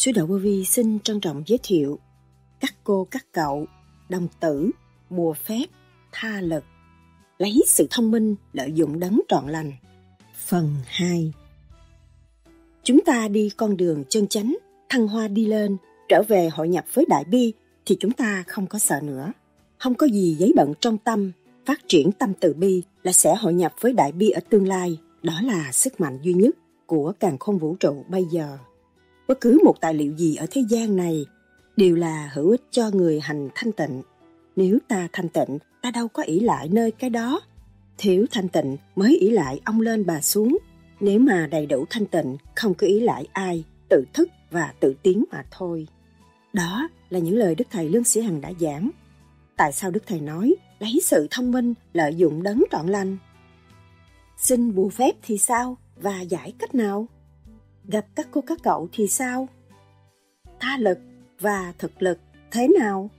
Sư Đạo Vô Vi xin trân trọng giới thiệu các cô các cậu, đồng tử, bùa phép, tha lực, lấy sự thông minh lợi dụng đấng trọn lành. Phần 2 Chúng ta đi con đường chân chánh, thăng hoa đi lên, trở về hội nhập với Đại Bi thì chúng ta không có sợ nữa. Không có gì giấy bận trong tâm, phát triển tâm từ bi là sẽ hội nhập với Đại Bi ở tương lai. Đó là sức mạnh duy nhất của càng không vũ trụ bây giờ. Bất cứ một tài liệu gì ở thế gian này đều là hữu ích cho người hành thanh tịnh. Nếu ta thanh tịnh, ta đâu có ỷ lại nơi cái đó. Thiếu thanh tịnh mới ỷ lại ông lên bà xuống. Nếu mà đầy đủ thanh tịnh, không có ý lại ai, tự thức và tự tiến mà thôi. Đó là những lời Đức Thầy Lương Sĩ Hằng đã giảng. Tại sao Đức Thầy nói lấy sự thông minh lợi dụng đấng trọn lành? Xin bù phép thì sao và giải cách nào? Gặp các cô các cậu thì sao? Tha lực và thực lực thế nào?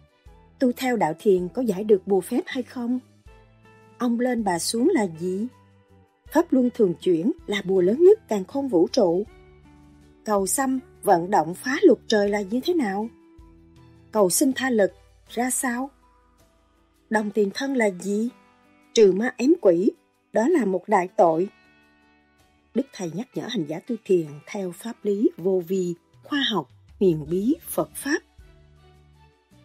Tu theo đạo thiền có giải được bù phép hay không? Ông lên bà xuống là gì? Pháp luân thường chuyển là bùa lớn nhất càng không vũ trụ. Cầu xăm vận động phá luật trời là như thế nào? Cầu xin tha lực ra sao? Đồng tiền thân là gì? Trừ ma ém quỷ, đó là một đại tội. Đức Thầy nhắc nhở hành giả tu thiền theo pháp lý vô vi, khoa học, huyền bí, Phật Pháp.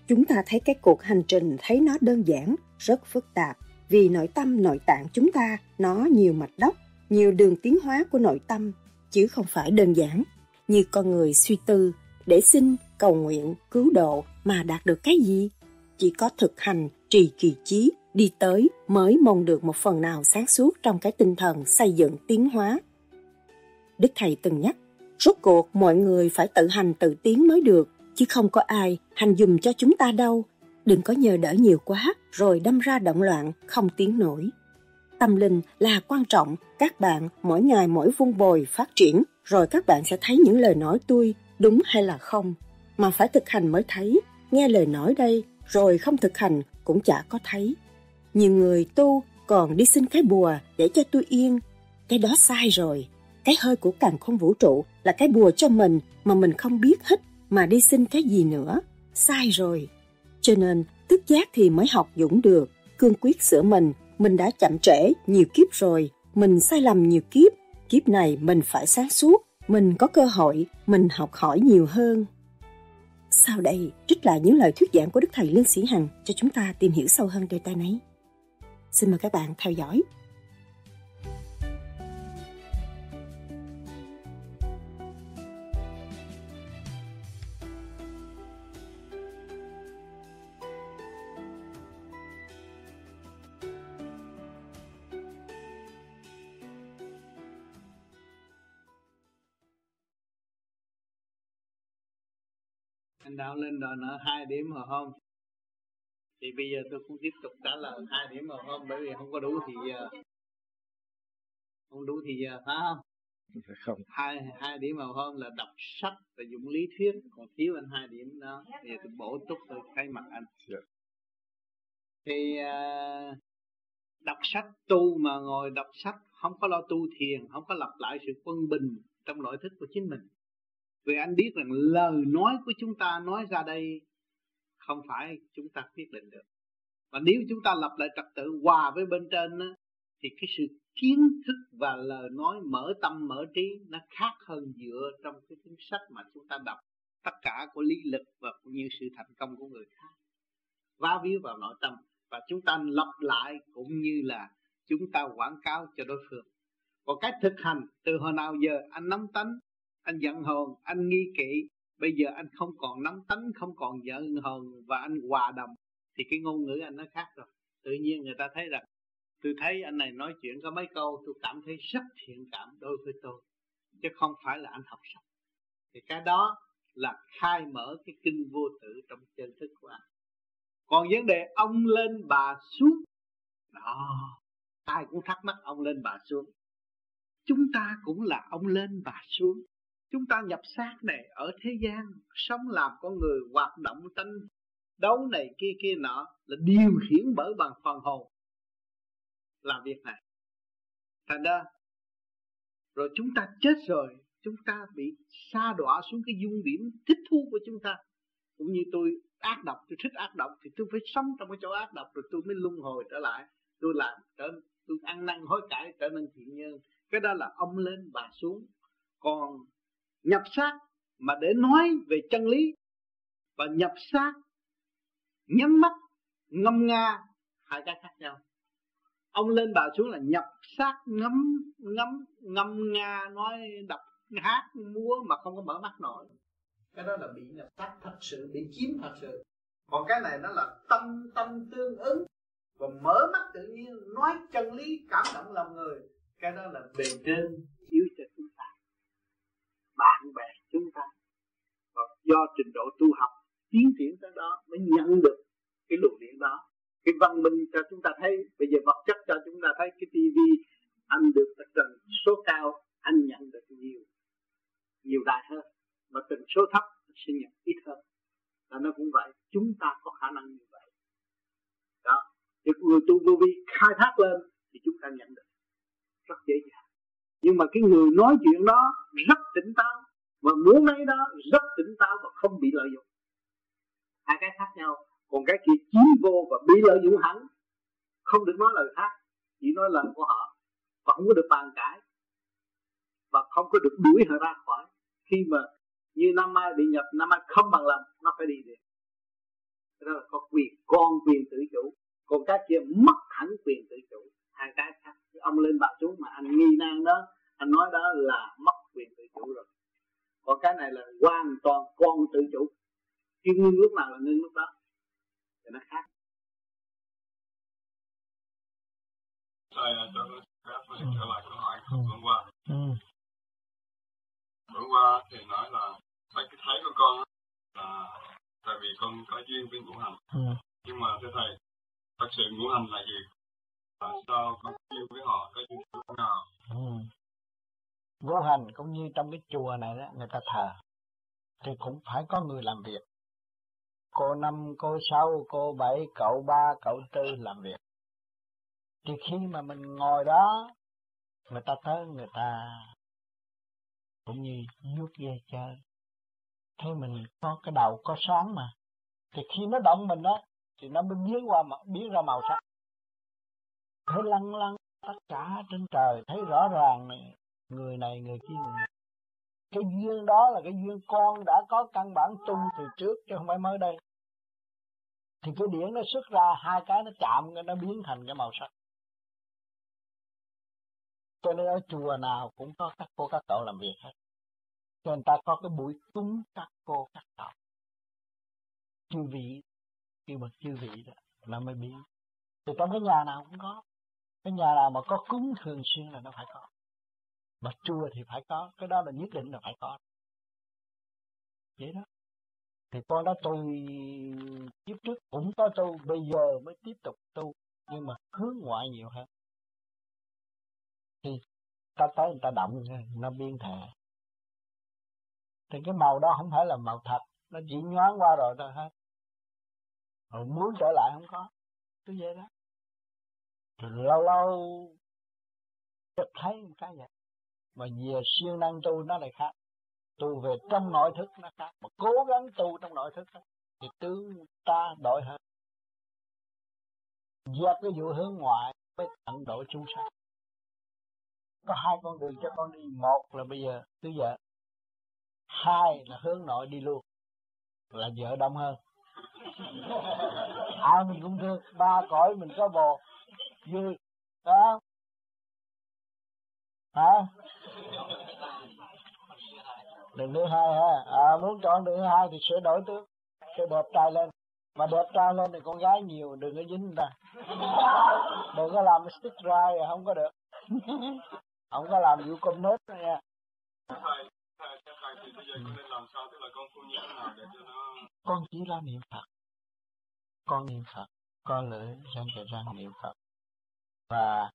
Chúng ta thấy cái cuộc hành trình thấy nó đơn giản, rất phức tạp, vì nội tâm nội tạng chúng ta nó nhiều mạch đốc, nhiều đường tiến hóa của nội tâm, chứ không phải đơn giản. Như con người suy tư để xin cầu nguyện cứu độ mà đạt được cái gì? Chỉ có thực hành trì kỳ chí đi tới mới mong được một phần nào sáng suốt trong cái tinh thần xây dựng tiến hóa đức thầy từng nhắc, rốt cuộc mọi người phải tự hành tự tiến mới được, chứ không có ai hành dùm cho chúng ta đâu. Đừng có nhờ đỡ nhiều quá, rồi đâm ra động loạn, không tiến nổi. Tâm linh là quan trọng, các bạn mỗi ngày mỗi vun bồi phát triển, rồi các bạn sẽ thấy những lời nói tôi đúng hay là không. Mà phải thực hành mới thấy, nghe lời nói đây, rồi không thực hành cũng chả có thấy. Nhiều người tu còn đi xin cái bùa để cho tôi yên. Cái đó sai rồi cái hơi của càng không vũ trụ là cái bùa cho mình mà mình không biết hết, mà đi xin cái gì nữa. Sai rồi. Cho nên, tức giác thì mới học dũng được. Cương quyết sửa mình mình đã chậm trễ nhiều kiếp rồi. Mình sai lầm nhiều kiếp kiếp này mình phải sáng suốt. Mình có cơ hội, mình học hỏi nhiều hơn. Sau đây, trích lại những lời thuyết giảng của đức thầy lương sĩ hằng cho chúng ta tìm hiểu sâu hơn đề tài này. Xin mời các bạn theo dõi. Anh đạo lên đòi nợ hai điểm mà không? Thì bây giờ tôi cũng tiếp tục trả lời hai điểm mà không bởi vì không có đủ thì giờ không đủ thì giờ phải không? Không. Hai hai điểm màu hôm là đọc sách và dụng lý thuyết còn thiếu anh hai điểm đó. Thì tôi bổ túc tôi thay mặt anh. Yeah. Dạ. thì uh, đọc sách tu mà ngồi đọc sách không có lo tu thiền không có lặp lại sự quân bình trong nội thức của chính mình vì anh biết rằng lời nói của chúng ta nói ra đây không phải chúng ta quyết định được. Và nếu chúng ta lập lại trật tự hòa với bên trên đó, thì cái sự kiến thức và lời nói mở tâm mở trí nó khác hơn dựa trong cái cuốn sách mà chúng ta đọc. Tất cả của lý lực và cũng như sự thành công của người khác. Vá víu vào nội tâm. Và chúng ta lặp lại cũng như là chúng ta quảng cáo cho đối phương. Còn cách thực hành từ hồi nào giờ anh nắm tánh anh giận hờn, anh nghi kỵ. Bây giờ anh không còn nắm tánh không còn giận hờn và anh hòa đồng. Thì cái ngôn ngữ anh nó khác rồi. Tự nhiên người ta thấy rằng, tôi thấy anh này nói chuyện có mấy câu tôi cảm thấy rất thiện cảm đối với tôi, chứ không phải là anh học sách thì cái đó là khai mở cái kinh vô tử trong chân thức của anh. Còn vấn đề ông lên bà xuống, đó, ai cũng thắc mắc ông lên bà xuống. Chúng ta cũng là ông lên bà xuống chúng ta nhập xác này ở thế gian, sống làm con người, hoạt động tranh đấu này kia kia nọ là điều khiển bởi bằng phần hồn. Làm việc này. Thành ra, rồi chúng ta chết rồi, chúng ta bị xa đọa xuống cái dung điểm thích thú của chúng ta. Cũng như tôi ác độc, tôi thích ác độc thì tôi phải sống trong cái chỗ ác độc rồi tôi mới luân hồi trở lại. Tôi làm trở, tôi ăn năn hối cải trở nên thiện nhân. Cái đó là ông lên bà xuống. Còn nhập xác mà để nói về chân lý. Và nhập xác, nhắm mắt, ngâm nga, hai cái khác nhau. Ông lên bà xuống là nhập xác ngắm ngắm ngâm nga, nói đọc, hát, múa mà không có mở mắt nổi. Cái đó là bị nhập xác thật sự, bị chiếm thật sự. Còn cái này nó là tâm tâm tương ứng. Và mở mắt tự nhiên, nói chân lý, cảm động lòng người. Cái đó là bề trên yếu cho chúng ta bạn bè chúng ta. Và do trình độ tu học tiến triển tới đó mới nhận được cái luồng điện đó. Cái văn minh cho chúng ta thấy, bây giờ vật chất cho chúng ta thấy, cái tivi anh được tầng số cao, anh nhận được nhiều nhiều đại hơn. Mà tần số thấp, sẽ nhận ít hơn. Là nó cũng vậy, chúng ta có khả năng như vậy. Đó. Thì người tu vô vi khai thác lên thì chúng ta nhận được. Rất dễ dàng nhưng mà cái người nói chuyện đó rất tỉnh táo. Và muốn lấy đó rất tỉnh táo và không bị lợi dụng. Hai cái khác nhau. Còn cái kia chiếm vô và bị lợi dụng hẳn. Không được nói lời khác, chỉ nói lời của họ. Và không có được bàn cãi. Và không có được đuổi họ ra khỏi. Khi mà như năm mai bị nhập năm mai không bằng lòng, nó phải đi được đó là có quyền, con quyền tự chủ. Còn cái kia mất hẳn quyền tự chủ. Hai cái khác. Ông lên bà xuống mà anh nghi nan đó anh nói đó là mất quyền tự chủ rồi còn cái này là hoàn toàn con tự chủ chứ ngưng lúc nào là ngưng lúc đó thì nó khác Thầy cho tôi trở lại câu hỏi của hôm qua. Ừ. Bữa qua thì nói là thấy cái thấy của con là tại vì con có duyên với ngũ hành. Ừ. Nhưng mà thưa thầy, thật sự ngũ hành là gì? Và sao con duyên với họ có duyên thế nào? Vô hành cũng như trong cái chùa này đó, người ta thờ. Thì cũng phải có người làm việc. Cô năm, cô sáu, cô bảy, cậu ba, cậu tư làm việc. Thì khi mà mình ngồi đó, người ta tới người ta cũng như vuốt dây chơi thấy mình có cái đầu có sáng mà thì khi nó động mình đó thì nó mới biến qua biến ra màu sắc thấy lăng lăng tất cả trên trời thấy rõ ràng này, người này, người kia người này. cái duyên đó là cái duyên con đã có căn bản tung từ trước, chứ không phải mới đây. Thì cái điển nó xuất ra, hai cái nó chạm, nó biến thành cái màu sắc. Cho nên ở chùa nào cũng có các cô các cậu làm việc hết. Cho người ta có cái buổi cúng các cô các cậu. Chư vị kêu bậc chư vị đó là mới biến. Thì trong cái nhà nào cũng có. Cái nhà nào mà có cúng thường xuyên là nó phải có mà chùa thì phải có, cái đó là nhất định là phải có. Vậy đó. Thì con đó tôi kiếp trước cũng có tu, bây giờ mới tiếp tục tu, nhưng mà hướng ngoại nhiều hơn. Thì ta tới người ta động, nó biên thể thì cái màu đó không phải là màu thật, nó chỉ nhoáng qua rồi thôi hết rồi muốn trở lại không có, cứ vậy đó. Rồi lâu lâu, chợt thấy một cái vậy mà về siêu năng tu nó lại khác. Tu về trong nội thức nó khác. Mà cố gắng tu trong nội thức đó, thì tướng ta đổi hết. Dẹp cái vụ hướng ngoại mới tận độ chúng sanh. Có hai con đường cho con đi. Một là bây giờ cứ vợ. Hai là hướng nội đi luôn. Là vợ đông hơn. Ai mình cũng thương. Ba cõi mình có bồ. Vui đó hả? Đường thứ hai ha. À, muốn chọn đường thứ hai thì sửa đổi tướng cho đẹp trai lên. Mà đẹp trai lên thì con gái nhiều đừng có dính ta. Đừng có làm stick dry không có được. Không có làm vụ công nết nữa nha. Con chỉ là niệm phật. Con niệm phật con lưỡi răng kề răng niệm phật. Và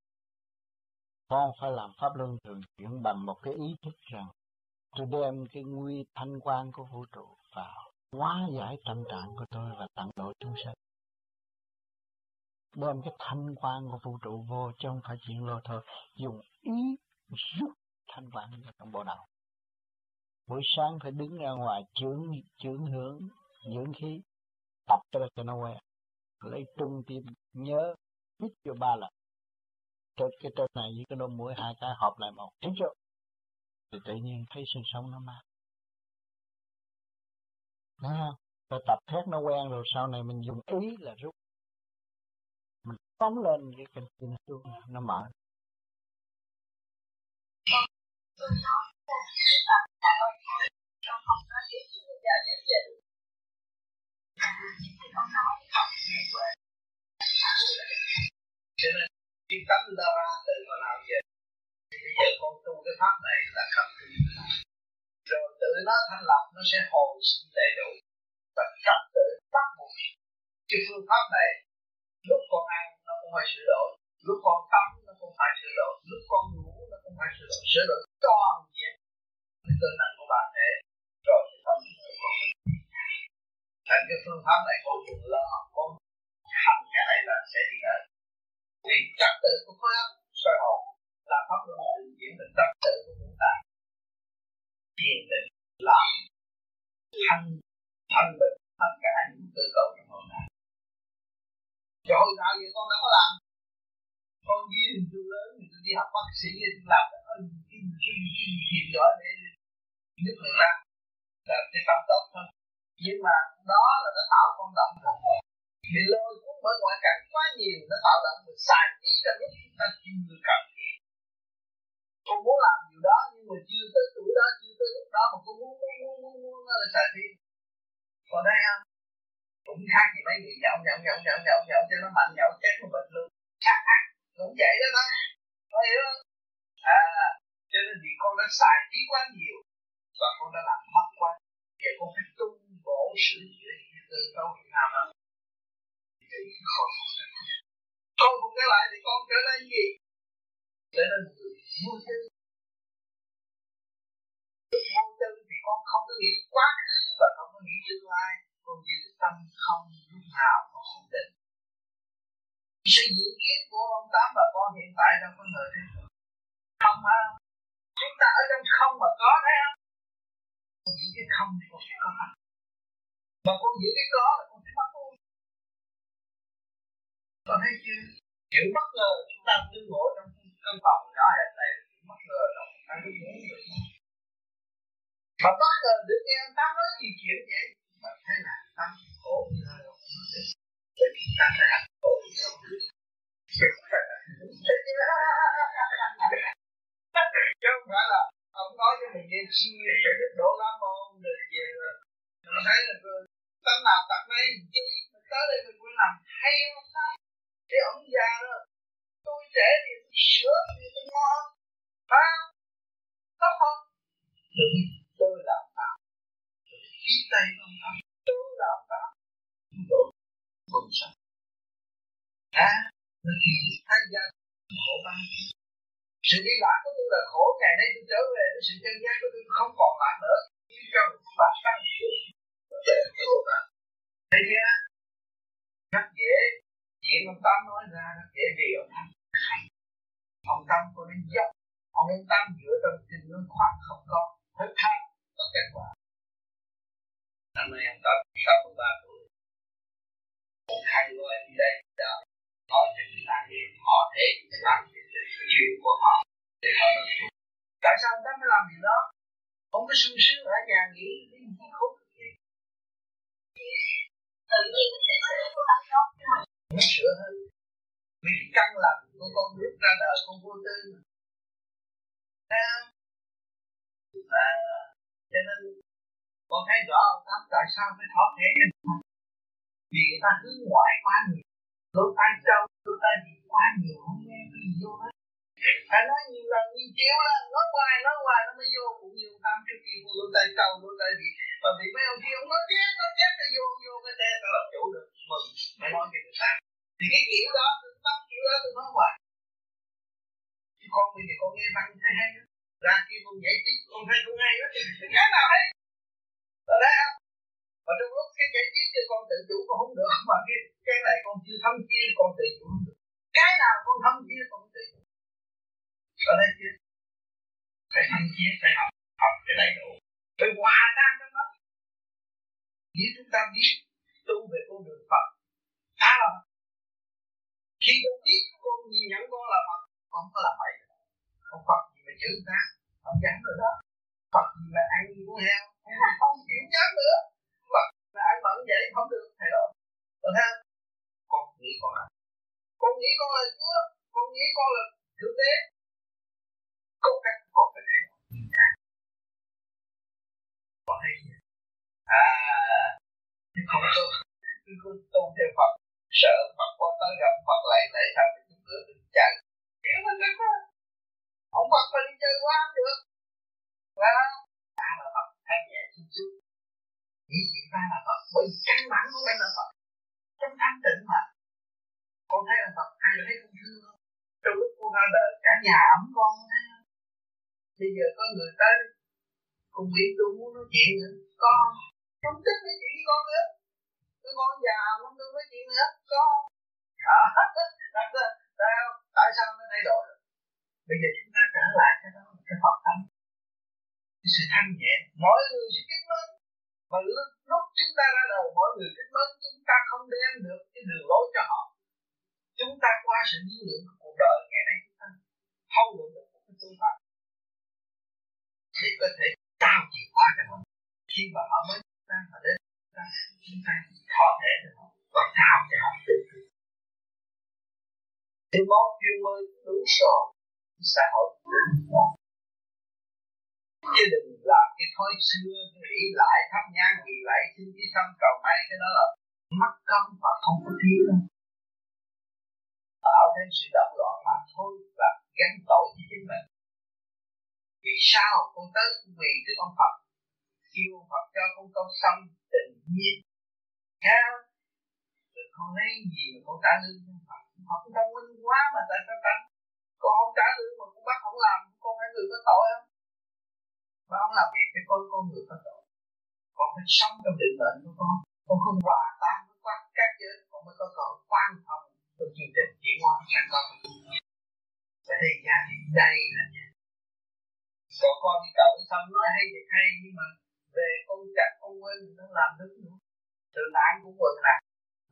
con phải làm pháp luân thường chuyển bằng một cái ý thức rằng tôi đem cái nguy thanh quan của vũ trụ vào, hóa giải tâm trạng của tôi và tận độ chúng sinh đem cái thanh quan của vũ trụ vô chứ không phải chuyện lô thôi, dùng ý rút thanh quan vào trong bộ đầu buổi sáng phải đứng ra ngoài chưởng chưởng hưởng dưỡng khí, tập cho nó cho nó quen. Lấy trung tim nhớ, hít cho ba lần. Trên cái trên này với cái nôm mũi, hai cái hợp lại một. Hít vô thì tự nhiên thấy sinh sống nó mát Đúng không? Ta tập thét nó quen rồi, sau này mình dùng ý là rút. Mình phóng lên cái kinh nó xuống, nó mở. cho nên cái tấm ta ra từ hồi nào giờ giờ con tu cái pháp này là cần tu rồi tự nó thành lập nó sẽ hồi sinh đầy đủ và trật tự bắt buộc. Cái phương pháp này, lúc con ăn nó cũng phải sửa đổi, lúc con tắm nó cũng phải sửa đổi, lúc con ngủ nó cũng phải sửa đổi sửa đổi toàn diện. Cái cơ năng của bạn thể, rồi thì tâm của con. Thành cái phương pháp này con đừng lo con hành cái này là sẽ đi đến vì trật tự của pháp óc soi hồn là pháp luân thường diễn được trật tự của chúng ta. Thiền định, làm, thanh thanh bình, tất cả những cơ cấu trong hồn này cho hồi nào giờ con đâu có làm? Con ghi hình tôi lớn thì tôi đi học bác sĩ thì tôi làm cái kim kim kim kim giỏi để nhất người ta. Là cái tâm tốt thôi. Nhưng mà đó là nó tạo con động bị lôi cuốn bởi ngoại cảnh quá nhiều, nó tạo động mình xài trí trong lúc chúng ta chưa cần con muốn làm điều đó, nhưng mà chưa tới tuổi đó, chưa tới lúc đó mà con muốn muốn muốn muốn muốn nó là xài trí còn đây không? Cũng khác gì mấy người nhậu nhậu nhậu nhậu nhậu nhậu cho nó mạnh, nhậu chết nó bệnh luôn cũng vậy đó thôi. Có hiểu không? À cho nên vì con đã xài trí quá nhiều và con đã làm mất quá. Giờ con phải tu bổ sửa chữa những cơ cấu nào đó. Để khôi phục khôi phục lại thì con trở nên gì? Trở nên người vô tư lúc vô tư thì con không có nghĩ quá khứ và không có nghĩ tương lai. Con giữ cái tâm không lúc nào mà không định. Sự dự kiến của ông tám và con hiện tại đâu có ngờ thế không hả chúng ta ở trong không mà có thấy không? Con giữ cái không thì con sẽ có mà con giữ cái có là con sẽ mất luôn. Con thấy chưa? Kiểu bất ngờ chúng ta đứng ngộ trong căn phòng nhỏ hẹp này chuyện bất ngờ đó ta đứng ngủ được mà bất ngờ được nghe ông tám nói gì chuyện vậy? Mà thế là tâm khổ như thế nào bởi vì ta phải hạnh khổ như thế chứ không phải là ông nói cho mình nghe suy để đức độ la môn rồi về rồi. Mình thấy là tâm nào tập này chi mình tới đây mình muốn làm hay không ta cái ông già đó tôi trẻ thì tôi sửa thì tôi ngon. Phải không không? Đừng tôi làm tạo khi tay không làm tôi làm tạo tôi không sao à nó khi thay ra khổ ba. Sự đi lạc của tôi là khổ, ngày nay tôi trở về với sự chân giác của tôi không còn lại nữa. Nhưng cho mình phát sáng thấy chưa rất dễ chuyện ông Tâm nói ra rất dễ vì ông Tâm hay. Ông Tâm có nên dốc. Ông nên Tâm giữa trong tình nó khoan không có thức hành có kết quả. Năm nay ông Tâm 63 tuổi. Một hai người đi đây đó. Nói cho người ta họ thể làm chuyện của họ. Để họ được tại sao ông Tâm phải làm điều đó? Ông có sung sướng ở nhà nghỉ, đi khúc tự nhiên nó sẽ nó sửa hơn vì căng căn lành của con rút ra đời con vô tư thấy không? À, cho nên con thấy rõ ông Tám tại sao phải thoát thế cho vì người ta hướng ngoại quá nhiều. Lỗ tai trâu lỗ tai bị quá nhiều không nghe cái gì vô hết. Phải nói nhiều lần nhiều triệu lần nói hoài nói hoài nó mới vô. Cũng nhiều tam trước kia lỗ tai trâu lỗ tai bị mà bị mấy ông kia ông nói chết nói chết nó vô vô cái xe tao làm chủ được mừng mới nói cho người ta thì cái kiểu đó tôi tâm kiểu đó tôi nói hoài. Chứ con bây giờ con nghe băng thấy hay đó ra kia con nhảy trí, con thấy con hay đó cái nào hay? Ở đây không? Mà trong lúc cái nhảy trí cho con tự chủ con không được, mà cái cái này con chưa thấm kia con tự chủ không được. Cái nào con thấm kia con tự chủ. Ở đây chưa? Phải thấm kia phải học học cái đầy đủ. Phải hòa tan trong đó. Nếu chúng ta biết tu về con đường Phật. Khá là khi tôi biết con nhìn nhận con là Phật, con có làm vậy không Phật gì mà chữ ta? Không dám rồi đó. Phật gì mà ăn gì con heo. Không chịu dám nữa. Phật là ăn bẩn vậy không được thay đổi còn ha con nghĩ con là con nghĩ con là Chúa. Con nghĩ con là Thượng Đế. Có cách con phải thay đổi. Con hay gì? À, nhưng không tu không tu theo Phật, sợ Phật qua tới gặp Phật lại lại thành một chút nữa đừng chạy hiểu lên đó không Phật mà đi chơi quá được. Và ta là Phật thanh nhẹ chút chút nghĩ chuyện ta là Phật, bởi vì căn bản của mình là Phật. Trong thanh tịnh mà. Con thấy là Phật, ai thấy không thương không trong lúc con ra đời, cả nhà ấm con, thấy không? Bây giờ có người tới cùng biết tôi muốn nói chuyện nữa. Con không thích nói chuyện với con nữa. Tôi con già không tôi nói chuyện nữa. Con à, tại không tại sao nó thay đổi? Bây giờ chúng ta trở lại cái đó cái Phật tâm cái sự thanh nhẹ. Mỗi người sẽ kính mến. Mà lúc, lúc chúng ta ra đời mỗi người kính mến chúng ta không đem được cái đường lối cho họ. Chúng ta qua sự nhiêu lượng của cuộc đời ngày nay chúng ta. Không được được một cái phương pháp thì có thể trao chìa khóa cho họ. Khi mà họ mới ta mà đến ta chúng ta có thể được họ và sao cho họ tự thì món chuyên môn đúng rồi xã hội chứ đừng làm cái thói xưa nghĩ lại thắp nhang nghĩ lại xin cái tâm cầu may cái đó là mất công và không có thiếu đâu tạo thêm sự động loạn mà thôi và gắn tội với chính mình vì sao con tới vì cái ông Phật? Kêu Phật cho con câu tâm tình nhiên. Theo rồi con lấy gì mà con trả lương cho Phật Phật thông minh quá mà tại sao ta? Con không trả lương mà con bắt không làm, con phải người có tội không? Mà không làm việc thì con con người có tội. Con phải sống trong định mệnh của con. Con không hòa tan với các các giới, con mới có cơ quan thông trong chương trình chuyển hóa thành công và đây ra thì đây là nhà. Còn con đi cầu xong nói hay thì hay, nhưng mà nó làm đúng nữa. Tự nạn cũng quần lạc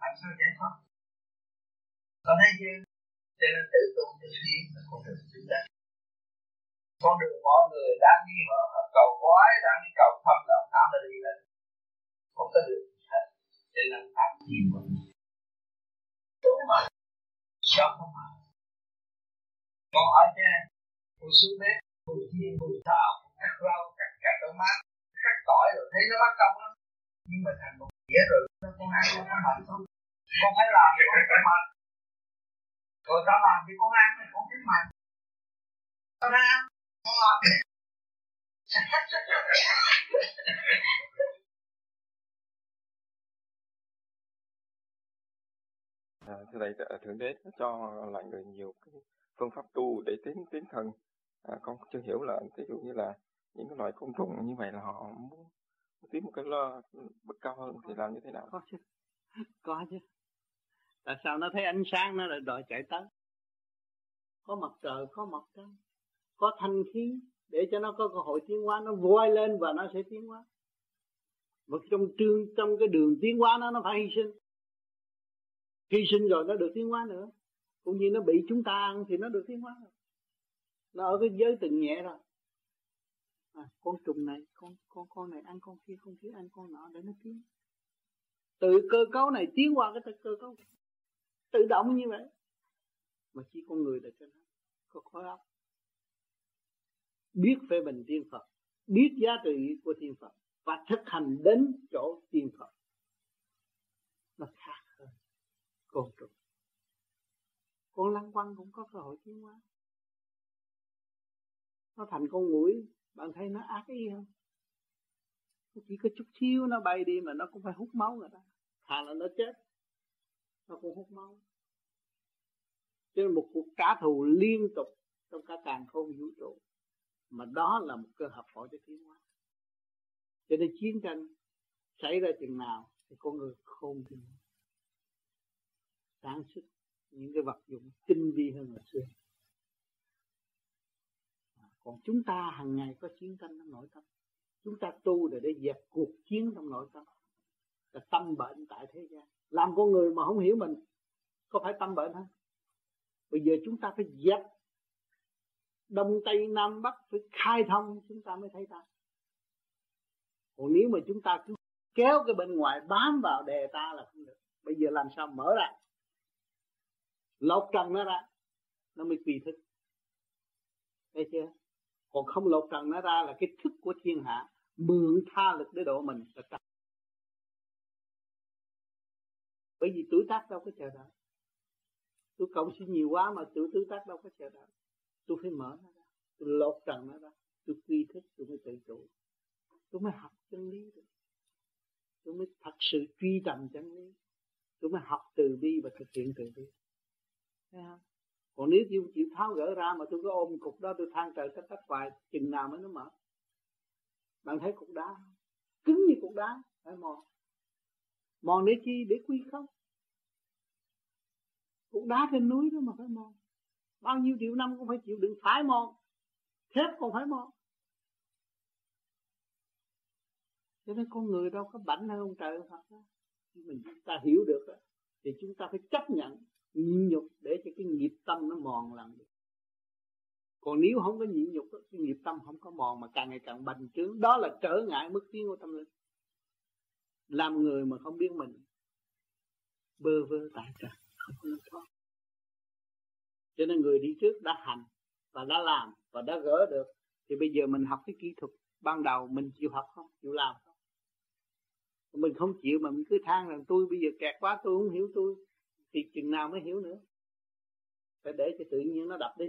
làm sao giải thoát có thấy chưa? Cho nên tự tu tự tiến là con đường chúng ta con đường mọi người đang đi họ, họ cầu quái đang đi cầu thâm là tham là đi lên. Không có được hết. Cho nên tham nhiều quá đúng mà. Sao không mà. Con hỏi trên con xuống bếp con chiên con xào cắt rau cắt cà tơ mát cắt tỏi rồi thấy nó mắc công lắm nhưng mà thành một nghĩa rồi con ăn con có mạnh không? Con phải làm thì con phải mạnh. Rồi tao làm thì con ăn thì con thấy mạnh. Tao ăn con làm. À, thưa thầy, thượng đế cho lại người nhiều cái phương pháp tu để tiến tiến thần. À, con chưa hiểu là ví dụ như là những cái loại côn trùng như vậy là họ muốn tiến một cái lo ừ, bậc cao hơn thì làm như thế nào? Có chứ, có chứ. Tại sao nó thấy ánh sáng nó lại đòi chạy tới? Có mặt trời, có mặt trăng, có thanh khí để cho nó có cơ hội tiến hóa, nó voi lên và nó sẽ tiến hóa. mà trong trương trong cái đường tiến hóa nó nó phải hy sinh hy sinh rồi nó được tiến hóa nữa cũng như nó bị chúng ta ăn thì nó được tiến hóa rồi nó ở cái giới từng nhẹ rồi à, con trùng này con con con này ăn con kia con kia ăn con nọ để nó tiến. Từ cơ cấu này tiến qua cái cơ cấu tự động như vậy. Mà chỉ con người là trên có khối óc. Biết phê bình thiên Phật biết giá trị của thiên Phật và thực hành đến chỗ thiên Phật. Nó khác hơn côn trùng. Con lăng quăng cũng có cơ hội tiến hóa. Nó thành con mũi bạn thấy nó ác ý không? Nó chỉ có chút xíu nó bay đi mà nó cũng phải hút máu người ta. Thà là nó chết, nó cũng hút máu. Cho nên một cuộc trả thù liên tục trong cả càng không vũ trụ, mà đó là một cơ hợp hội cho tiến hóa. Cho nên chiến tranh xảy ra chừng nào thì con người không chừng sản xuất những cái vật dụng tinh vi hơn là xưa còn chúng ta hàng ngày có chiến tranh trong nội tâm. Chúng ta tu để để dẹp cuộc chiến trong nội tâm. Là tâm bệnh tại thế gian. Làm con người mà không hiểu mình, có phải tâm bệnh không bây giờ chúng ta phải dẹp. Đông tây nam bắc phải khai thông, chúng ta mới thấy ta. Còn nếu mà chúng ta cứ kéo cái bên ngoài bám vào đề ta là không được. Bây giờ làm sao mở ra? Lột trần nó ra. Nó mới quy thức. Thấy chưa? Còn không lột trần nó ra là cái thức của thiên hạ mượn tha lực để độ mình. Là trần bởi vì tuổi tác đâu có chờ đợi. Tôi cộng sinh nhiều quá mà tuổi tuổi tác đâu có chờ đợi. Tôi phải mở nó ra. Tôi lột trần nó ra. Tôi quy thức, tôi mới tự chủ. Tôi mới học chân lý được. Tôi mới thật sự truy tầm chân lý. Tôi mới học từ bi và thực hiện từ bi. Thấy không? Còn nếu chịu chịu tháo gỡ ra mà tôi có ôm cục đó tôi than trời tất tất hoài chừng nào mới nó mở. Bạn thấy cục đá cứng như cục đá phải mòn. Mòn để chi? Để quy không? Cục đá trên núi đó mà phải mòn. Bao nhiêu triệu năm cũng phải chịu đựng phải mòn. Thép còn phải mòn. Cho nên con người đâu có bảnh hơn ông trời Phật đó. Mình chúng ta hiểu được đó, thì chúng ta phải chấp nhận nhịn nhục để cho cái nghiệp tâm nó mòn lần được. Còn nếu không có nhịn nhục cái nghiệp tâm không có mòn mà càng ngày càng bành trướng. Đó là trở ngại mức tiến của tâm linh. Làm người mà không biết mình, bơ vơ tại trần không có thoát. Cho nên người đi trước đã hành và đã làm và đã gỡ được, thì bây giờ mình học cái kỹ thuật ban đầu mình chịu học không? Chịu làm không? Mình không chịu mà mình cứ than rằng, tôi bây giờ kẹt quá, tôi không hiểu tôi thì chừng nào mới hiểu nữa. Phải để cho tự nhiên nó đập đi.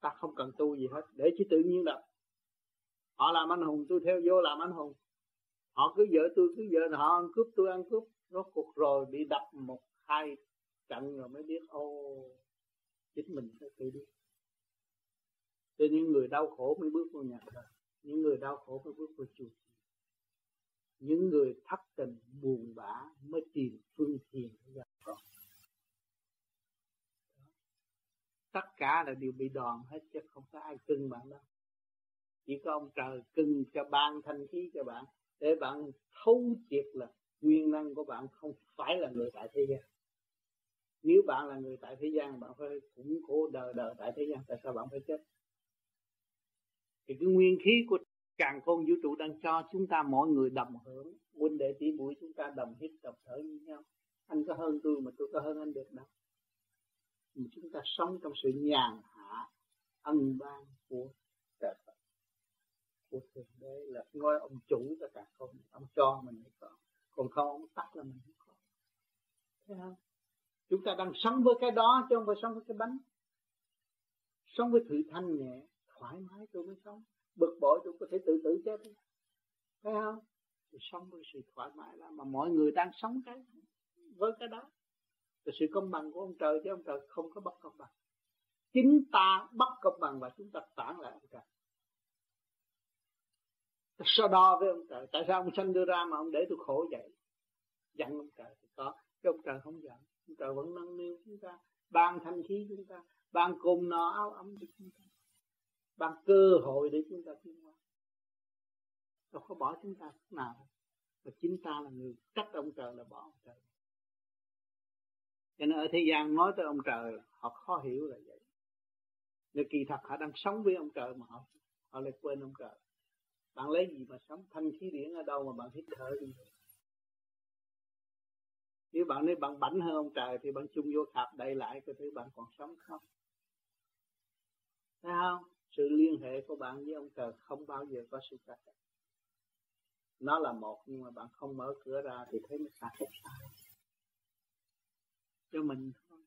Ta không cần tu gì hết. Để cho tự nhiên đập. Họ làm anh hùng, tôi theo vô làm anh hùng. Họ cứ vợ tôi, cứ vợ họ ăn cướp, tôi ăn cướp. Rốt cuộc rồi bị đập một, hai trận rồi mới biết, ô, chính mình phải tự biết. Cho những người đau khổ mới bước vào nhà thờ. Những người đau khổ mới bước vào chùa những người thất tình buồn bã mới tìm phương thiền để gặp con. Tất cả là đều bị đòn hết chứ không có ai cưng bạn đâu. Chỉ có ông trời cưng cho ban thanh khí cho bạn, để bạn thấu triệt là nguyên năng của bạn không phải là người tại thế gian. Nếu bạn là người tại thế gian, bạn phải củng cố đời đời tại thế gian, tại sao bạn phải chết? Thì cái nguyên khí của càng khôn vũ trụ đang cho chúng ta mỗi người đồng hưởng. Huynh đệ tỷ muội chúng ta đồng hít đồng thở với nhau. Anh có hơn tôi mà tôi có hơn anh được đâu. Mà chúng ta sống trong sự nhàn hạ, ân ban của trời Phật. Của thượng đế là ngôi ông chủ tất cả không ông cho mình mới còn còn không, ông tắt là mình không còn. Thấy không? Chúng ta đang sống với cái đó chứ không phải sống với cái bánh. Sống với thử thanh nhẹ thoải mái tôi mới sống bực bội tôi có thể tự tử chết. Thấy không? Tôi sống với sự thoải mái đó mà mọi người đang sống cái, với cái đó. Là sự công bằng của ông trời, chứ ông trời không có bất công bằng. Chính ta bất công bằng và chúng ta phản lại ông trời. So đo với ông trời. Tại sao ông sanh đưa ra mà ông để tôi khổ vậy? Giận ông trời thì có, chứ ông trời không giận. Ông trời vẫn nâng niu chúng ta, ban thanh khí chúng ta, ban cồn nọ áo ấm cho chúng ta ban cơ hội để chúng ta tiến hóa. Đâu có bỏ chúng ta lúc nào. Và chính ta là người trách ông trời là bỏ ông trời. Cho nên ở thế gian nói tới ông trời, họ khó hiểu là vậy. Nhưng kỳ thật họ đang sống với ông trời mà họ họ lại quên ông trời. Bạn lấy gì mà sống? Thanh khí điển ở đâu mà bạn hít thở đi nếu bạn nói bạn bảnh hơn ông trời thì bạn chung vô thạp đầy lại cái thứ bạn còn sống không. Thấy không? Sự liên hệ của bạn với ông trời không bao giờ có sự cắt nó là một nhưng mà bạn không mở cửa ra thì thấy nó cách xa. Cho mình thôi.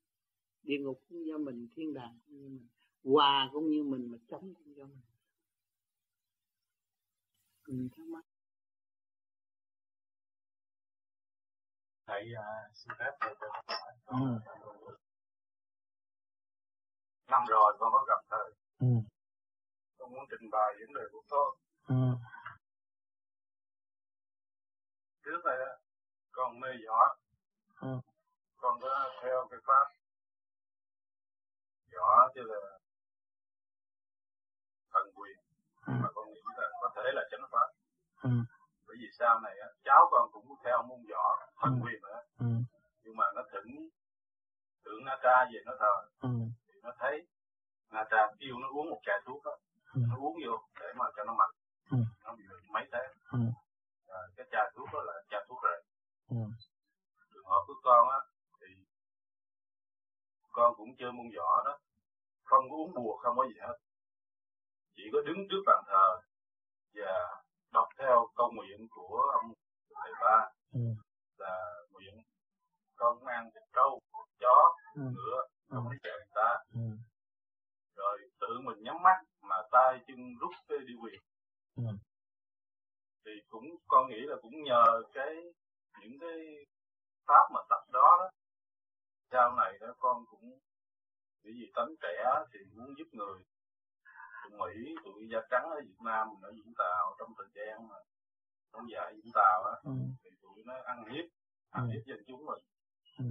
Địa ngục cũng do mình thiên đàng cũng như mình hòa cũng như mình mà chống cũng do mình. Mình thắc mắc. Thầy uh, xin phép thầy cho hỏi. Ừ. năm rồi con có gặp thầy. Ừ. con muốn trình bày vấn đề của con ừ. trước đây á con mê võ ừ. con có theo cái pháp võ chứ là thần quyền ừ. mà con nghĩ là có thể là cho ừ. bởi vì sau này cháu con cũng theo môn võ thần ừ. quyền nữa ừ. nhưng mà nó thỉnh tưởng na tra về nó thờ ừ. thì nó thấy na tra yêu nó uống một chai thuốc đó ừ. nó uống vô để mà cho nó mạnh ừ. nó bị mấy thế ừ. à, cái chai thuốc đó là chai thuốc rệt ừ. trường hợp của con á thì con cũng chơi môn võ đó không có uống bùa không có gì hết chỉ có đứng trước bàn thờ và đọc theo câu nguyện của ông thầy ba ừ. là nguyện con ăn thịt trâu chó ừ. ngựa không ừ. có chạy người ta ừ. rồi tự mình nhắm mắt mà tay chân rút cái đi quyền ừ. thì cũng con nghĩ là cũng nhờ cái những cái pháp mà tập đó đó sau này đó con cũng bởi vì tánh trẻ thì muốn giúp người tụi Mỹ, tụi da trắng ở Việt Nam, ở Vũng Tàu trong thời gian mà trong dạy Vũng Tàu á, ừ. thì tụi nó ăn hiếp, ăn ừ. hiếp dân chúng mình. Ừ.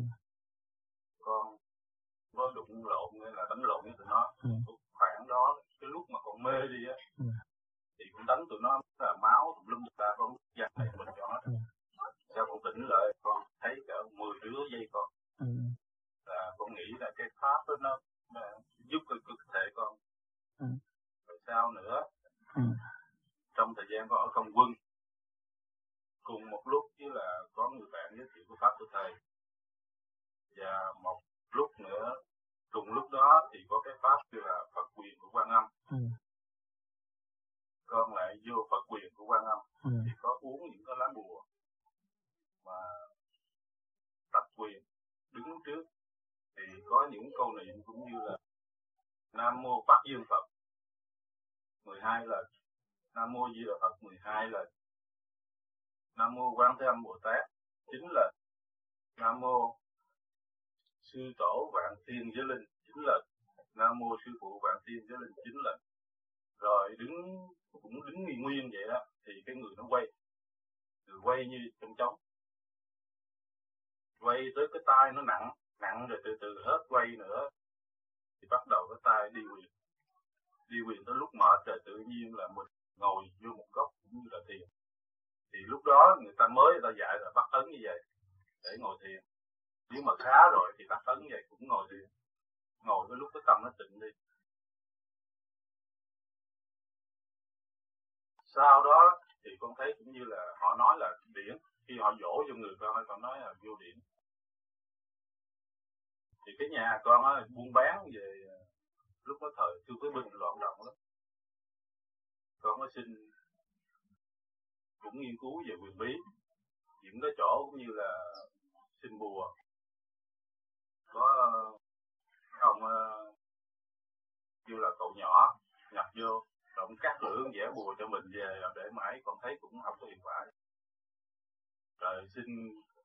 Con có đụng lộn hay là đánh lộn với tụi nó. Ừ. Khoảng đó, cái lúc mà còn mê đi á, ừ. thì cũng đánh tụi nó là máu tùm lum ta con dành này mình cho nó. Sau con tỉnh lại con thấy cả 10 đứa dây con. Ừ. Là con nghĩ là cái pháp đó nó, giúp cái cơ thể con. Ừ. Rồi sao nữa? Ừ. Trong thời gian con ở không quân, cùng một lúc với là có người bạn giới thiệu cái pháp của thầy và một lúc nữa cùng lúc đó thì có cái pháp như là Phật quyền của Quan Âm. Ừ. con lại vô Phật quyền của Quan Âm ừ. thì có uống những cái lá bùa mà tập quyền đứng trước. Thì có những câu niệm cũng như là Nam mô Bắc Dương Phật 12 lần Nam mô Di Đà Phật 12 lần Nam mô Quan Thế Âm Bồ Tát 9 lần Nam mô Sư Tổ Vạn Thiên Giới Linh chính lần Nam mô Sư Phụ Vạn Thiên Giới Linh chính lần rồi đứng, cũng đứng nguyên nguyên vậy đó, thì cái người nó quay. Người quay như trong chóng. Quay tới cái tay nó nặng nặng rồi từ từ hết quay nữa, thì bắt đầu cái tay đi quyền. Đi quyền tới lúc mệt rồi tự nhiên là mình ngồi vô một góc cũng như là thiền. Thì lúc đó người ta mới, người ta dạy là bắt ấn như vậy, để ngồi thiền nếu mà khá rồi thì bắt ấn vậy cũng ngồi đi, ngồi cái lúc cái tâm nó tịnh đi. Sau đó thì con thấy cũng như là họ nói là điển khi họ dỗ cho người con họ nói là vô điển thì cái nhà con á buôn bán về ờ, lúc đó thời chưa có bình loạn động lắm. Con mới xin cũng nghiên cứu về quyền bí những cái chỗ cũng như là xin bùa có ông ờ, như là cậu nhỏ nhập vô động cắt lưỡi vẽ bùa cho mình về để mãi còn thấy cũng không có hiệu quả. Rồi xin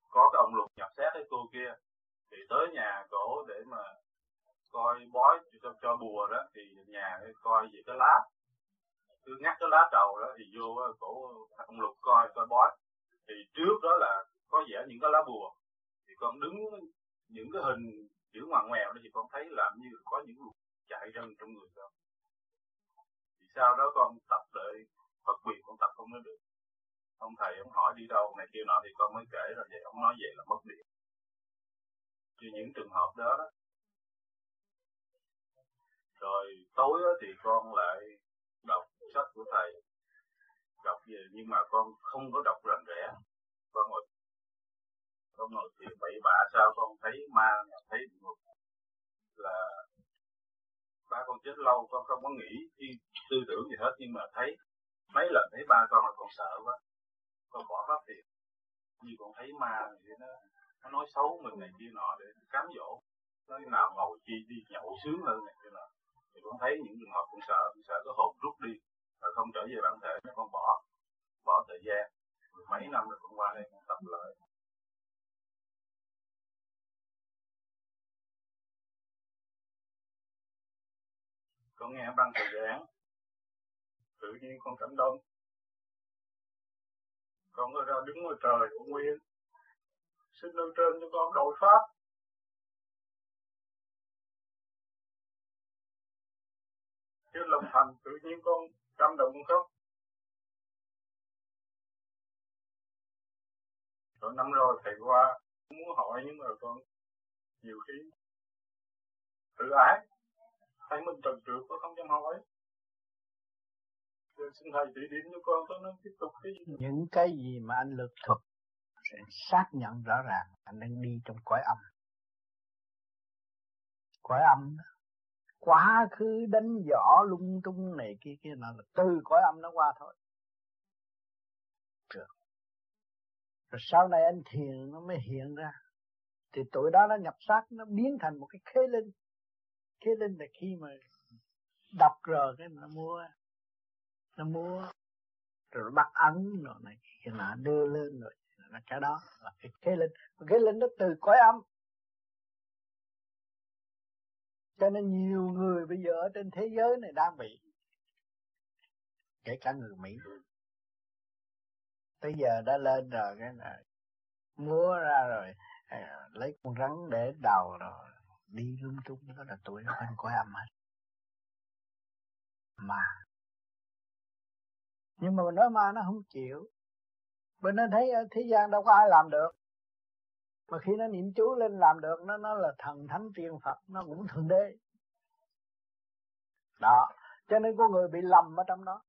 có cái ông lục nhập xét cái cô kia thì tới nhà cổ để mà coi bói cho, cho bùa đó thì nhà coi về cái lá. Cứ ngắt cái lá trầu đó thì vô cổ ông lục coi coi bói. Thì trước đó là có vẽ những cái lá bùa. Thì con đứng những cái hình kiểu ngoằn ngoèo đó thì con thấy làm như có những luồng chạy ra trong người con. Thì sau đó con tập đợi Phật quyền, con tập không nói được. Ông thầy, ông hỏi đi đâu, này kia nọ thì con mới kể rồi vậy. Ông nói vậy là mất điện. Như những trường hợp đó đó. Rồi tối thì con lại đọc sách của thầy. Đọc về, nhưng mà con không có đọc rành rẽ. Con ngồi con ngồi thì bậy bạ sao con thấy ma, thấy ngục là ba con chết lâu, con không có nghĩ tư tưởng gì hết, nhưng mà thấy mấy lần thấy ba con là con sợ quá, con bỏ pháp thiền. Như con thấy ma thì nó nó nói xấu mình này kia nọ để cám dỗ nói nào ngồi chi đi nhậu sướng hơn này kia nọ. Thì con thấy những trường hợp cũng sợ sợ cái hồn rút đi và không trở về bản thể, nó con bỏ bỏ thời gian. Mười mấy năm rồi con qua đây, con tập lại. Con nghe băng thời giảng tự nhiên con cảm động. Con có ra đứng ngoài trời của nguyên. Xin nâng trên cho con đội pháp. Chứ lòng thành tự nhiên con cảm động không? Rồi năm rồi thầy qua, muốn hỏi nhưng mà con nhiều khi tự ái thấy mình trần trượt có không dám hỏi? Xin thầy chỉ điểm cho con cho nên tiếp tục cái gì? Những cái gì mà anh lực thuật sẽ xác nhận rõ ràng, anh đang đi trong cõi âm. Cõi âm đó. quá khứ đánh võ lung tung này kia kia là từ cõi âm nó qua thôi. Được. Rồi sau này anh thiền nó mới hiện ra. Thì tuổi đó nó nhập xác, nó biến thành một cái khế linh thế nên là khi mà đọc rồi cái nó mua nó mua, rồi nó bắt ấn rồi này kia nó đưa lên rồi, là cái đó là cái kế linh. Cái linh nó từ cõi âm. Cho nên nhiều người bây giờ ở trên thế giới này đang bị, kể cả người Mỹ. Tới giờ đã lên rồi, cái này múa ra rồi à, lấy con rắn để đầu rồi đi lung tung đó là tuổi nó bên cõi âm hết mà. Nhưng mà mình nói ma nó không chịu. Mình nó thấy ở thế gian đâu có ai làm được. Mà khi nó niệm chú lên làm được, nó nó là thần thánh tiên phật, nó cũng thượng đế. Đó, cho nên có người bị lầm ở trong đó.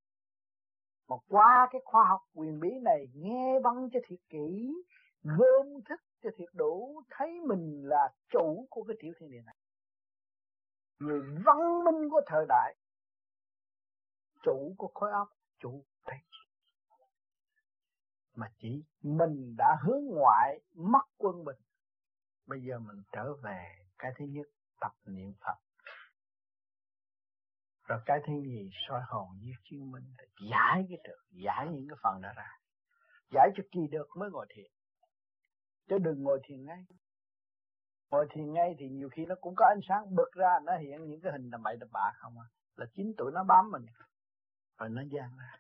Mà qua cái khoa học quyền bí này, nghe băng cho thiệt kỹ, gom thức cho thiệt đủ thấy mình là chủ của cái tiểu thiên địa này. Người văn minh của thời đại, chủ của khối óc, chủ thế mà chỉ mình đã hướng ngoại, mất quân bình. Bây giờ mình trở về cái thứ nhất, tập niệm phật. Rồi cái thứ gì soi hồn như chứng minh. Giải cái được giải những cái phần đó ra. Giải cho kỳ được mới ngồi thiền chứ đừng ngồi thiền ngay. Ngồi thiền ngay thì nhiều khi nó cũng có ánh sáng bật ra nó hiện những cái hình đầm bậy đầm bạ không à. Là chính tụi nó bám mình. Rồi nó gian ra.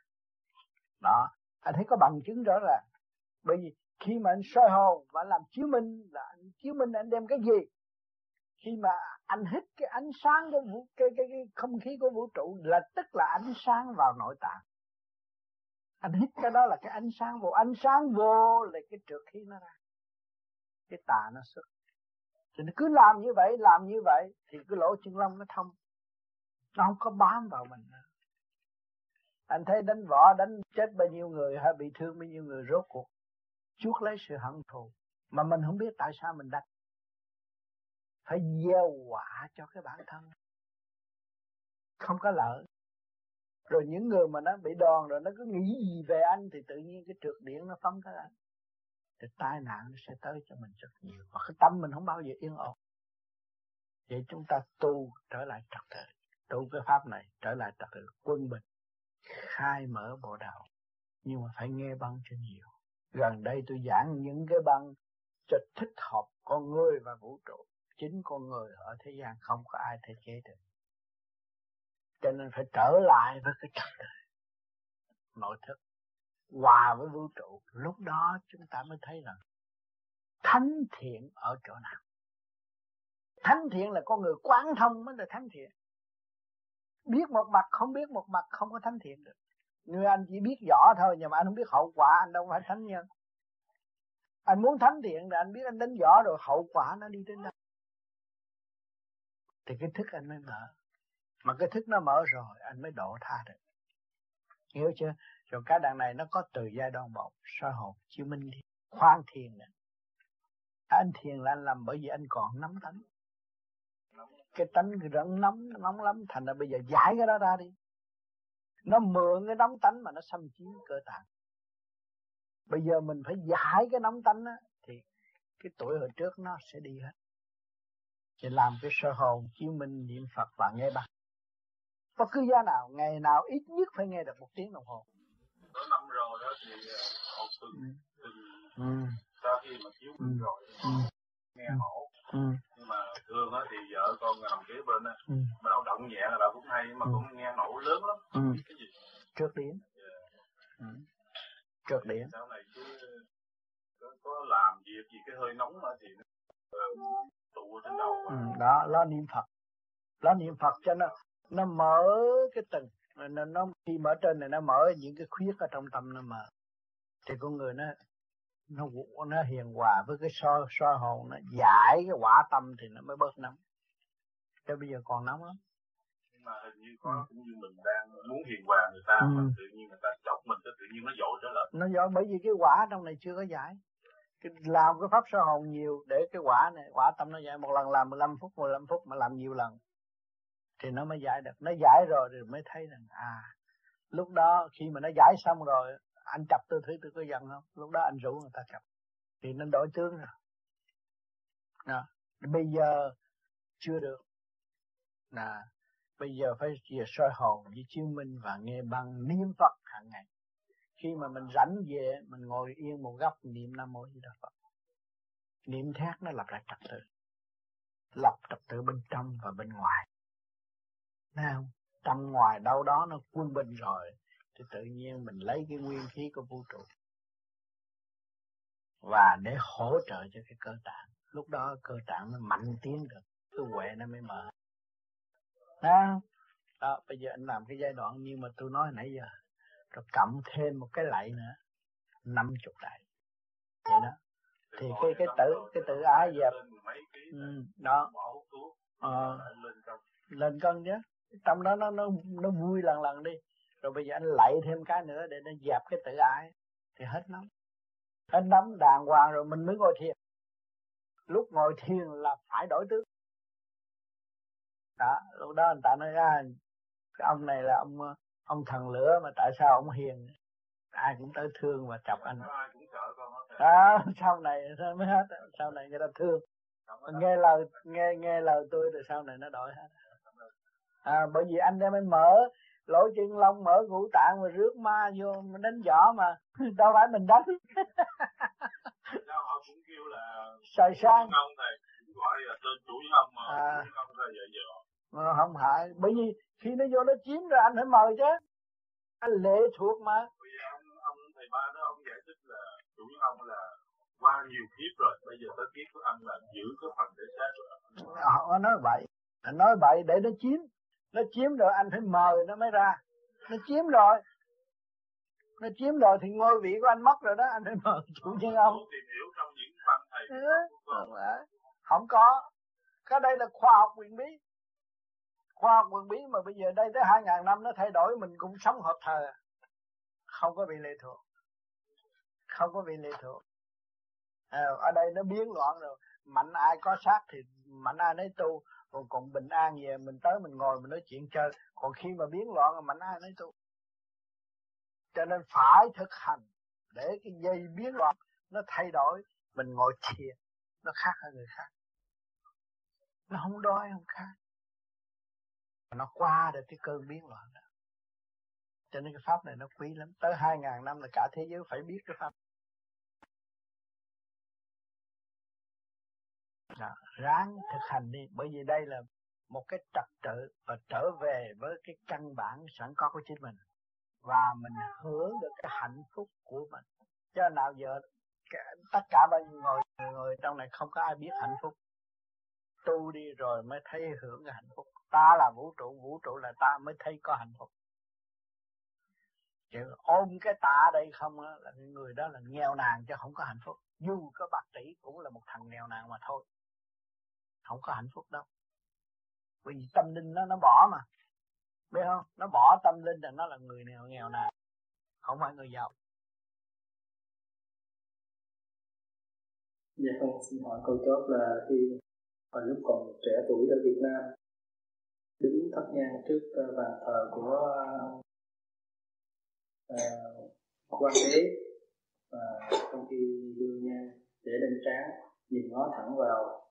Đó. Anh thấy có bằng chứng rõ ràng. Bởi vì khi mà anh soi hồn và làm chiếu minh là anh chiếu minh anh đem cái gì? Khi mà anh hít cái ánh sáng của vũ cái, cái, cái không khí của vũ trụ là tức là ánh sáng vào nội tạng. Anh hít cái đó là cái ánh sáng vô. Ánh sáng vô là cái trượt khí nó ra cái tà nó xuất. Thì nó cứ làm như vậy, làm như vậy, thì cái lỗ chân lông nó thông. Nó không có bám vào mình nữa. Anh thấy đánh võ, đánh chết bao nhiêu người, hay bị thương bao nhiêu người, rốt cuộc chuốc lấy sự hận thù. Mà mình không biết tại sao mình đánh. Phải gieo quả cho cái bản thân. Không có lợi. Rồi những người mà nó bị đòn rồi, nó cứ nghĩ gì về anh, thì tự nhiên cái trượt điện nó phóng tới anh thì tai nạn nó sẽ tới cho mình rất nhiều. Và cái tâm mình không bao giờ yên ổn. Vậy chúng ta tu trở lại trật tự. Tu cái pháp này trở lại trật tự quân bình. Khai mở bộ đạo. Nhưng mà phải nghe băng cho nhiều. Gần đây tôi giảng những cái băng cho thích hợp con người và vũ trụ. Chính con người ở thế gian không có ai thể chế được. Cho nên phải trở lại với cái trật tự. Nội thức hòa với vũ trụ, lúc đó chúng ta mới thấy rằng thánh thiện ở chỗ nào. Thánh thiện là con người quán thông mới là thánh thiện. Biết một mặt không biết một mặt không có thánh thiện được. Người anh chỉ biết rõ thôi, nhưng mà anh không biết hậu quả, anh đâu phải thánh nhân. Anh muốn thánh thiện là anh biết anh đánh võ rồi, hậu quả nó đi đến đâu. Thì cái thức anh mới mở. Mà cái thức nó mở rồi, anh mới độ tha được. Hiểu chưa? Rồi cái đằng này nó có từ giai đoạn một soi hồn chiếu minh đi khoan thiền này anh thiền là anh làm bởi vì anh còn nắm tánh. Cái tánh rẫn nóng nóng lắm, thành ra bây giờ giải cái đó ra đi. Nó mượn cái nóng tánh mà nó xâm chiếm cơ tạng. Bây giờ mình phải giải cái nóng tánh á, thì cái tuổi hồi trước nó sẽ đi hết. Thì làm cái sơ hồn chiếu minh niệm phật và nghe băng bất cứ giá nào, ngày nào ít nhất phải nghe được một tiếng đồng hồ có năm rồi đó thì hậu từng từng ừ. sau khi mà chiếu minh ừ. rồi ừ. nghe ừ. hổ ừ. nhưng mà thường á thì vợ con nằm kế bên á ừ. mà đậu động nhẹ là đậu cũng hay mà ừ. cũng nghe nổ lớn lắm ừ. cái gì trước điển ừ. trước điển sau này cứ có, có làm việc gì cái hơi nóng mà thì nó tụ trên đầu ừ, đó lo niệm phật lo niệm phật cho nó nó mở cái tầng nó, nó khi mở trên này nó mở những cái khuyết ở trong tâm nó mở. Thì con người nó nó nó hiền hòa với cái soi soi hồn nó giải cái quả tâm thì nó mới bớt nóng. Cho bây giờ còn nóng lắm. Nhưng mà hình như có ừ. cũng như mình đang muốn hiền hòa người ta ừ. mà tự nhiên người ta chọc mình tự nhiên nó dội trở lại. Nó dội bởi vì cái quả trong này chưa có giải. Cái làm cái pháp soi hồn nhiều để cái quả này quả tâm nó giải. Một lần làm 15 phút 15 phút mà làm nhiều lần thì nó mới giải được. Nó giải rồi thì mới thấy rằng à lúc đó khi mà nó giải xong rồi, anh chập tôi thấy tôi có giận không? Lúc đó anh rủ người ta chập. Thì nó đổi tướng rồi. Đó. bây giờ chưa được. Là bây giờ phải chìa soi hồn với chiếu minh và nghe băng niệm phật hàng ngày. Khi mà mình rảnh về, mình ngồi yên một góc, niệm nam mô di đà phật. Niệm thét nó lập lại trật tự. Lập trật tự bên trong và bên ngoài nào trong ngoài đâu đó nó quân bình rồi thì tự nhiên mình lấy cái nguyên khí của vũ trụ và để hỗ trợ cho cái cơ tạng. Lúc đó cơ tạng nó mạnh tiến được cái huệ nó mới mở. Đó. đó bây giờ anh làm cái giai đoạn như mà tôi nói nãy giờ rồi cộng thêm một cái lạy nữa năm chục đại vậy đó. Thì cái cái tự cái tự ái dẹp ừ, đó. Ờ, lên cân chứ trong đó nó nó nó vui lần lần đi. Rồi bây giờ anh lạy thêm cái nữa để nó dẹp cái tự ái. Thì hết nóng. Hết nóng đàng hoàng rồi mình mới ngồi thiền. Lúc ngồi thiền là phải đổi tướng. Đó lúc đó người ta nói ra à, cái ông này là ông ông thần lửa mà tại sao ông hiền? Ai cũng tới thương và chọc anh. Đó sau này mới hết. Sau này người ta thương. Nghe lời nghe nghe lời tôi rồi sau này nó đổi hết à, bởi vì anh em anh mở lỗ chân lông mở ngũ tạng mà rước ma vô mà đánh võ mà đâu phải mình đánh. Họ cũng kêu là sài sang. Ông này gọi là tên chủ ông mà à. ông vậy giờ không hại bởi vì khi nó vô nó chiếm rồi anh phải mời chứ. Anh lệ thuộc mà. Bây giờ ông, ông thầy ba đó ông giải thích là chủ ông là qua nhiều kiếp rồi bây giờ tới kiếp của anh là giữ cái phần để xác rồi. Họ nói vậy nói vậy để nó chiếm nó chiếm rồi anh phải mời nó mới ra. Nó chiếm rồi. Nó chiếm rồi thì ngôi vị của anh mất rồi đó anh phải mời chủ nhân ông. ừ, không có. Cái đây là khoa học quyền bí. Khoa học quyền bí mà bây giờ đây tới hai ngàn năm nó thay đổi mình cũng sống hợp thời. Không có bị lệ thuộc. Không có bị lệ thuộc. À, ở đây nó biến loạn rồi. Mạnh ai có sát thì mạnh ai nấy tu còn còn bình an về mình tới mình ngồi mình nói chuyện chơi. Còn khi mà biến loạn là mạnh ai nói tu cho nên phải thực hành để cái dây biến loạn nó thay đổi. Mình ngồi thiền, nó khác hơn người khác. Nó không đói, không khác nó qua được cái cơn biến loạn đó. Cho nên cái pháp này nó quý lắm. Tới hai ngàn năm là cả thế giới phải biết cái pháp. Ráng thực hành đi. Bởi vì đây là một cái trật tự và trở về với cái căn bản sẵn có của chính mình. Và mình hưởng được cái hạnh phúc của mình. Cho nào giờ tất cả bao nhiêu người người trong này không có ai biết hạnh phúc. Tu đi rồi mới thấy hưởng cái hạnh phúc. Ta là vũ trụ vũ trụ là ta mới thấy có hạnh phúc. Chứ ôm cái tạ đây không là người đó là nghèo nàn chứ không có hạnh phúc. Dù có bạc tỷ cũng là một thằng nghèo nàn mà thôi không có hạnh phúc đâu. Vì tâm linh nó nó bỏ mà. Biết không? Nó bỏ tâm linh là nó là người nghèo nghèo nàn. Không phải người giàu. Dạ con xin hỏi câu chốt là khi hồi lúc còn trẻ tuổi ở Việt Nam đứng thắp nhang trước ờ, bàn thờ của uh, quan đế và trong khi đưa nhang để lên trán nhìn nó thẳng vào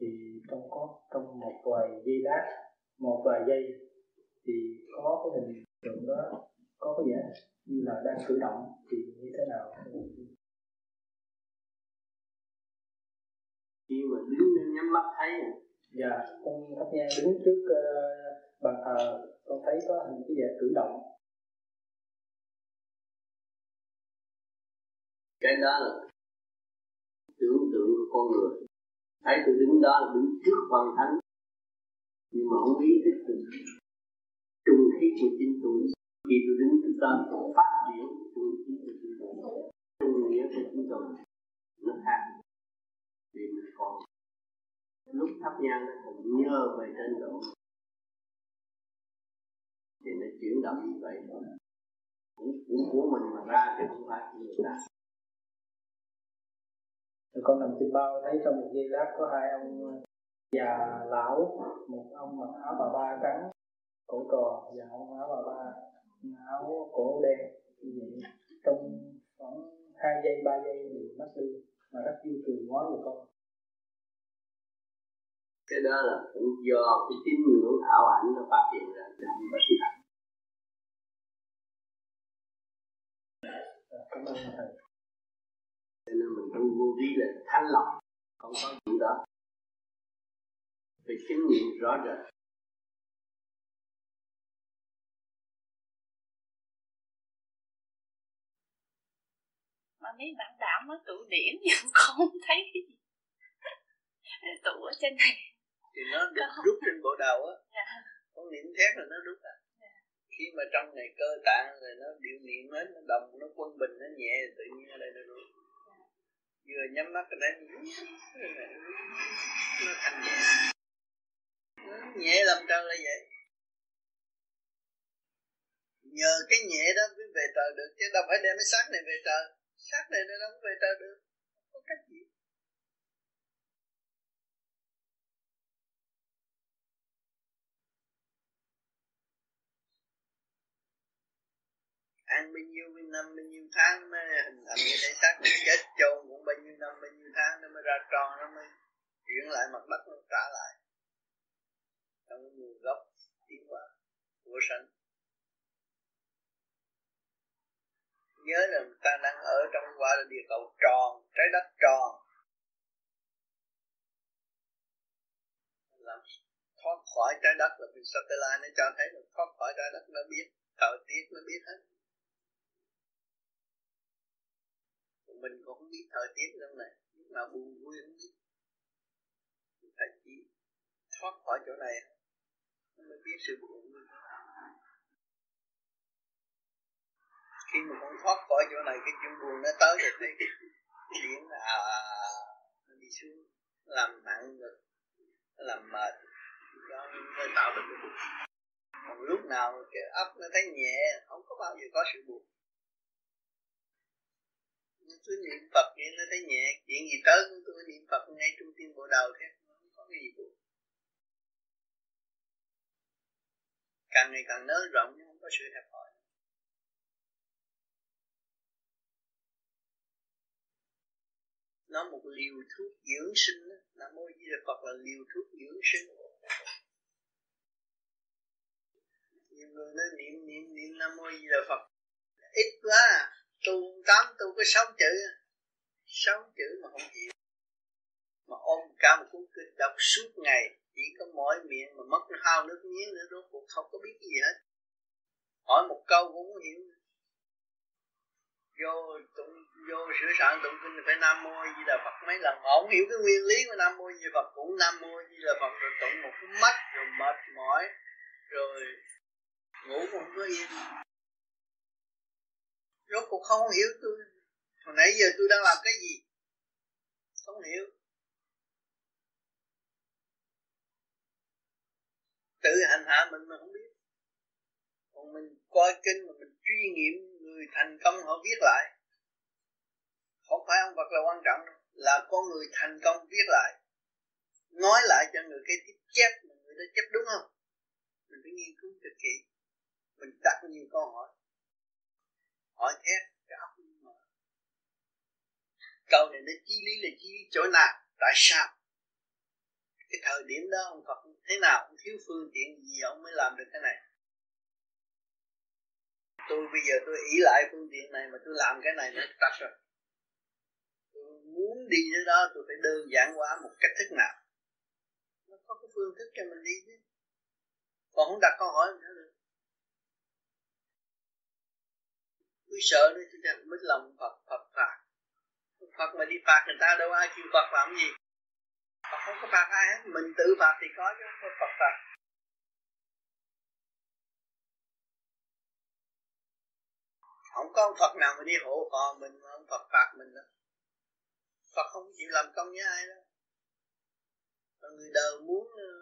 thì trong có trong một vài giây lát một vài giây thì có cái hình tượng đó có cái vẻ như là đang cử động thì như thế nào? Khi mà đứng nhắm mắt thấy dạ con thắp nhang đứng trước uh, bàn thờ con thấy có hình cái vẻ cử động. Cái đó là tưởng tượng của con người thấy tôi đứng đó là đứng trước quan thánh. Nhưng mà không ý thức được trung khí của chính tôi. Khi tôi đứng trước đó phát triển trung khí của chính tôi. Trung nghĩa của chính tôi. Nó khác. Vì mình còn lúc thắp nhang nó còn nhớ về trên độ thì nó chuyển động như vậy. Thôi cũng của mình mà ra chứ không phải của người ta rồi con nằm trên bao thấy trong một giây lát có hai ông già lão một ông mặc áo bà ba trắng cổ tròn và ông áo bà ba áo cổ đen như vậy. Trong khoảng hai giây ba giây thì mất đi mà rất vui cười quá người con. Cái đó là cũng do cái tín ngưỡng ảo ảnh nó phát hiện ra có sự thật cảm ơn thầy cho nên mình tu vô vi là thanh lọc. Không có gì đó. Phải kinh nghiệm rõ rệt. Mà mấy bạn đạo mới tụ điểm nhưng con không thấy. Cái gì tụ ở trên này. Thì nó được rút trên bộ đầu á. Dạ. con niệm thét là nó rút à. Dạ. khi mà trong này cơ tạng rồi nó điệu niệm hết nó đồng nó quân bình nó nhẹ tự nhiên ở đây nó rút vừa nhắm mắt đã đấy, nó thành nhẹ. Nó nhẹ làm trời là vậy. Nhờ cái nhẹ đó mới về trời được, chứ đâu phải đem cái xác này về trời. Xác này nó không về trời được, không có cách gì. Ăn bao nhiêu, năm bao nhiêu tháng mới hình thành cái thể xác này, chết chôn năm bao nhiêu tháng nó mới ra tròn, nó mới chuyển lại mặt đất, nó trả lại. Trong nguồn gốc, tiến hóa của sanh. Nhớ là ta đang ở trong quả là địa cầu tròn, trái đất tròn. Làm thoát khỏi trái đất là vì satellite nó cho thấy là thoát khỏi trái đất nó biết, thời tiết nó biết hết. Mình cũng không biết thời tiết nữa này lúc nào buồn vui không biết. Phải chỉ thoát khỏi chỗ này mới biết sự buồn vui. Khi mà con thoát khỏi chỗ này, cái chuyện buồn nó tới rồi, thấy điện à nó đi xuống làm nặng ngực làm mệt. Đó, nó tạo được cái buồn. Còn lúc nào cái ấp nó thấy nhẹ, không có bao giờ có sự buồn tôi niệm Phật nghe nó thấy nhẹ, chuyện gì tới tôi niệm Phật ngay trung tim bộ đầu thế, không có cái gì buồn. Càng ngày càng nới rộng nhưng không có sự hẹp hòi. Nó một liều thuốc dưỡng sinh đó. nam mô di đà phật là liều thuốc dưỡng sinh. Nhiều người nói niệm niệm niệm nam mô di đà phật. Ít quá à tu tám, tu có sáu chữ. Sáu chữ mà không chịu. Mà ôm cả một cuốn kinh đọc suốt ngày, chỉ có mỏi miệng mà mất hao nước miếng nữa, rốt cuộc không có biết gì hết. Hỏi một câu cũng không hiểu. Vô tụng, vô sửa soạn tụng kinh phải nam mô di đà phật. Mấy lần họ không hiểu cái nguyên lý của nam mô di đà phật, cũng nam mô di đà phật, rồi tụng một cái mắt rồi mệt mỏi, rồi ngủ cũng không có yên rốt cuộc không hiểu tôi. Hồi nãy giờ tôi đang làm cái gì? Không hiểu. Tự hành hạ mình mà không biết. Còn mình coi kinh mà mình truy nghiệm người thành công họ viết lại. Không phải ông Phật là quan trọng đâu. Là con người thành công viết lại. Nói lại cho người cái tiếp chép mà người đó chép đúng không? Mình phải nghiên cứu thật kỹ. Mình đặt nhiều câu hỏi hỏi thét cái óc mở. Câu này nó chi lý là chi lý chỗ nào? Tại sao? Cái thời điểm đó ông Phật thế nào ông thiếu phương tiện gì ông mới làm được cái này? Tôi bây giờ tôi ý lại phương tiện này mà tôi làm cái này nó tắt rồi. Tôi muốn đi tới đó, tôi phải đơn giản hóa một cách thức nào? Nó có cái phương thức cho mình đi chứ. Còn không đặt câu hỏi nữa được quý sợ nên chúng ta mất lòng Phật Phật phạt Phật mà đi phạt người ta đâu ai chịu Phật làm gì. Phật không có phạt ai hết, mình tự phạt thì có chứ, không Phật phạt. Không có ông Phật nào mà đi hộ họ mình, mà ông Phật phạt mình đâu. Phật không chịu làm công với ai đâu. Còn người đời muốn ờ,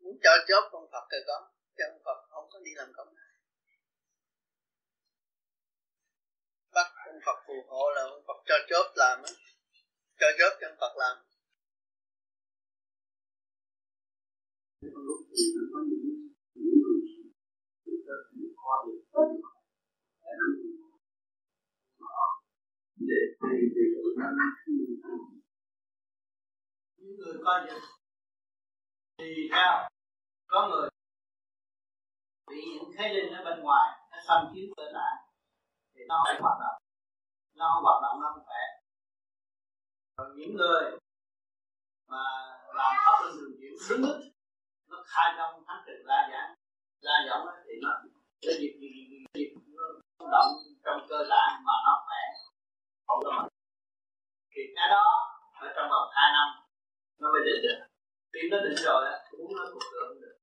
muốn cho chớp con Phật thì có, chứ ông Phật không có đi làm công này bắt ông Phật phù hộ là ông Phật cho chớp làm á. Cho chớp cho ông Phật làm. Những người để những người coi dịch thì theo có người bị những thế linh ở bên ngoài, nó xâm chiếm cơ thể, thì nó phải hoạt động nó không hoạt động nó không khỏe còn những người mà làm pháp luân thường chuyển đúng mức nó khai trong thánh trực la giảng la giọng thì nó cái dịp gì dịp nó động trong cơ bản mà nó khỏe. Không có thì cái đó ở trong vòng hai năm nó mới định được. Khi nó định rồi á muốn nó cũng được được.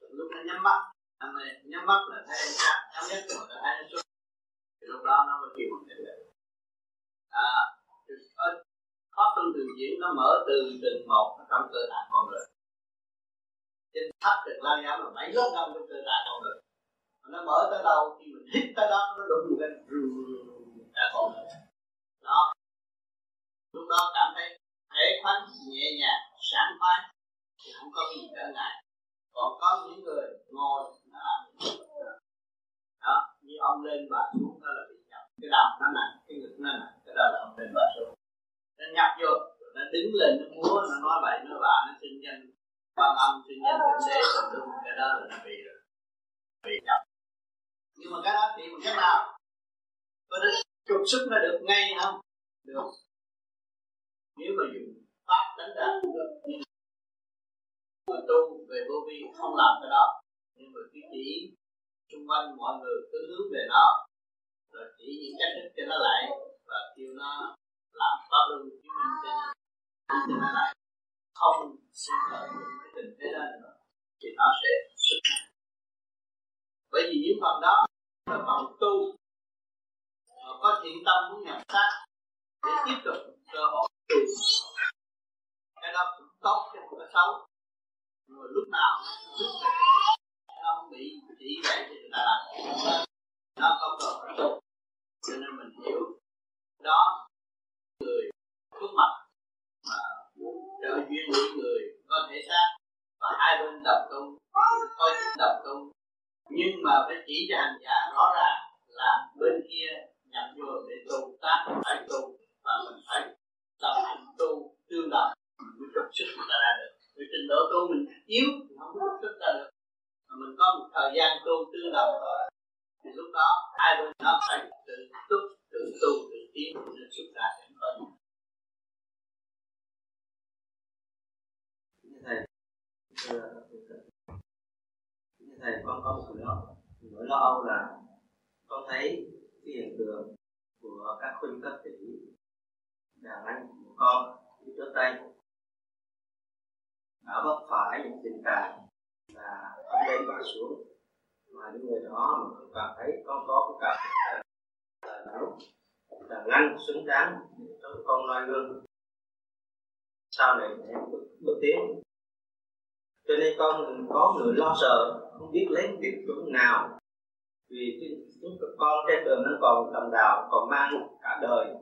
Lúc nó nhắm mắt, anh này nhắm mắt là thấy anh sáng nhắm mắt là thấy anh xuống lúc đó nó mới chịu định lực. À ở pháp từ thường diễn nó mở từ từng một trong cơ thể con người. Trên thấp được lao giáo là mấy lớp trong cơ thể con người. Nó mở tới đâu, khi mình hít tới đó, nó đụng một cái đã con người. Đó. Lúc đó cảm thấy thể khoắn, nhẹ nhàng sáng khoái, thì không có gì trở ngại. Còn có những người ngồi nó đó như ông lên và xuống đó là bị nhập cái đầu nó nặng, cái ngực nó nặng, cái đó là ông lên và xuống. Nó nhập vô, rồi nó đứng lên, nó múa, nó nói vậy, nó bạ nó xin danh, quan âm xin danh thượng đế tùm lum cái đó là nó bị rồi bị nhập nhưng mà cái đó thì bằng cách nào? Có được trục xuất nó được ngay không? Được. Nếu mà dùng pháp đánh đạt được. Nhưng mà tu về vô vi không làm cái đó. Nhưng mà cái chỉ xung quanh mọi người cứ hướng về nó. Rồi chỉ những cách thức cho nó lại và kêu nó làm pháp luân chứng minh cho cho nó lại. Không sinh khởi cái tình thế đó nữa, thì nó sẽ xuất bởi vì những phần đó là phần tu mà có thiện tâm muốn nhập sát để tiếp tục cơ hội tu. Cái đó cũng tốt chứ không có xấu. Rồi lúc nào lúc nó không bị chỉ dạy cho chúng ta làm. Nó không cần phải tu cho nên mình hiểu đó người khuất mặt mà muốn trợ duyên những người có thể xác. Và hai bên đồng tu có chuyện đồng tu nhưng mà phải chỉ cho hành giả rõ ràng là bên kia nhập vô để tu tác phải tu và mình phải tập hành tu tương đồng. Mới trục sức người ta ra được. Vì trình độ tu mình yếu thì không có trục sức ra được mình có một thời gian tu tương đồng rồi. Thì lúc đó, hai bên nó phải tự túc, tự tu, tự tiến nên xuất ra thành công thầy thầy. Con có một lo. Nỗi lo âu là con thấy cái hiện tượng của các khuynh các tỷ đàn anh của con đi trước đây đã vấp phải những tình trạng là ở lên và xuống. Mà những người đó mà không cảm thấy con có cái cảm là là đúng là ngăn xứng đáng cho con noi gương sau này sẽ bước, bước tiến. Cho nên con có người lo sợ không biết lấy cái chuẩn nào. Vì chúng con trên đường nó còn tầm đạo còn mang cả đời.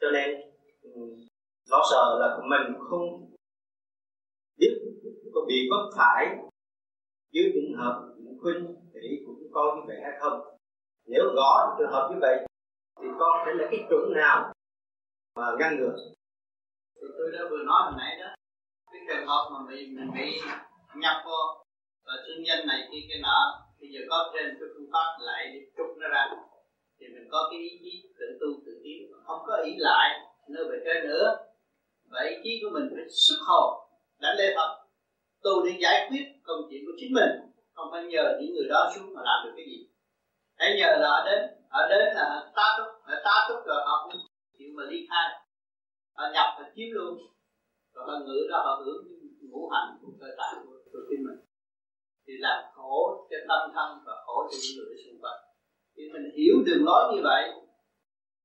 Cho nên ừ, lo sợ là mình không biết có bị vấp phải dưới trường hợp khuyên thì cũng coi như vậy hay không? Nếu có trường hợp như vậy, thì con sẽ là cái chuẩn nào mà ngăn ngừa? Thì tôi đã vừa nói hồi nãy đó, cái trường hợp mà bị mình bị nhập vô, và sinh danh này kia cái nọ bây giờ có trên cái phương pháp lại để trục nó ra. Thì mình có cái ý chí tự tu tự tiến, không có ý lại, nơi về trên nữa. Và ý chí của mình phải xuất hồn đánh lê Phật tôi để giải quyết công chuyện của chính mình. Không phải nhờ những người đó xuống mà làm được cái gì. Hãy nhờ là ở đến ở đến là ta túc là ta túc rồi họ cũng chịu mà ly khai. Họ nhập và chiếm luôn. Rồi họ ngữ đó họ hưởng ngũ hành của cơ tạng của, của chính mình. Thì làm khổ cho tâm thân và khổ cho những người xung quanh. Thì mình hiểu đường lối như vậy.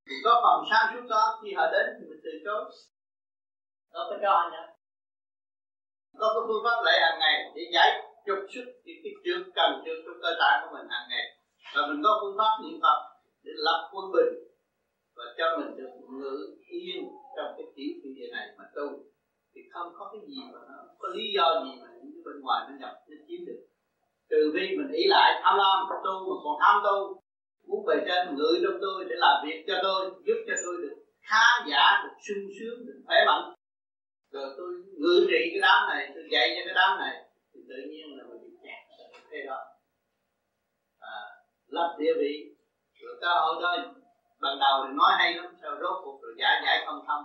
Thì có phần sáng suốt đó khi họ đến thì mình từ chối. Đó phải cho anh có cái phương pháp lễ hàng ngày để giải trục xuất những cái trước cần trước trong cơ tạng của mình hàng ngày. Và mình có phương pháp niệm phật để lập quân bình và cho mình được ngự yên trong cái tiểu thiên địa này mà tu. Thì không có cái gì mà nó, có lý do gì mà những bên ngoài nó nhập, nó chiếm được. Trừ khi mình ý lại tham lam tu, mà còn tham tu, muốn bề trên ngự trong tôi để làm việc cho tôi, giúp cho tôi được khá giả, được sung sướng, được khỏe mạnh rồi tôi ngự trị cái đám này tôi dạy cho cái đám này. Thì tự nhiên là mình bị kẹt ở thế đó. À, lập địa vị. Rồi cơ hội đó ban đầu thì nói hay lắm sau rốt cuộc rồi giải giải không thông.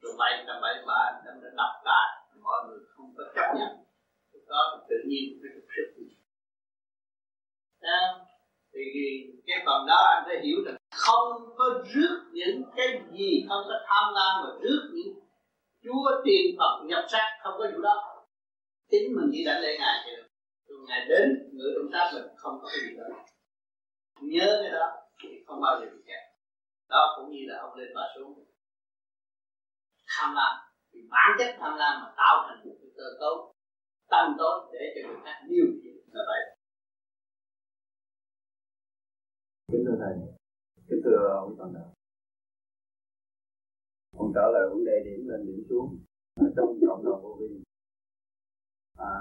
Rồi bày tầm bay bạ đâm ra đập lại mọi người không có chấp nhận. Lúc đó thì tự nhiên phải thực sức. À, thì cái phần đó anh phải hiểu rằng không có rước những cái gì không có tham lam mà rước những chúa tiền phật nhập sát không có vụ đó. Chính mình chỉ đánh lễ ngài thì được ngài đến ngự trong sát mình không có cái gì đó. Nhớ cái đó thì không bao giờ bị kẹt. Đó cũng như là ông lên và xuống. Tham lam. Thì bản chất tham lam mà tạo thành một cái cơ cấu tăng tốt để cho người khác điều khiển là vậy. Kính thưa thầy, kính thưa ông toàn đạo còn trả lời vấn đề điểm lên điểm xuống. Ở trong cộng đồng vô vi. À,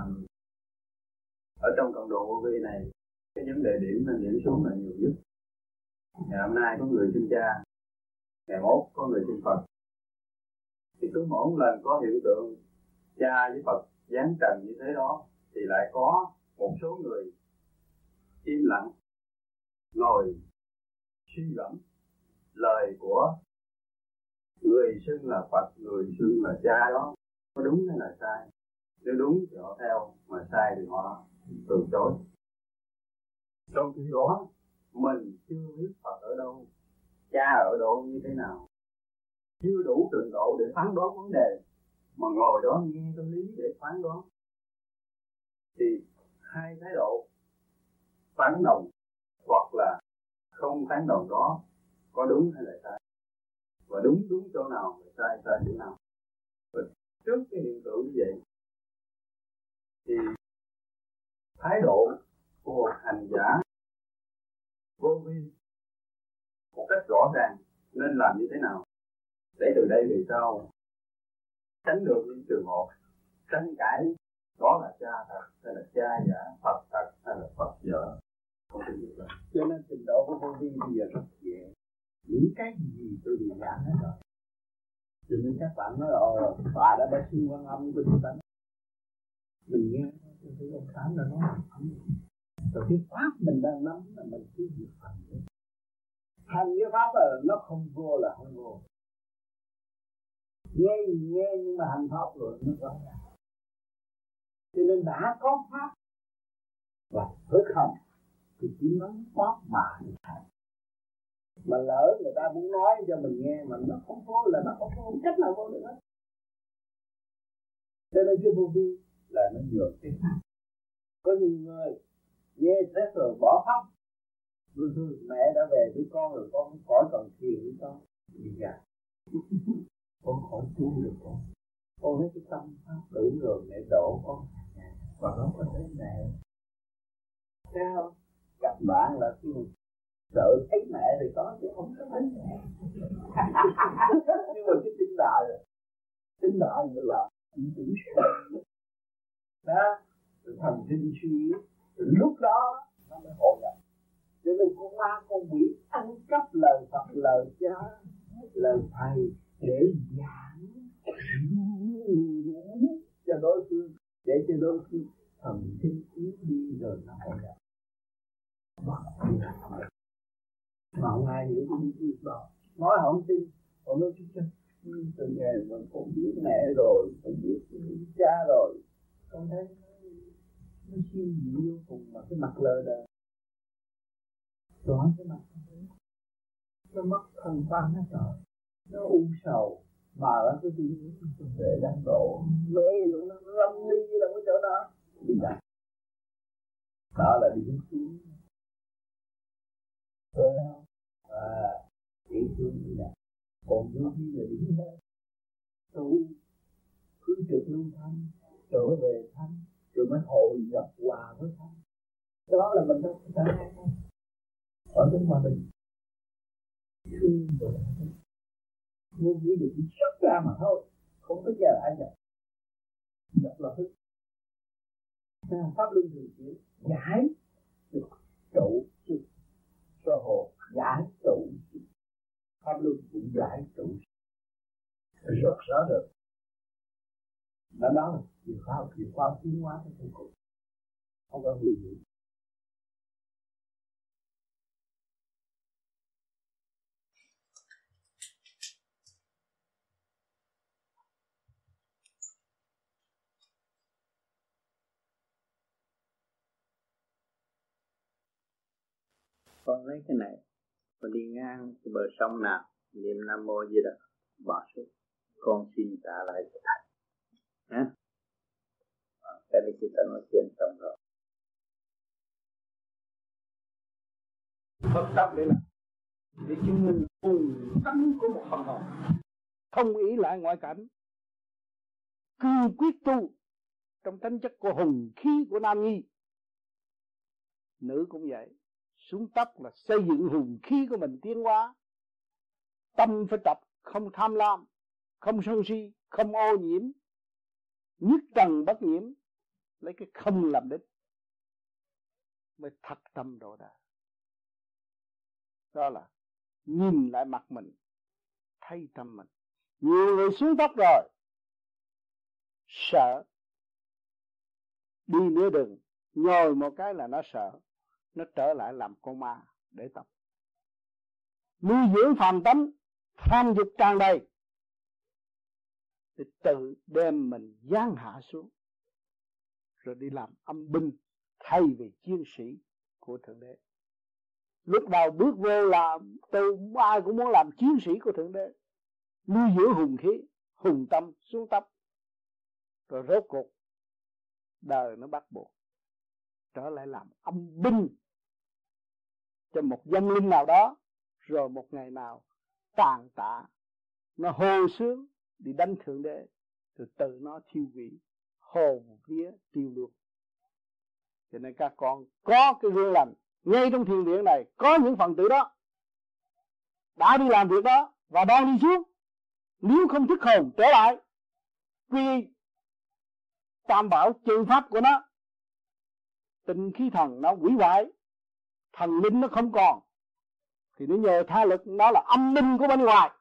ở trong cộng đồng vô vi này cái vấn đề điểm lên điểm xuống là nhiều nhất. Ngày hôm nay có người xin cha ngày mốt có người xin phật. Thì cứ mỗi lần có hiện tượng cha với phật giáng trần như thế đó thì lại có một số người im lặng ngồi suy gẫm lời của người xưng là Phật, người xưng là cha đó có đúng hay là sai? Nếu đúng thì họ theo, mà sai thì họ từ chối. Trong khi đó mình chưa biết Phật ở đâu, cha ở đâu như thế nào, chưa đủ trình độ để phán đoán vấn đề, mà ngồi đó nghe tâm lý để phán đoán, thì hai thái độ phán đồng hoặc là không phán đồng đó có đúng hay là sai và đúng đúng chỗ nào và sai sai chỗ nào. Và trước cái hiện tượng như vậy, thì thái độ của một hành giả vô vi một cách rõ ràng nên làm như thế nào? Để từ đây về sau, tránh được những trường hợp tranh cãi, đó là cha thật, hay là cha giả, phật thật, hay là phật giả. Không thể cho nên trình độ của vô vi bây giờ rất dễ những cái gì tôi đều giảng hết rồi. Cho nên các bạn nói ờ bà đã đã xin quan âm của chúng ta. Mình nghe, tôi thấy ông tám là nói rồi cái pháp mình đang nắm là mình cứ việc hành đấy hành cái pháp là nó không vô là không vô. Nghe nghe nhưng mà hành pháp rồi nó rõ ràng. Cho nên đã có pháp và với hành thì chỉ nói pháp mà hành mà lỡ người ta muốn nói cho mình nghe mà nó không vô là nó không có cách nào vô được hết. Cho nên cái vô vi là nó nhường cái pháp có nhiều người nghe xét rồi bỏ pháp rồi thôi mẹ đã về với con rồi, con khỏi còn thiền với con. Đi ra con khỏi tu được con. Con lấy cái tâm pháp tử rồi, mẹ đổ con và nó có thấy mẹ. Sao gặp bạn là khi sợ thấy mẹ thì có, chứ không có thấy mẹ. Nhưng mà cái tin đại tin đại nữa là cũng sợ đó thần kinh suy yếu. Lúc đó, nó mới hội nhập cho nên con ma, con quỷ ăn cắp lời Phật, lời cha, lời thầy để giảng. Cho đối phương, để cho đối phương thần kinh yếu đi rồi nó hội nhập mà không ai hiểu cái việc đó nói không tin. Còn nói, chứ từ ngày mà con biết mẹ rồi, con biết cha rồi. Con thấy nó siêu diệu vô cùng mà cái mặt lờ đờ. Rõ cái mặt nó mất thần quan hết rồi nó u sầu. Mà nó cái gì để đang đổ mê luôn, nó lâm ly là cái chỗ đó. Đi đặt đó là đi xuống. Ờ, à, chỉ thương như là còn vô vi là điểm hết tu cứ trực lưu thanh trở về thanh rồi mới hội nhập hòa với thanh. Đó là mình đâu có thể ở bên ngoài mình thương rồi vô nghĩa được xuất ra mà thôi không có giờ ai nhập. Nhập là thức. Pháp luân thường chuyển giải được trụ sự sơ hồ giải trụ. Pháp luân cũng giải trụ. Rất rõ được. Nó đó là chìa khóa chìa khóa tiến hóa cái thân cụ không có hủy diệt con lấy cái này có đi ngang cái bờ sông nào niệm nam mô di đà bỏ xuống. Con xin trả lại cho thầy. Nhé à, cái này chúng ta nói chuyện xong rồi. Phật tâm để làm để chứng minh hùng tánh của một phần hồn. Không ý lại ngoại cảnh. Cương quyết tu trong tính chất của hùng khí của nam nhi. Nữ cũng vậy xuống tóc là xây dựng hùng khí của mình tiến hóa. Tâm phải tập, không tham lam, không sân si, không ô nhiễm. Nhất trần bất nhiễm, lấy cái không làm đích, mới thật tâm độ đạt đó là nhìn lại mặt mình thay tâm mình. Nhiều người xuống tóc rồi, sợ. Đi nửa đường, nhồi một cái là nó sợ nó trở lại làm con ma để tập. Nuôi dưỡng phàm tánh, tham dục tràn đầy. Thì tự đem mình giáng hạ xuống, rồi đi làm âm binh thay vì chiến sĩ của thượng đế. Lúc đầu bước vô là từ ai cũng muốn làm chiến sĩ của thượng đế. Nuôi dưỡng hùng khí, hùng tâm xuống tấp. Rồi rốt cuộc, đời nó bắt buộc trở lại làm âm binh cho một dân linh nào đó, rồi một ngày nào tàn tạ, nó hồ sướng đi đánh thượng đế từ từ nó thiêu hủy hồn vía tiêu luôn cho nên các con có cái gương lành ngay trong thiền điện này, có những phần tử đó đã đi làm việc đó và đang đi xuống. Nếu không thức hồn trở lại, quy tam bảo trừ pháp của nó tình khí thần nó quỷ hoại thần linh nó không còn. Thì nó nhờ tha lực, nó là âm minh của bên ngoài.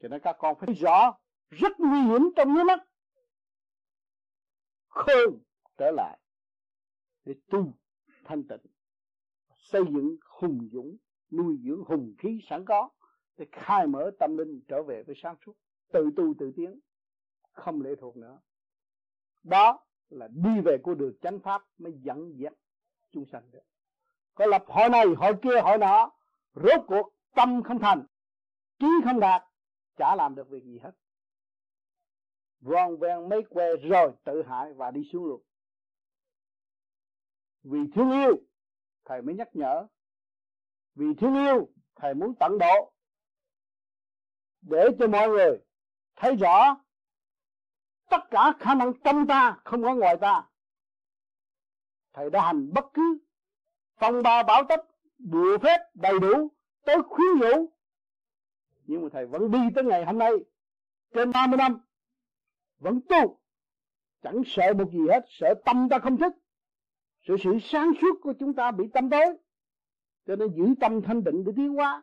Cho nên các con phải rõ rất nguy hiểm trong nhé mắt. Khôn trở lại để tu thanh tịnh, xây dựng hùng dũng, nuôi dưỡng hùng khí sẵn có để khai mở tâm linh trở về với sáng suốt, tự tu tự tiến, không lệ thuộc nữa. Đó là đi về của đường chánh pháp mới dẫn dắt chúng sanh được. Có lập hội này, hội kia, hội nọ, rốt cuộc tâm không thành, trí không đạt, chả làm được việc gì hết. Vòn vẹn mấy que rồi tự hại và đi xuống luôn vì thương yêu, thầy mới nhắc nhở. Vì thương yêu, thầy muốn tận độ. Để cho mọi người thấy rõ, tất cả khả năng trong ta không có ngoài ta thầy đã hành bất cứ phong ba bảo tất bùa phép đầy đủ, tới khuyến dụ nhưng mà thầy vẫn đi tới ngày hôm nay, trên 30 năm, vẫn tu. Chẳng sợ một gì hết, sợ tâm ta không thức. Sự sự sáng suốt của chúng ta bị tâm tối. Cho nên giữ tâm thanh định để tiến hóa.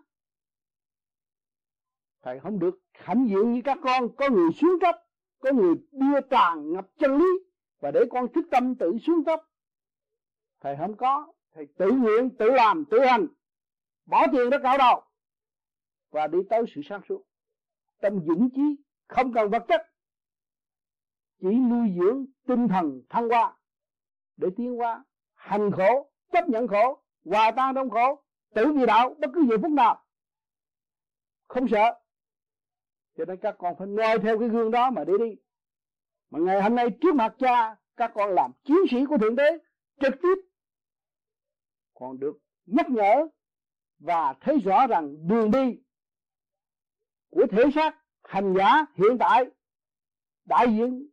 Thầy không được hãnh diện như các con. Có người xuống cấp, có người đưa tràn ngập chân lý và để con thức tâm tự xuống cấp thầy không có, thầy tự nguyện, tự làm, tự hành. Bỏ tiền ra cạo đầu và đi tới sự sáng suốt. Tâm dũng chí, không cần vật chất. Chỉ nuôi dưỡng tinh thần thăng hoa để tiến hóa, hành khổ, chấp nhận khổ, hòa tan trong khổ, tự vì đạo bất cứ giờ phút nào. Không sợ. Cho nên các con phải noi theo cái gương đó mà đi đi. Mà ngày hôm nay trước mặt cha, các con làm chiến sĩ của thượng đế trực tiếp. Còn được nhắc nhở và thấy rõ rằng đường đi của thể xác hành giả hiện tại đại diện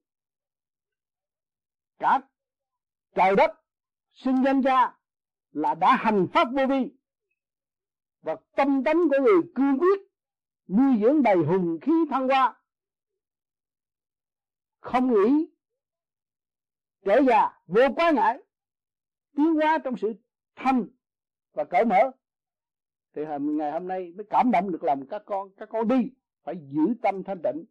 cả trời đất sinh danh cha là đã hành pháp vô vi và tâm tánh của người cương quyết nuôi dưỡng đầy hùng khí thăng hoa. Không nghĩ trở già vô quá ngại tiến hóa trong sự thanh và cởi mở. Thì ngày hôm nay mới cảm động được lòng các con các con đi phải giữ tâm thanh tịnh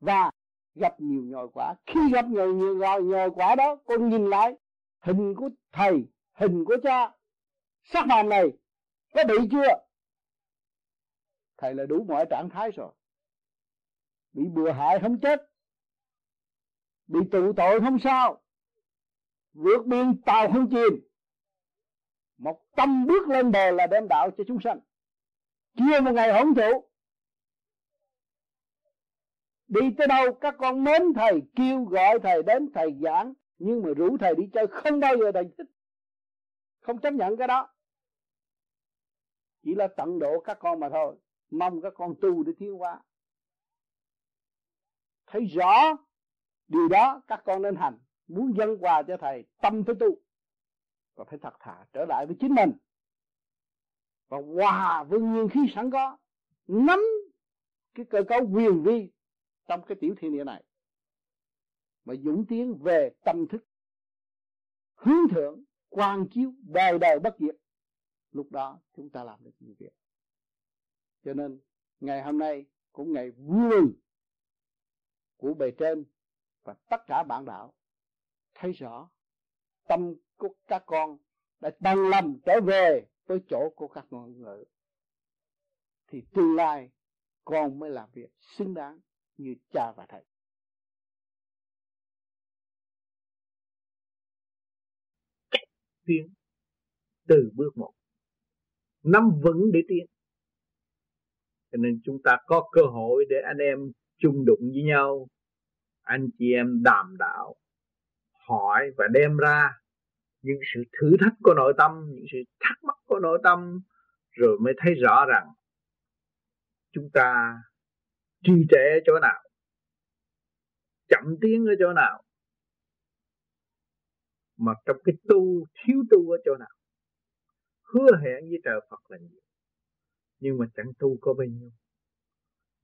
và gặp nhiều nhồi quả. Khi gặp nhiều nhiều nhồi, nhồi quả đó con nhìn lại hình của thầy hình của cha sắc màn này có bị chưa? Thầy là đủ mọi trạng thái rồi. Bị bừa hại không chết bị tụ tội không sao vượt biên tàu không chìm một tâm bước lên bờ là đem đạo cho chúng sanh. Chia một ngày hưởng thụ. Đi tới đâu các con mến thầy kêu gọi thầy đến thầy giảng, nhưng mà rủ thầy đi chơi không bao giờ thầy thích. Không chấp nhận cái đó. Chỉ là tận độ các con mà thôi. Mong các con tu để thiếu qua thấy rõ điều đó, các con nên hành. Muốn dâng quà cho thầy, tâm phải tu và phải thật thà trở lại với chính mình. Và hòa với nguyên khí sẵn có, nắm cái cơ cấu quyền vi trong cái tiểu thiên địa này, mà dũng tiến về tâm thức, hướng thượng quan chiếu đời đời bất diệt. Lúc đó chúng ta làm được nhiều việc. Cho nên ngày hôm nay cũng ngày vui của bề trên và tất cả bạn đạo thấy rõ tâm của các con đã bằng lòng trở về với chỗ của các ngôn ngữ thì tương lai con mới làm việc xứng đáng như cha và thầy. Tiến từ bước một. Nắm vững để tiến. Cho nên chúng ta có cơ hội để anh em chung đụng với nhau. Anh chị em đàm đạo, hỏi và đem ra những sự thử thách của nội tâm những sự thắc mắc của nội tâm rồi mới thấy rõ rằng chúng ta trì trệ ở chỗ nào chậm tiến ở chỗ nào mà trong cái tu thiếu tu ở chỗ nào. Hứa hẹn với trời Phật là nhiều nhưng mà chẳng tu có bao nhiêu.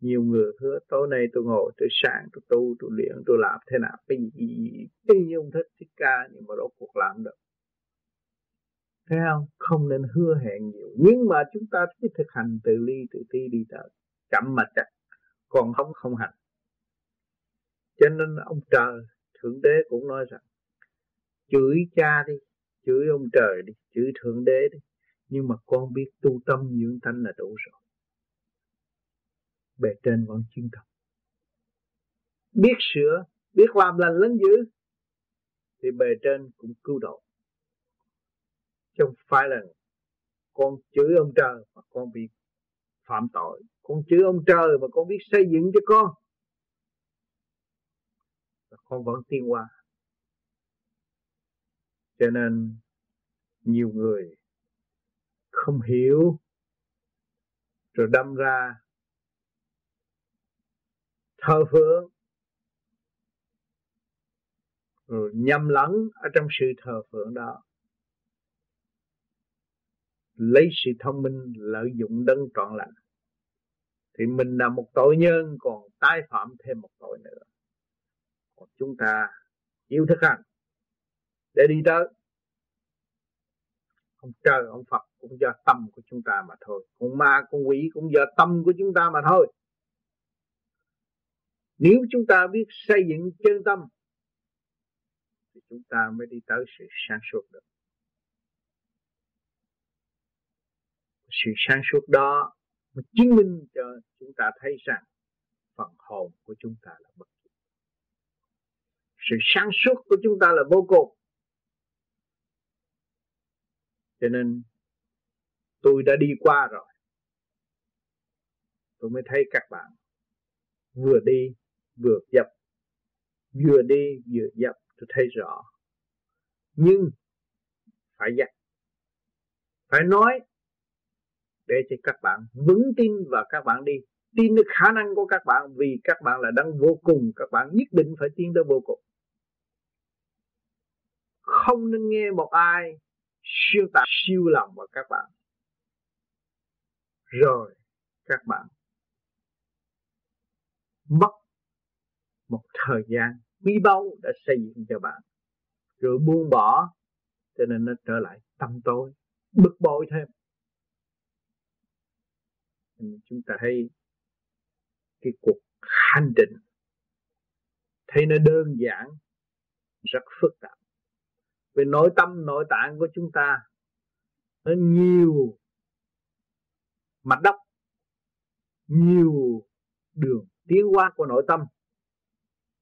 Nhiều người hứa tối nay tôi ngồi tôi sáng tôi tu tôi luyện tôi làm thế nào? Cái gì, cái gì ông thích thích ca nhưng mà rốt cuộc làm được thấy không? Không nên hứa hẹn nhiều. Nhưng mà chúng ta phải thực hành từ ly, từ ti đi tới chậm mà chặt. còn không không hành. Cho nên ông trời, thượng đế cũng nói rằng, chửi cha đi, chửi ông trời đi, chửi thượng đế đi. Nhưng mà con biết tu tâm dưỡng tánh là đủ rồi. Bề trên vẫn chuyên tâm. Biết sửa, biết làm lành lấn dữ, thì bề trên cũng cứu độ chứ không phải là con chửi ông trời mà con bị phạm tội. Con chửi ông trời mà con biết xây dựng cho con con vẫn tiến qua cho nên nhiều người không hiểu, rồi đâm ra thờ phượng, rồi nhầm lẫn ở trong sự thờ phượng đó lấy sự thông minh, lợi dụng đấng trọn lành, thì mình là một tội nhân, còn tái phạm thêm một tội nữa. Còn chúng ta yêu thức hành để đi tới. Ông trời, ông Phật cũng do tâm của chúng ta mà thôi con ma, con quỷ cũng do tâm của chúng ta mà thôi. Nếu chúng ta biết xây dựng chân tâm, thì chúng ta mới đi tới sự sáng suốt được. Sự sáng suốt đó mới chứng minh cho chúng ta thấy rằng phần hồn của chúng ta là bất diệt. Sự sáng suốt của chúng ta là vô cùng. Cho nên tôi đã đi qua rồi. Tôi mới thấy các bạn vừa đi, vừa dập. Vừa đi, vừa dập, tôi thấy rõ. Nhưng phải dập. Phải nói để cho các bạn vững tin và các bạn đi. Tin được khả năng của các bạn vì các bạn là đang vô cùng. Các bạn nhất định phải tiến tới vô cùng. Không nên nghe một ai siêu tạc, siêu lòng vào các bạn. Rồi, các bạn. Mất một thời gian quý báu đã xây dựng cho bạn. Rồi buông bỏ, cho nên nó trở lại tâm tối. Bực bội thêm chúng ta thấy cái cuộc hành trình thấy nó đơn giản, rất phức tạp. Về nội tâm, nội tạng của chúng ta nó nhiều mặt đất nhiều đường tiến hóa của nội tâm,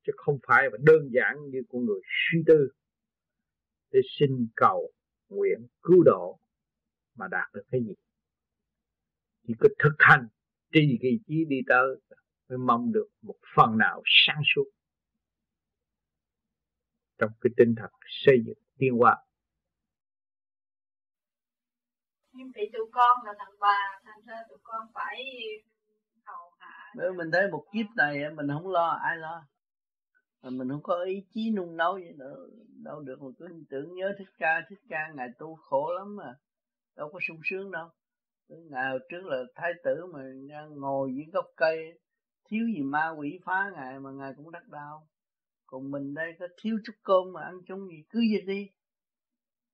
chứ không phải là đơn giản như của người suy tư để xin cầu nguyện cứu độ mà đạt được cái gì chỉ có thực hành trì kỳ chí đi tới mới mong được một phần nào sáng suốt. Trong cái tinh thần xây dựng tiến hóa. Nhưng vì tụi con là thằng bà thành ra tụi con phải hầu hạ. Nếu mình thấy một kiếp này mình không lo ai lo? Mà mình không có ý chí nung nấu vậy nữa đâu được. Mà cứ tưởng nhớ thích ca thích ca ngài tu khổ lắm mà đâu có sung sướng đâu ngày trước là thái tử mà ngồi dưới gốc cây thiếu gì ma quỷ phá ngài mà ngài cũng đắc đau. Còn mình đây có thiếu chút cơm mà ăn chung gì cứ vậy đi.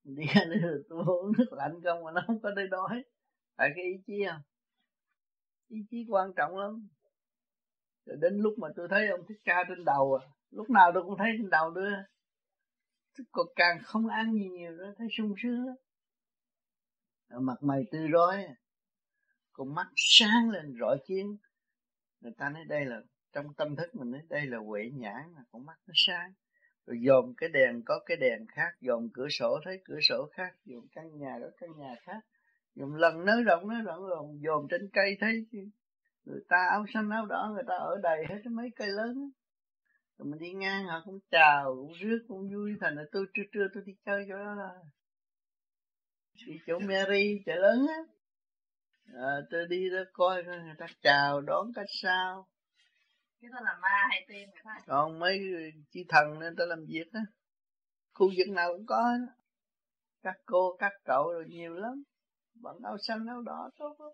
Đi ăn đây tôi uống nước lạnh không mà nó không có đây đói. Tại cái ý chí không, ý chí quan trọng lắm. Rồi đến lúc mà tôi thấy ông thích ca trên đầu à lúc nào tôi cũng thấy trên đầu đưa còn càng không ăn gì nhiều nữa thấy sung sướng mặt mày tươi rói à con mắt sáng lên rọi chiến người ta nói đây là, trong tâm thức mình nói đây là huệ nhãn, là con mắt nó sáng. Rồi dòm cái đèn, có cái đèn khác dòm cửa sổ thấy cửa sổ khác dòm căn nhà có căn nhà khác. Dòm lần nới rộng nới rộng rồi dòm trên cây thấy người ta áo xanh, áo đỏ, người ta ở đầy hết mấy cây lớn. Rồi mình đi ngang, họ cũng chào, cũng rước, cũng vui. Thành là tôi, trưa trưa tôi đi chơi chỗ đó là. Đi chỗ Mary, chợ lớn á à, tôi đi đó coi người ta chào đón cách sao. Cái đó là ma hay tiên người ta còn mấy chi thần nên ta làm việc á. Khu vực nào cũng có đó. các cô các cậu rồi nhiều lắm. Bận áo xanh áo đỏ tốt lắm.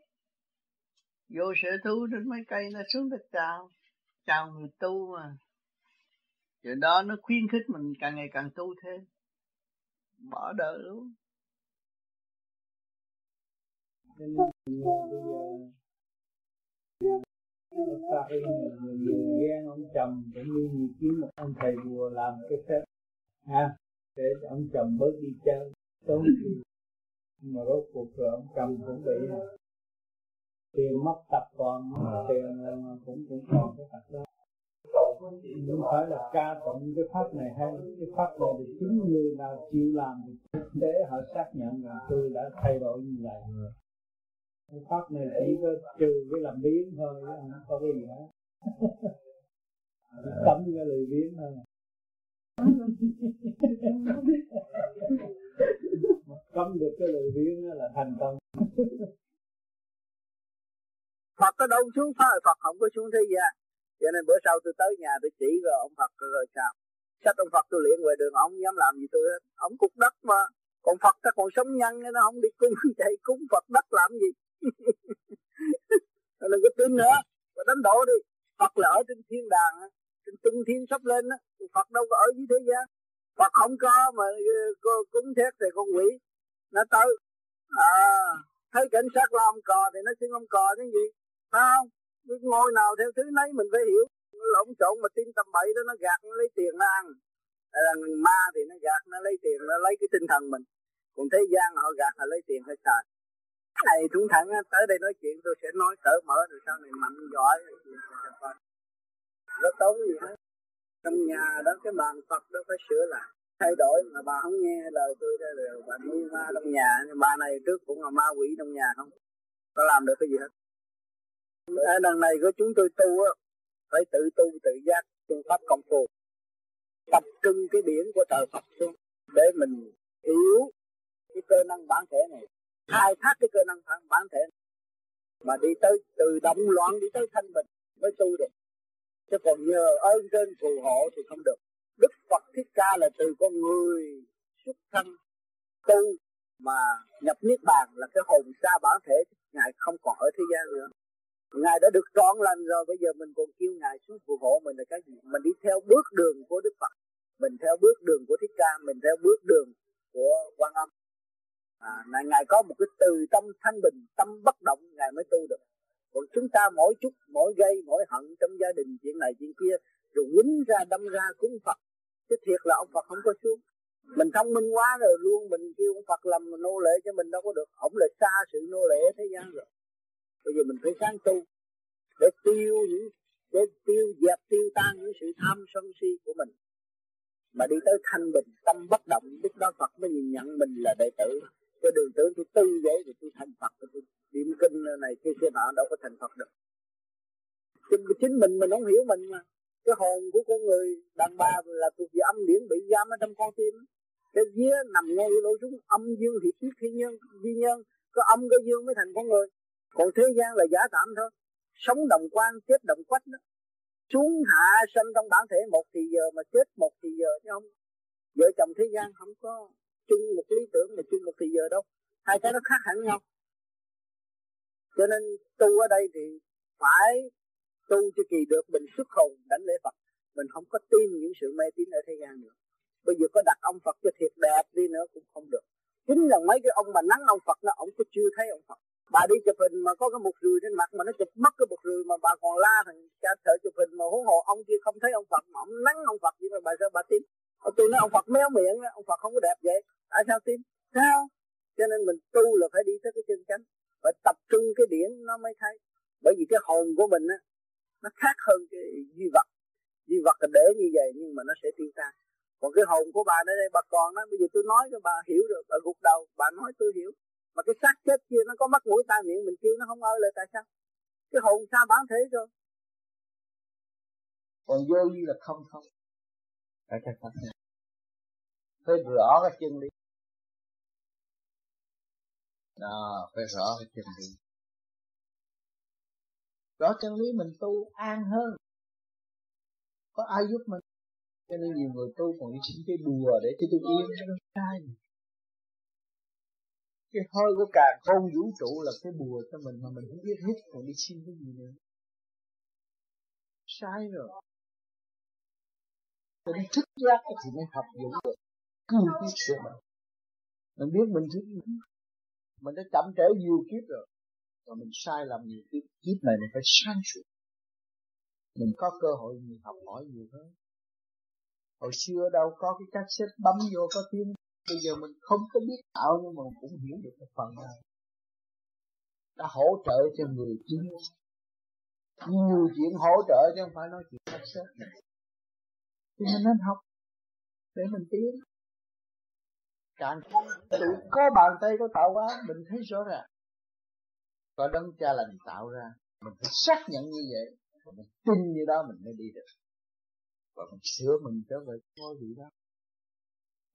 Vô sở thú trên mấy cây nó xuống đất chào. Chào người tu mà. Chuyện đó nó khuyến khích mình càng ngày càng tu thêm. Bỏ đời luôn Nên bây giờ ta nhiều người ghen ông chồng cũng như kiếm một ông thầy bùa làm cái phép. Ha để ông chồng bớt đi chơi tốn tiền. Mà rốt cuộc rồi ông chồng cũng bị tiền mất tập còn tiền cũng cũng còn cái thật đó. Không phải là ca tụng cái pháp này hay cái pháp này thì chính người nào chịu làm để họ xác nhận rằng tôi đã thay đổi như vậy cái pháp này chỉ có trừ cái làm biến thôi không có cái gì hết. Cấm cái lời biến thôi. Cấm được cái lời biến là thành công. Phật có đâu xuống phá, Phật không có xuống thế gian. Cho nên bữa sau tôi tới nhà tôi chỉ rồi ông Phật rồi sao? Sách ông Phật tôi luyện về đường, ông dám làm gì tôi hết. Ông cục đất mà. Còn Phật ta còn sống nhân nên nó không đi cung chạy cúng Phật đất làm gì? đừng có tin nữa. Và đánh đổ đi. Phật là ở trên thiên đàng trên tung thiên sắp lên á. Phật đâu có ở dưới thế gian. Phật không có mà ờ, cúng thét thì con quỷ nó tới. À thấy cảnh sát lo ông cò thì nó xin ông cò cái gì. Phải không? Cái ngôi nào theo thứ nấy mình phải hiểu. Lộn trộn mà tin tầm bậy đó, nó gạt, nó lấy tiền nó ăn. Hay là ma thì nó gạt, nó lấy tiền, nó lấy cái tinh thần mình. Còn thế gian họ gạt họ lấy tiền hay xài này chúng thẳng tới đây nói chuyện, tôi sẽ nói cởi mở, rồi sau này mạnh giỏi nó tốn gì hết. Trong nhà đó, cái bàn Phật đó phải sửa lại. Thay đổi mà bà không nghe lời tôi ra rồi, bà nuôi ma trong nhà. Nhưng bà này trước cũng là ma quỷ trong nhà không? Có làm được cái gì hết? Ở đằng này của chúng tôi tu á, phải tự tu, tự giác phương pháp công phu. Tập trung cái điển của trời Phật xuống, để mình hiểu cái cơ năng bản thể này khai thác cái cơ năng bản thể. Mà đi tới từ động loạn đi tới thanh bình mới tu được. Chứ còn nhờ ơn trên phù hộ thì không được. Đức Phật Thích Ca là từ con người xuất thân tu mà nhập niết bàn là cái hồn xa bản thể ngài không còn ở thế gian nữa. Ngài đã được trọn lành rồi, bây giờ mình còn kêu ngài xuống phù hộ mình là cái gì? Mình đi theo bước đường của đức phật, mình theo bước đường của thích ca, mình theo bước đường của quan âm à, ngài, ngài có một cái từ tâm thanh bình tâm bất động ngài mới tu được. Còn chúng ta mỗi chút mỗi gây mỗi hận trong gia đình chuyện này chuyện kia rồi quýnh ra đâm ra cúng phật. Chứ thiệt là ông phật không có xuống. Mình thông minh quá rồi luôn mình kêu ông phật làm nô lệ cho mình đâu có được. Ổng là xa sự nô lệ thế gian rồi. Bây giờ mình phải sáng tu để tiêu những để tiêu dẹp tiêu tan những sự tham sân si của mình. Mà đi tới thanh bình tâm bất động lúc đó Phật mới nhìn nhận mình là đệ tử cái đường tưởng tôi tư vậy thì tôi thành Phật tôi niệm kinh này kia kia nọ đâu có thành Phật được. Chính, chính mình mình không hiểu mình mà. Cái hồn của con người đàn bà là thuộc về âm điển bị giam ở trong con tim. Cái vía nằm ngay lỗ xuống âm dương hiệp tiết thiên nhân duy nhân. Có âm có dương mới thành con người. Còn thế gian là giả tạm thôi. Sống đồng quan chết đồng quách đó. Xuống hạ sanh trong bản thể một thì giờ mà chết một thì giờ chứ không. Vợ chồng thế gian không có chung một lý tưởng mà chung một thì giờ đâu. Hai cái nó khác hẳn nhau. Cho nên tu ở đây thì phải tu cho kỳ được, mình xuất hồn, đánh lễ Phật. Mình không có tin những sự mê tín ở thế gian nữa. Bây giờ có đặt ông Phật cho thiệt đẹp đi nữa cũng không được. Chính là mấy cái ông mà nắng ông Phật nó ông cũng chưa thấy ông Phật. Bà đi chụp hình mà có cái một rùi trên mặt mà nó chụp mất cái một rùi mà bà còn la thằng cha thợ chụp hình mà huống hồ ông kia không thấy ông Phật mà ông nắng ông Phật vậy mà bà sao bà tin? Ờ, tôi nói ông Phật méo miệng ông Phật không có đẹp vậy. Tại sao tin sao? Cho nên mình tu là phải đi tới cái chân chánh, phải tập trung cái điển nó mới thấy. Bởi vì cái hồn của mình á, nó khác hơn cái duy vật. Duy vật là để như vậy nhưng mà nó sẽ tiêu tan. Còn cái hồn của bà ở đây, bà còn đó bây giờ tôi nói cho bà hiểu rồi, bà gục đầu, bà nói tôi hiểu. Mà cái xác chết kia nó có mắt mũi tai miệng mình kêu nó không ơi là tại sao? Cái hồn sao bán thế rồi còn vô vi là không không phải cái pháp này phải rõ cái chân lý đó, phải rõ cái chân lý rõ chân lý mình tu an hơn. Có ai giúp mình? Cho nên nhiều người tu còn đi xin cái bùa để cho tôi yên. Nó sai cái hơi của cả không vũ trụ là cái bùa cho mình mà mình không biết hết còn đi xin cái gì nữa. Sai rồi nên thức giác thì mới học dụng được cương quyết của mình. Mình biết mình thích mình đã chậm trễ nhiều kiếp rồi. Và mình sai lầm nhiều kiếp. Kiếp này mình phải sáng suốt mình có cơ hội mình học hỏi nhiều hơn. Hồi xưa đâu có cái cách xếp bấm vô có tiếng. Bây giờ mình không có biết tạo nhưng mà cũng hiểu được cái phần nào đã hỗ trợ cho người chính. Nhiều chuyện hỗ trợ chứ không phải nói chuyện cách xếp thì mình nên học để mình tiến. Càng không tự có bàn tay có tạo hóa, mình thấy rõ ràng. Có đấng cha lành tạo ra, mình phải xác nhận như vậy mình tin như đó mình mới đi được. Và mình sửa mình trở về ngôi vị đó.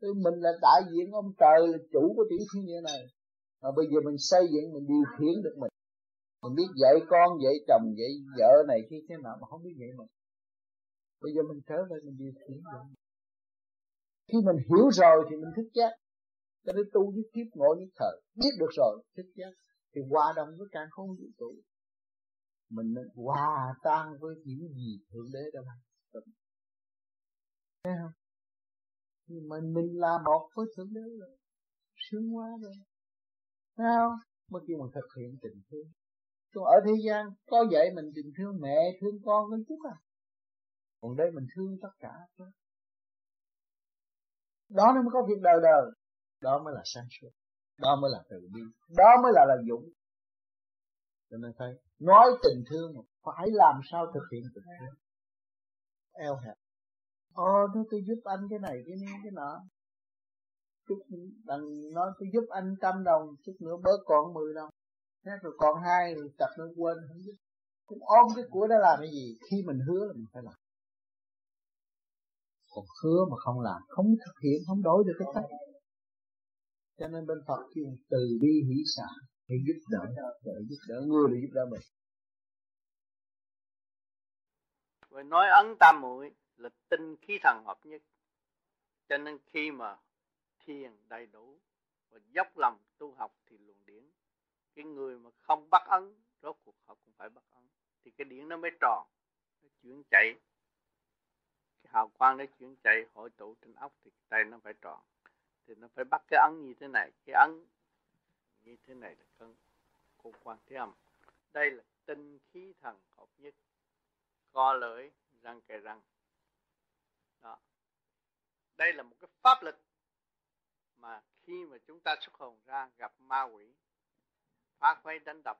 Thế mình là đại diện ông trời, là chủ của tiểu thiên địa này. Mà bây giờ mình xây dựng, mình điều khiển được mình. Mình biết dạy con, dạy chồng, dạy vợ này khi thế nào mà không biết dạy mình bây giờ mình trở về mình điều khiển được khi mình hiểu rồi thì mình thức giác. Cho nên tu với kiếp ngộ với thời biết được rồi, thức giác. Thì hòa đồng với càng không vũ trụ. Mình nên hòa tan với những gì thượng đế đã làm thấy không? Nhưng mà mình là một với thượng đế rồi. Sướng quá rồi. Thấy không? Mới kêu mình thực hiện tình thương. Còn ở thế gian, có vậy mình tình thương mẹ, thương con với chút à? Còn đây mình thương tất cả đó. đó nó mới có việc đời đời đó mới là sáng suốt đó mới là từ bi đó mới là là dũng cho nên thấy nói tình thương mà phải làm sao thực hiện tình thương eo hẹp ờ, Ồ, nó tôi giúp anh cái này, cái này, cái nọ. Chút đằng nói tôi giúp anh trăm đồng, chút nữa bớt còn mười đồng. Thế rồi còn hai rồi chặt nó quên không giúp. Cũng ôm cái của đó làm cái gì? Khi mình hứa là mình phải làm. Còn hứa mà không làm, không thực hiện, không đổi được cái cách. Cho nên bên Phật kêu từ bi hỷ xả để giúp đỡ, để giúp đỡ người để giúp đỡ mình. Rồi nói ấn tam muội là tinh khí thần hợp nhất cho nên khi mà thiền đầy đủ và dốc lòng tu học thì luồng điển cái người mà không bắt ấn rốt cuộc họ cũng phải bắt ấn thì cái điển nó mới tròn nó chuyển chạy cái hào quang nó chuyển chạy, hội tụ trên ốc thì tay nó phải tròn. Thì nó phải bắt cái ấn như thế này, cái ấn như thế này là cân của quan thế âm. Đây là tinh khí thần hợp nhất, co lưỡi, răng kề răng. Đó. Đây là một cái pháp lực mà khi mà chúng ta xuất hồn ra, gặp ma quỷ, phá quay đánh đập,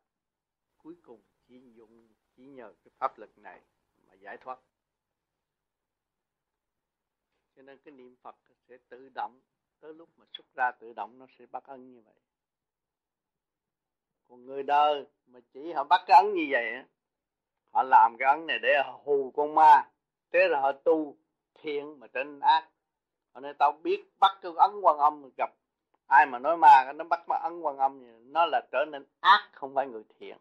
cuối cùng chỉ dùng, chỉ nhờ cái pháp lực này mà giải thoát cho nên cái niệm Phật sẽ tự động, tới lúc mà xuất ra tự động nó sẽ bắt ân như vậy. Còn người đời mà chỉ họ bắt cái ấn như vậy họ làm cái ấn này để hù con ma, thế là họ tu thiện mà trên ác. Họ nói tao biết bắt cái ấn quan âm gặp ai mà nói ma, nó bắt mà ấn quan âm nó là trở nên ác, không phải người thiện.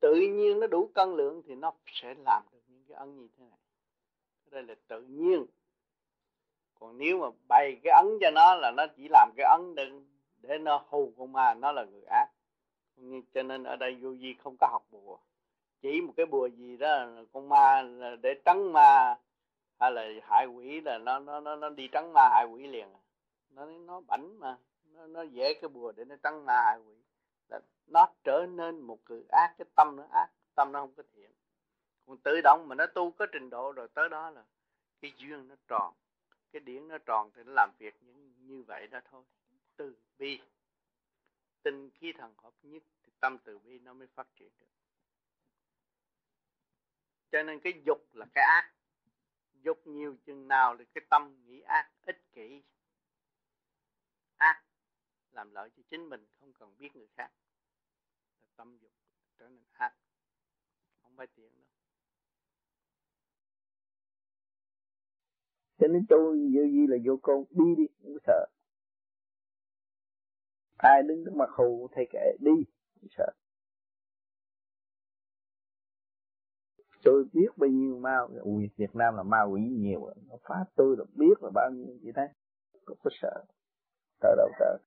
Tự nhiên nó đủ cân lượng thì nó sẽ làm được những cái ấn như thế này. Đây là tự nhiên còn nếu mà bày cái ấn cho nó là nó chỉ làm cái ấn đừng để nó hù con ma, nó là người ác. Cho nên ở đây vô vi không có học bùa. Chỉ một cái bùa gì đó con ma để trắng ma, hay là hại quỷ là nó nó nó nó đi trắng ma hại quỷ liền. Nó nó bảnh mà, nó nó dễ cái bùa để nó trắng ma hại quỷ. Là nó trở nên một người ác, cái tâm nó ác, tâm nó không có thiện. Còn tự động mà nó tu có trình độ rồi, tới đó là cái duyên nó tròn cái điển nó tròn thì nó làm việc như, như vậy đó thôi. Từ bi tinh khí thần hợp nhất thì tâm từ bi nó mới phát triển được. Cho nên cái dục là cái ác. Dục nhiều chừng nào thì cái tâm nghĩ ác ích kỷ. Ác làm lợi cho chính mình không cần biết người khác. Là tâm dục trở nên ác. Không phải tiện đâu. Cho nên tôi vô gì là vô con, đi đi, không sợ. Ai đứng trước mặt hồ thầy kệ, đi, không sợ. Tôi biết bao nhiêu ma, ui, Việt Nam là ma quỷ nhiều nó phá tôi là biết là bao nhiêu gì thế không có sợ. Sợ đâu, sợ.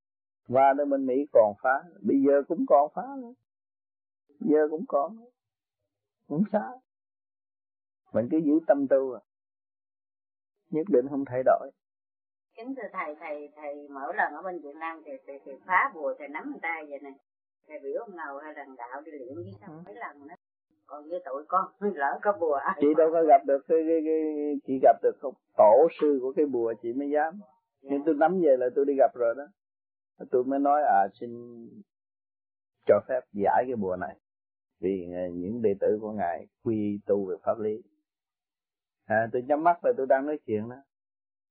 Và nơi bên Mỹ còn phá, bây giờ cũng còn phá nữa. Giờ cũng còn không sao. Mình cứ giữ tâm tu à nhất định không thay đổi. Kính thưa thầy thầy thầy mỗi lần ở bên Việt Nam thì thì, thì phá bùa thầy nắm người ta vậy này thầy biểu ông ngầu hay lần đạo đi luyện với sao? Mấy lần đó còn như tụi con lỡ có bùa ai chị đâu có gặp được cái, cái, cái chị gặp được không? Tổ sư của cái bùa chị mới dám. Dạ. nhưng tôi nắm về là tôi đi gặp rồi đó. Tôi mới nói à xin cho phép giải cái bùa này. Vì à, những đệ tử của ngài quy tu về pháp lý à, tôi nhắm mắt là tôi đang nói chuyện đó.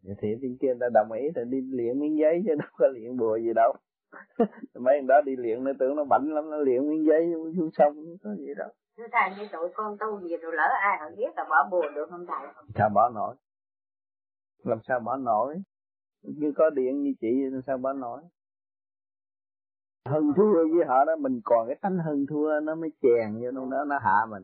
Thì bên kia người ta đồng ý thì đi luyện miếng giấy chứ đâu có luyện bùa gì đâu. Mấy người đó đi luyện nó tưởng nó bảnh lắm nó luyện miếng giấy xuống sông có gì đâu. Thưa thầy như tụi con tu gì rồi lỡ ai họ ghét là bỏ bùa được không thầy? Sao bỏ nổi? Làm sao bỏ nổi? Như có điện như chị làm sao bỏ nổi? Hơn thua với họ đó mình còn cái tánh hơn thua nó mới chèn vô đó nó hạ mình.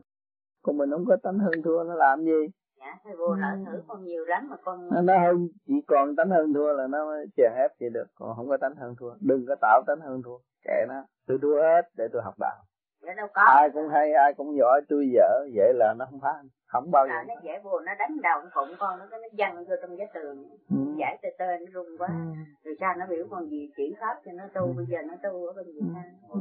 Còn mình không có tánh hơn thua nó làm gì dạ thầy vô lỡ thử con nhiều lắm mà con nó, nó hơn chỉ còn tánh hơn thua là nó chèn ép chị được còn không có tánh hơn thua. Đừng có tạo tánh hơn thua. Kệ nó. Tôi thua hết để tôi học đạo. Dạ đâu có. Ai cũng hay ai cũng giỏi tôi dở vậy là nó không phá không bao giờ nó dễ buồn nó đánh đầu con phụng con nó cái nó văng vô trong cái tường. Ừ. giải tê tê nó rung quá. Ừ. rồi sao nó biểu con gì chuyển pháp cho nó tu ừ. bây giờ nó tu ở bên việt nam ừ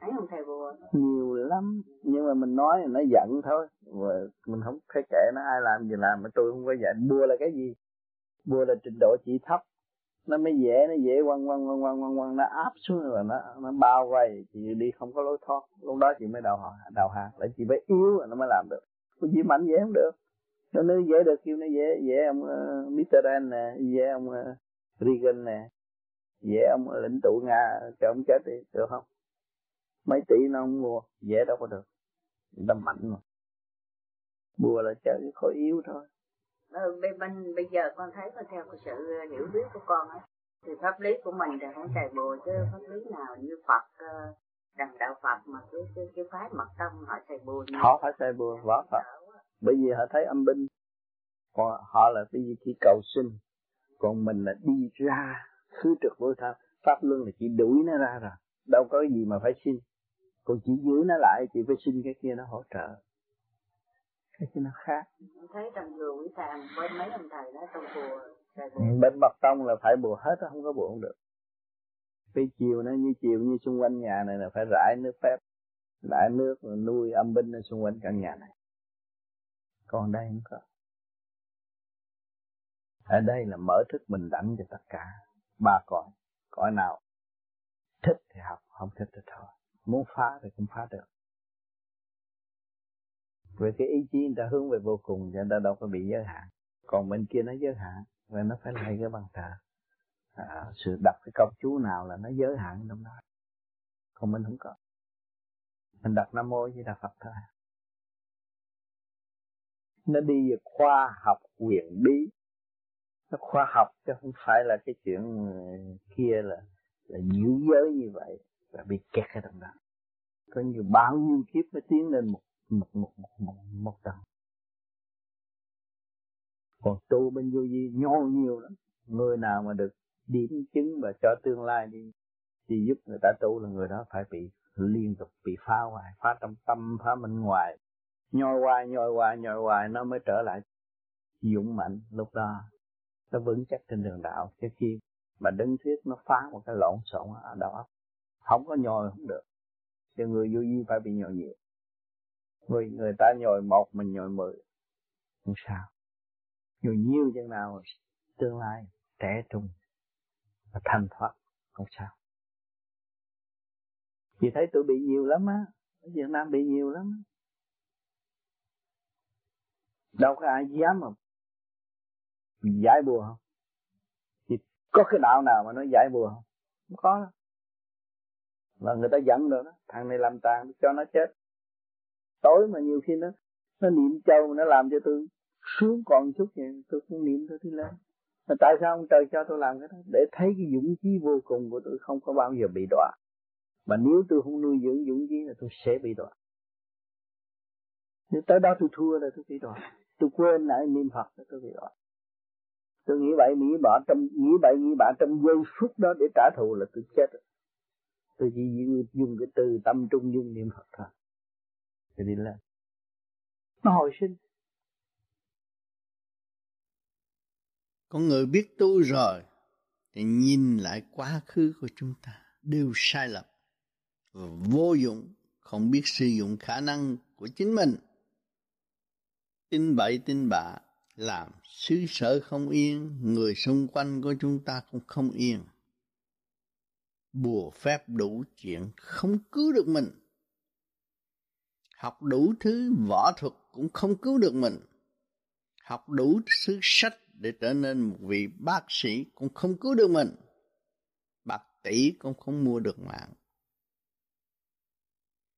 thấy không thầy bùa? Nhiều lắm nhưng mà mình nói nó giận thôi. Mà mình không thấy kệ nó ai làm gì làm mà tôi không có dạy bùa là cái gì? Bùa là trình độ chỉ thấp. Nó mới dễ nó dễ quăng quăng quăng quăng quăng quăng nó áp xuống rồi nó nó bao vây. Chị đi không có lối thoát. Lúc đó chị mới đầu hàng đầu hàng lại chị phải yếu rồi nó mới làm được. Có gì mạnh dễ không được. Nó nó dễ được kêu nó dễ dễ ông ờ, uh, Mr. nè dễ ông ờ, uh, Reagan nè dễ ông uh, lãnh tụ Nga cho ông chết đi được không? Mấy tỷ nó không mua dễ đâu có được. Tâm mạnh mà. Bùa là chơi cái khối yếu thôi. Ừ, bên, bên bây giờ con thấy con theo cái sự hiểu biết của con ấy thì pháp lý của mình thì không xài bùa chứ pháp lý nào như Phật ờ, đằng đạo Phật mà cái cái, cái phái mật tông họ xài bùa họ phải xài bùa võ Phật. Bởi vì họ thấy âm binh còn họ là cái gì? Chỉ cầu sinh còn mình là đi ra khứ trực vô tham pháp luân là chỉ đuổi nó ra rồi. Đâu có gì mà phải xin còn chỉ giữ nó lại chỉ phải xin cái kia nó hỗ trợ. Cái kia nó khác. Thấy trong chùa quý thầy bên mấy ông thầy đó trong chùa bên mặt tông là phải bùa hết không có bùa không được. Cái chiều nó như chiều như xung quanh nhà này là phải rải nước phép rải nước rồi nuôi âm binh ở xung quanh căn nhà này. Còn đây không có. Ở đây là mở thức bình đẳng cho tất cả. Ba cõi cõi nào thích thì học không thích thì thôi muốn phá thì cũng phá được. Về cái ý chí người ta hướng về vô cùng cho người ta đâu có bị giới hạn. Còn bên kia nó giới hạn và nó phải lại cái bằng thờ. À, sự đọc cái câu chú nào là nó giới hạn trong đó. Còn mình không có. Mình đọc nam mô với đặt phật thôi. Nó đi về khoa học quyền bí. Nó khoa học chứ không phải là cái chuyện ừ, kia là là nhiễu giới như vậy và bị kẹt ở trong đó. Có nhiều bao nhiêu kiếp mới tiến lên một một một một một, một tầng. Còn tu bên vô vi nhô nhiều lắm. Người nào mà được điểm chứng và cho tương lai đi đi giúp người ta tu là người đó phải bị liên tục bị phá hoại phá trong tâm phá bên ngoài. Nhồi hoài nhồi hoài nhồi hoài nó mới trở lại dũng mạnh. Lúc đó nó vững chắc trên đường đạo. Chứ khi mà đứng thuyết nó phá một cái lộn xộn ở đó không có nhồi không được. Thì người vô vi phải bị nhồi nhiều. Người người ta nhồi một mình nhồi mười. Không sao. Nhồi nhiều chừng nào tương lai trẻ trung và thanh thoát. Không sao. Chị thấy tôi bị nhiều lắm á, ở Việt Nam bị nhiều lắm á. đâu có ai dám mà giải bùa không? Thì có cái đạo nào mà nó giải bùa không? Không có đâu mà người ta giận rồi đó, thằng này làm tàn cho nó chết. Tối mà nhiều khi nó nó niệm châu, nó làm cho tôi sướng còn chút vậy, tôi cũng niệm tôi đi lên. Mà tại sao ông trời cho tôi làm cái đó? Để thấy cái dũng chí vô cùng của tôi không có bao giờ bị đọa. Mà nếu tôi không nuôi dưỡng dũng chí là tôi sẽ bị đọa. Nếu tới đó tôi thua là tôi bị đọa. Tôi quên lại niệm phật là tôi bị đọa. Tôi nghĩ vậy, nghĩ bỏ trong, nghĩ vậy nghĩ bạ trong giây phút đó để trả thù là tôi chết tôi chỉ dùng cái từ tâm trung dung niệm phật thôi. Thì đi lên nó hồi sinh. Con người biết tu rồi thì nhìn lại quá khứ của chúng ta đều sai lầm và vô dụng không biết sử dụng khả năng của chính mình. Tin bậy tin bạ làm xứ sở không yên người xung quanh của chúng ta cũng không yên bùa phép đủ chuyện không cứu được mình. Học đủ thứ võ thuật cũng không cứu được mình. Học đủ thứ sách để trở nên một vị bác sĩ cũng không cứu được mình. Bạc tỷ cũng không mua được mạng.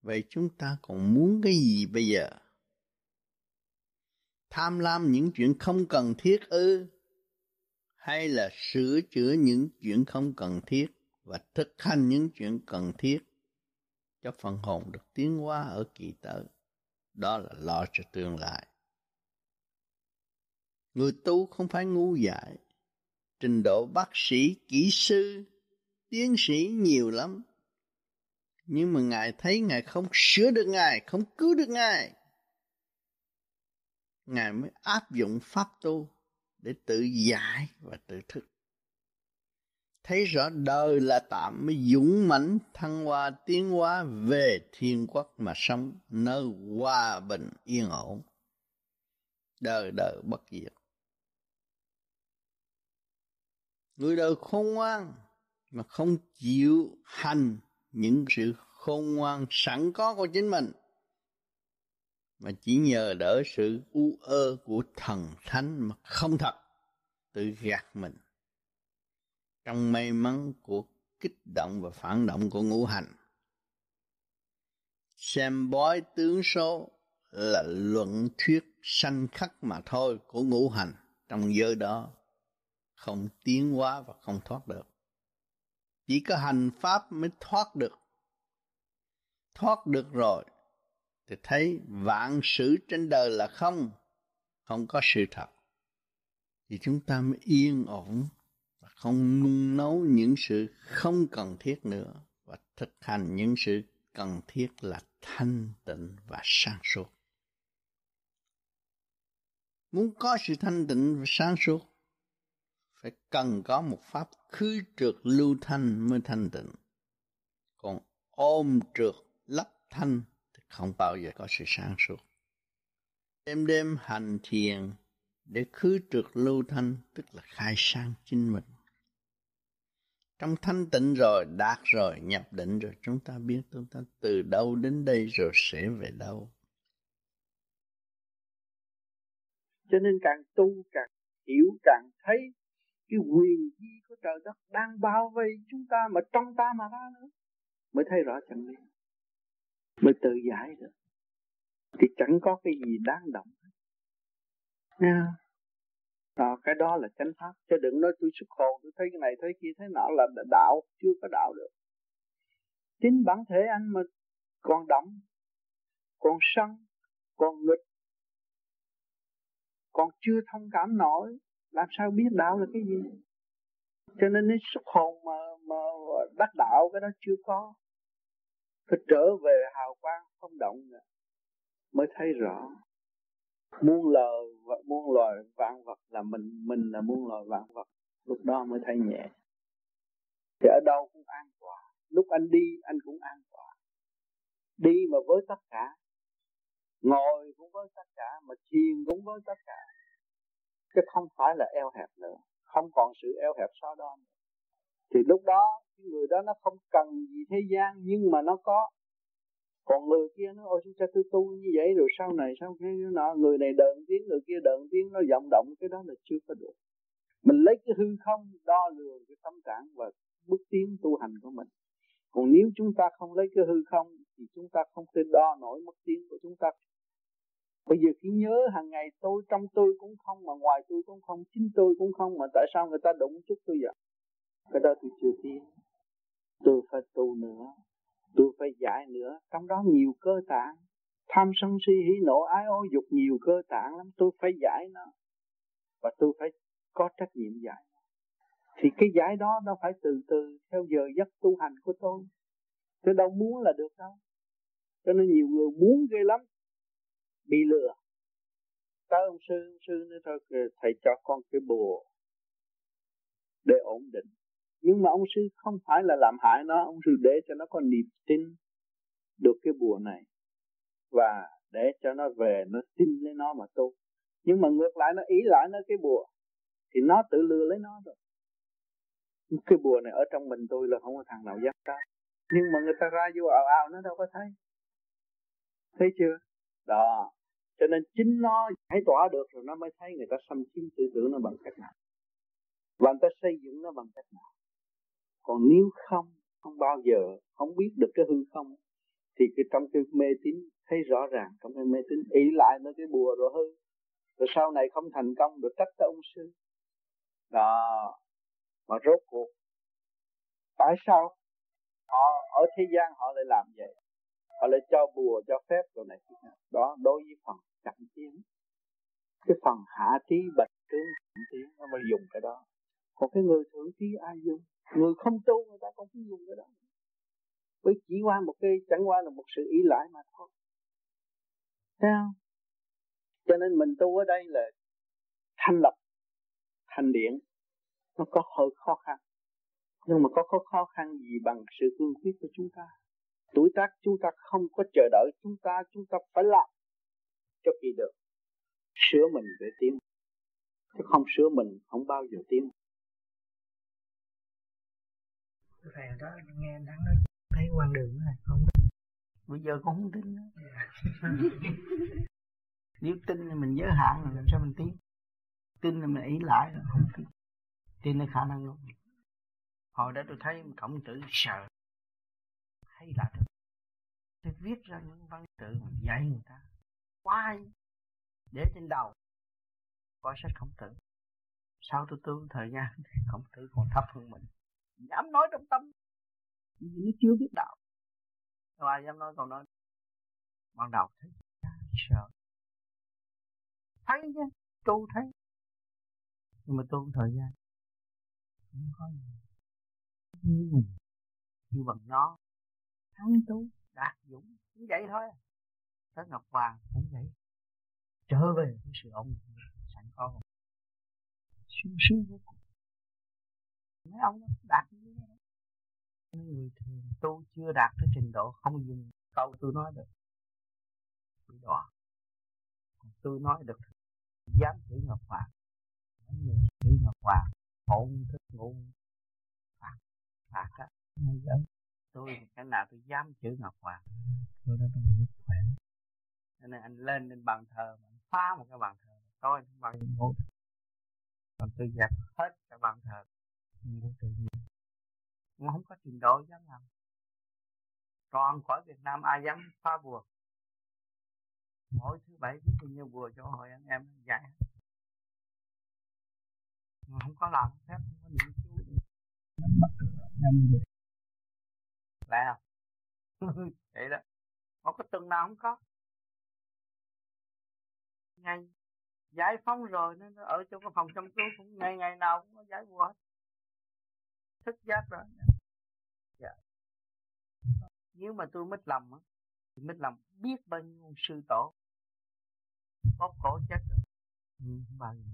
Vậy chúng ta còn muốn cái gì bây giờ? Tham lam những chuyện không cần thiết ư? Hay là sửa chữa những chuyện không cần thiết? Và thực hành những chuyện cần thiết cho phần hồn được tiến hóa ở kỳ tới đó là lo cho tương lai. Người tu không phải ngu dại. Trình độ bác sĩ, kỹ sư, tiến sĩ nhiều lắm. Nhưng mà ngài thấy ngài không sửa được ngài, không cứu được ngài. Ngài mới áp dụng pháp tu để tự giải và tự thức thấy rõ đời là tạm mới dũng mãnh, thăng hoa tiến hóa, về thiên quốc mà sống, nơi hòa bình yên ổn. Đời đời bất diệt. Người đời khôn ngoan mà không chịu hành những sự khôn ngoan sẵn có của chính mình, mà chỉ nhờ đỡ sự u ơ của thần thánh mà không thật, tự gạt mình trong may mắn của kích động và phản động của ngũ hành. Xem bói tướng số là luận thuyết sanh khắc mà thôi của ngũ hành. Trong giới đó, không tiến hóa và không thoát được. Chỉ có hành pháp mới thoát được. Thoát được rồi, thì thấy vạn sự trên đời là không không có sự thật. Thì chúng ta mới yên ổn không nung nấu những sự không cần thiết nữa, và thực hành những sự cần thiết là thanh tịnh và sáng suốt. Muốn có sự thanh tịnh và sáng suốt, phải cần có một pháp khứ trượt lưu thanh mới thanh tịnh. Còn ôm trượt lấp thanh thì không bao giờ có sự sáng suốt. Đêm đêm hành thiền để khứ trượt lưu thanh, tức là khai sáng chính mình. Trong thanh tịnh rồi, đạt rồi, nhập định rồi, chúng ta biết chúng ta từ đâu đến đây rồi sẽ về đâu. Cho nên càng tu càng hiểu càng thấy cái quyền di của trời đất đang bao vây chúng ta mà trong ta mà ra nữa mới thấy rõ chân lý mới tự giải được thì chẳng có cái gì đáng động Nha. Đó, cái đó là chánh pháp chứ đừng nói tôi xuất hồn tôi thấy cái này thấy kia thấy nọ là đạo chưa có đạo được. Chính bản thể anh mà còn động còn sân còn nghịch còn chưa thông cảm nổi làm sao biết đạo là cái gì? Cho nên cái xuất hồn mà mà đắc đạo cái đó chưa có. Phải trở về hào quang không động nữa mới thấy rõ muôn lời và muôn loài vạn vật là mình mình là muôn loài vạn vật. Lúc đó mới thấy nhẹ. Thì ở đâu cũng an toàn lúc anh đi, anh cũng an toàn đi mà với tất cả. Ngồi cũng với tất cả, mà thiền cũng với tất cả. Chứ không phải là eo hẹp nữa. Không còn sự eo hẹp so đo nữa. Thì lúc đó, cái người đó nó không cần gì thế gian, nhưng mà nó có còn người kia nó ôi chúng ta tôi tu như vậy rồi sau này sau cái nọ? Người này đợn tiếng người kia đợn tiếng nó vọng động cái đó là chưa có được. Mình lấy cái hư không đo lường cái tâm trạng và bước tiến tu hành của mình. Còn nếu chúng ta không lấy cái hư không thì chúng ta không thể đo nổi mức tiến của chúng ta. Bây giờ khi nhớ hàng ngày tôi trong tôi cũng không mà ngoài tôi cũng không, chính tôi cũng không mà tại sao người ta đụng chút tôi vậy? Cái đó tôi chưa tin. Tôi phải tu nữa, tôi phải giải nữa, trong đó nhiều cơ tạng. Tham sân si hỉ nộ ái ô dục nhiều cơ tạng lắm, tôi phải giải nó. Và tôi phải có trách nhiệm giải Thì cái giải đó nó phải từ từ theo giờ giấc tu hành của tôi. Tôi đâu muốn là được đâu. Cho nên nhiều người muốn ghê lắm bị lừa tới ông sư ông sư nói thôi thầy cho con cái bùa để ổn định nhưng mà ông sư không phải là làm hại nó, ông sư để cho nó có niềm tin được cái bùa này và để cho nó về, nó tin lấy nó mà tu. Nhưng mà ngược lại, nó ý lại nó cái bùa thì nó tự lừa lấy nó rồi. Cái bùa này ở trong mình tôi là không có thằng nào dám ra. Nhưng mà người ta ra vô ảo ảo nó đâu có thấy. Thấy chưa? Đó. Cho nên chính nó giải tỏa được rồi nó mới thấy người ta xâm chiếm tư tưởng nó bằng cách nào. Và người ta xây dựng nó bằng cách nào còn nếu không không bao giờ, không biết được cái hư không, thì cái trong cái mê tín thấy rõ ràng, trong cái mê tín ý lại nó cái bùa rồi hư. Rồi sau này không thành công được trách tới ông sư. Đó, mà rốt cuộc, tại sao họ ở thế gian họ lại làm vậy? Họ lại cho bùa, cho phép rồi này đó, đối với phần chậm tiến cái phần hạ trí bạch tướng chậm tiến nó mới dùng cái đó. Còn cái người thượng trí ai dùng? Người không tu người ta không phải dùng cái đó. Với chỉ qua một cái chẳng qua là một sự ý lại mà thôi. Thấy không? Cho nên mình tu ở đây là thanh lập thành điện nó có hơi khó khăn. Nhưng mà có, có khó khăn gì bằng sự cương quyết của chúng ta? Tuổi tác chúng ta không có chờ đợi chúng ta chúng ta phải làm cho kỳ được. Sửa mình để tiến. Chứ không sửa mình không bao giờ tiến thầy đó nghe anh nói thấy quan đường này không tin bây giờ cũng không tin nữa. Nếu tin thì mình giới hạn rồi làm sao mình tiến tin là mình ý lại rồi không tin. Tin là khả năng luôn. Hồi đó tôi thấy cộng tử sợ thấy là được tôi viết ra những văn tự mà dạy người ta. Quá để trên đầu. Coi sách khổng tử. Sau tôi tu thời gian khổng tử còn thấp hơn mình dám nói trong tâm. Nó chưa biết đạo. Đâu ai dám nói câu nói. Ban đầu thấy sợ. Thấy chứ tu thấy. Nhưng mà tu thời gian. Không có gì. Như hùng như bằng nó. Thắng tú đạt dũng. Cũng vậy thôi. Tới ngọc hoàng cũng vậy. Trở về với sự ông sẵn có. Sung sướng vô cùng mấy ông đạt đó. Người thường tu chưa đạt tới trình độ không dùng câu tôi nói được. Bị đọa. Tôi nói được dám chửi ngọc hoàng. Mấy người chửi ngọc hoàng hỗn thức ngu phạt phạt á. Ngay giỡn tôi cái nào tôi dám chửi ngọc hoàng. Tôi đã trong rất khỏe. Cho nên anh lên lên bàn thờ anh phá một cái bàn thờ. Tôi không giờ ngủ còn tôi dẹp hết cái bàn thờ ngủ tự nhiên. Mà không có trình độ dám làm toàn khỏi Việt Nam ai dám phá bùa mỗi thứ bảy viết bao nhiêu bùa cho hội anh em dạy. Mà không có làm phép không có niệm chú. Lại không vậy. Đó. Không có tuần nào không có. Ngày giải phóng rồi nên ở trong cái phòng chăm cứu cũng ngày ngày nào cũng có giải bùa hết thức giác rồi. Dạ. nếu mà tôi mất lòng á, thì mất lòng biết bao nhiêu sư tổ. Bóp cổ chết rồi. Nhưng không bao giờ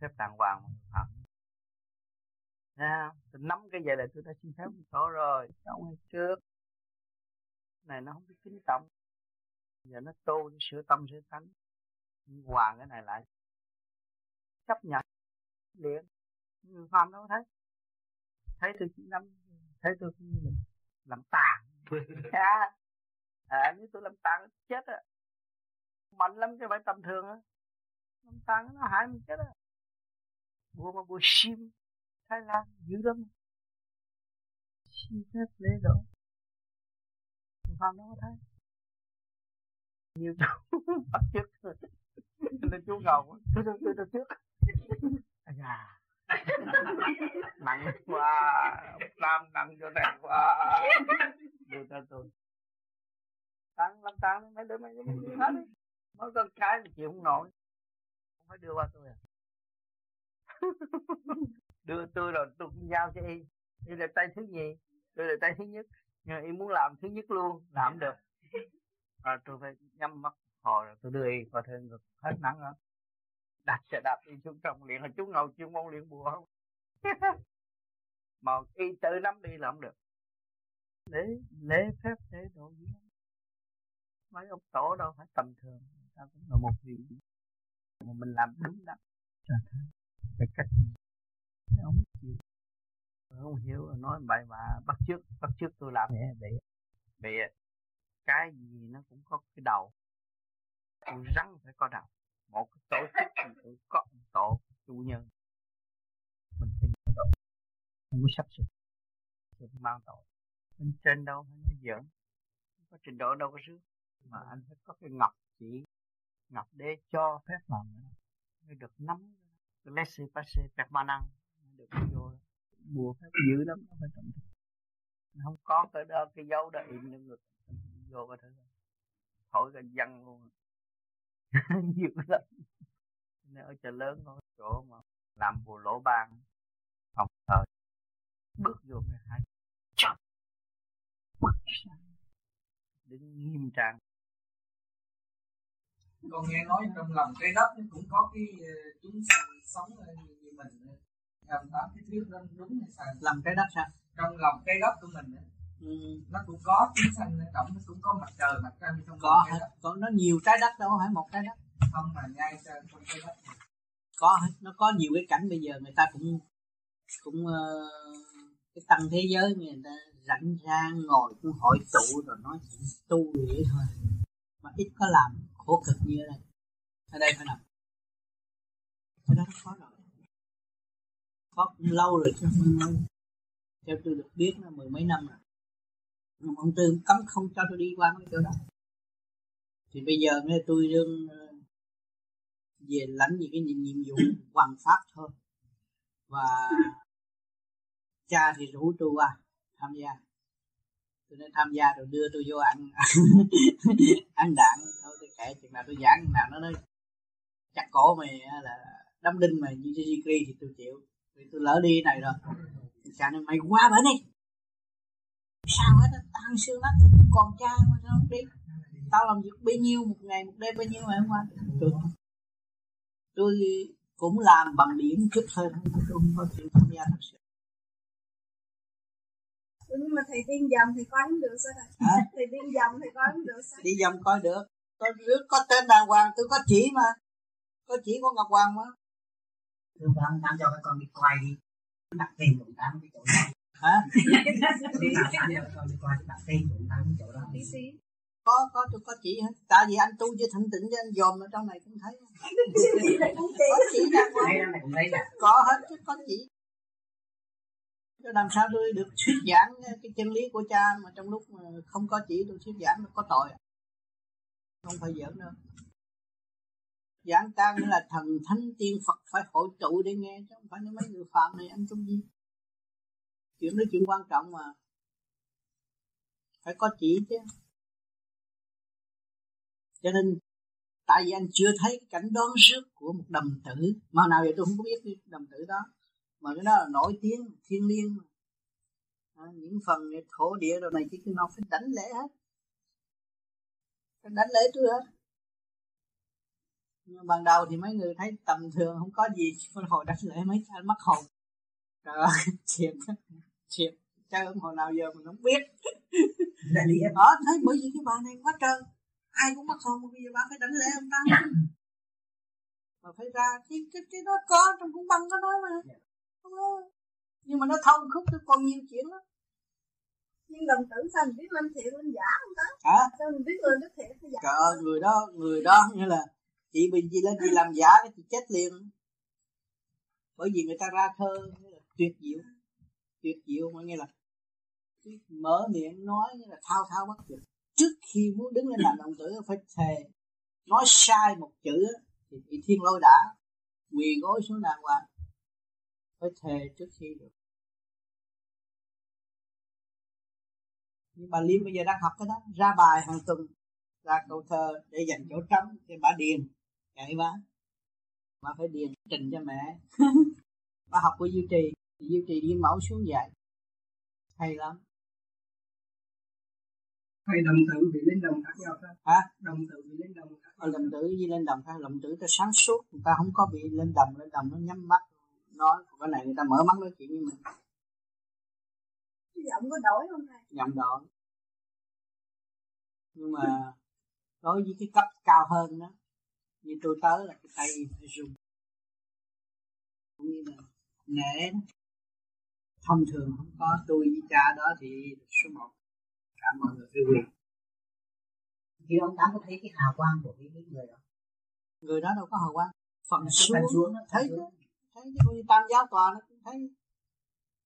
phép đàng hoàng mà phạm nha, tôi nắm cái vậy là tôi đã xin phép tổ rồi. Trong hay trước. Này nó không biết kính trọng. Giờ nó tu sửa tâm sửa tánh hoàng cái này lại. Chấp nhận. Liền. Người phàm đâu thấy thấy tôi chỉ nắm thấy tôi cũng như mình làm tàn à, à nếu tôi làm tàn chết á. Mạnh lắm chứ phải tầm thường á. Làm tàn nó hại mình chết á. Bùa mà bùa sim thái lan dữ lắm. Xin phép lễ độ. Người phàm đâu có thấy. Nhiều chú bắt chước. Nên chú ngầu tôi tôi tôi trước. À nặng quá làm nặng cho này quá. Đưa cho tôi. Tăng làm tăng mấy đứa mấy đứa mấy hết. Mới con cái thì chịu không nổi. Không phải đưa qua tôi à? Đưa tôi rồi tôi cũng giao cho y. Y là tay thứ nhì tôi là tay thứ nhất. Nhưng y muốn làm thứ nhất luôn làm được. À, tôi phải nhắm mắt hồi rồi tôi đưa y qua thêm được hết nắng đó đặt xe đạp đi xuống trong liền là chú ngồi chuyên môn luyện bùa không? Mà y tự nắm đi là không được. Để lễ phép thế độ gì mấy ông tổ đâu phải tầm thường ta cũng là một vị. Mà mình làm đúng đắn. Cho thấy cái cách mấy ông chịu. Không hiểu nói bài bà, bắt trước bắt trước tôi làm. Vậy vậy vậy cái gì nó cũng có cái đầu. Con rắn phải có đầu một cái tổ chức mình có một tổ chủ nhân. Mình tin ở độ không có sắp xếp. Đừng mang tội. Bên trên đâu hay nói giỡn? Không có trình độ đâu có trước mà anh phải có cái ngọc chỉ, ngọc để cho phép làm mới được nắm cái laissez passer permanent được vô bùa phép dữ lắm, nó phải trọng không có cái đó, cái dấu đó im lên ngực. Vô cái thứ thổi cái dân luôn. dữ lắm. Nên ở chợ lớn có chỗ mà làm bùa lỗ ban phòng thờ. Bước vô cái hai chọc bước sang đứng nghiêm trang. Con nghe nói trong lòng trái đất cũng có cái ờ, chúng sanh sống như mình làm tám cái thuyết đó đúng hay sai? Làm trái đất sao? Trong lòng trái đất của mình ừ. nó cũng có chúng sanh ở trong nó cũng có mặt trời mặt trăng trong có hết có nó nhiều trái đất đâu phải một trái đất. Không mà ngay trong trái đất có hết nó có nhiều cái cảnh bây giờ người ta cũng cũng uh, cái tăng thế giới người ta rảnh ra ngồi cũng hội tụ rồi nói chuyện tu vậy thôi. Mà ít có làm khổ cực như ở đây ở đây phải làm cái đó nó khó rồi. Khó cũng lâu rồi chứ không lâu. Theo tôi được biết là mười mấy năm rồi ông tư cấm không cho tôi đi qua mấy chỗ đó. Thì bây giờ nghe tôi đương ờ, về lãnh những cái nhiệm vụ hoàn pháp thôi. Và cha thì rủ tôi qua tham gia. Tôi nên tham gia rồi đưa tôi vô ăn. Ăn đạn. Thôi tôi kệ chừng nào tôi giảng nào nó nói. Chặt cổ mày là đâm đinh mày như Jijikri thì tôi chịu. Vì tôi lỡ đi này rồi. Cha nói mày qua bển đi sao hết á? Tan xương hết còn cha mà sao không đi tao làm việc bao nhiêu một ngày một đêm bao nhiêu ngày hôm qua. Tôi tôi cũng làm bằng điểm chút thôi tôi không có chịu tham gia thật sự. Nhưng mà thầy tiên dòng thì coi không được sao Hả? thầy tiên dòng thì coi không được sao? Đi dòng coi được. Tôi có tên đàng hoàng tôi có chỉ mà. Có chỉ của ngọc hoàng mà. Tôi đang đang cho các con đi quay đi. Đặt tiền của tám cái chỗ đó hả? Có có tôi có chỉ hết tại vì anh tu chưa thanh tịnh cho anh dòm ở trong này cũng thấy. Có chỉ hoàng có hết chứ có chỉ. Chứ làm sao tôi được thuyết giảng cái chân lý của cha mà trong lúc mà không có chỉ tôi thuyết giảng nó có tội. Không phải giỡn đâu. Giảng ca nghĩa là thần thánh tiên phật phải hội tụ để nghe chứ không phải mấy người phạm này anh trong gì chuyện đó chuyện quan trọng mà. Phải có chỉ chứ. Cho nên tại vì anh chưa thấy cảnh đón rước của một đầm tử. Mà nào vậy tôi không có biết cái đầm tử đó. Mà cái đó là nổi tiếng thiên liêng mà. À, những phần thổ địa đồ này kia nó phải đánh lễ hết. Phải đánh lễ tôi hết. Nhưng ban đầu thì mấy người thấy tầm thường không có gì phân hồi đánh lễ mấy anh mất hồn. Trời ơi thiệt thiệt chơi ông hồi nào giờ mình không biết. Đó thấy bởi vì cái bà này quá trời ai cũng mất hồn bây giờ bà phải đánh lễ ông ta. Mà phải ra cái cái cái đó có trong cũng băng có nói mà. Nhưng mà nó thông khúc cái còn nhiều chuyện lắm. Nhưng đồng tử sao mình biết lên thiện lên giả không ta? Hả? Sao mình biết lên cái thiện giả? Trời ơi người đó người đó như là chị bình gì lên chị làm giả cái chị chết liền. Bởi vì người ta ra thơ tuyệt diệu tuyệt diệu mà nghe là mở miệng nói như là thao thao bất tuyệt. Trước khi muốn đứng lên làm đồng tử, phải thề, nói sai một chữ thì bị thiên lôi đã, quỳ gối xuống đàng hoàng. Phải thề trước khi được. Nhưng bà Liêm bây giờ đang học cái đó, ra bài hàng tuần, ra câu thơ để dành chỗ trống cho bà điền chạy bà. Bà phải điền trình cho mẹ. Bà học của duy trì duy trì điên mẫu xuống dạy. Hay lắm. Hay đồng tử bị lên đồng khác nhau sao hả? Đồng tử bị lên đồng khác ở đồng tử với lên đồng khác đồng tử ta sáng suốt người ta không có bị lên đồng lên đồng nó nhắm mắt. Nói cái này người ta mở mắt nói chuyện với mình. Giọng có đổi không thầy? Giọng đổi. Nhưng mà đối với cái cấp cao hơn đó như tôi tới là cái tay phải rung. Cũng như là nể thông thường không có tôi với cha đó thì số một. Cả mọi người cứ quyền. Khi ông tám có thấy cái hào quang của cái người đó? Người đó đâu có hào quang. Phần xuống, xuống đó, thấy xuống. thấy chứ con tam giáo tòa nó cũng thấy.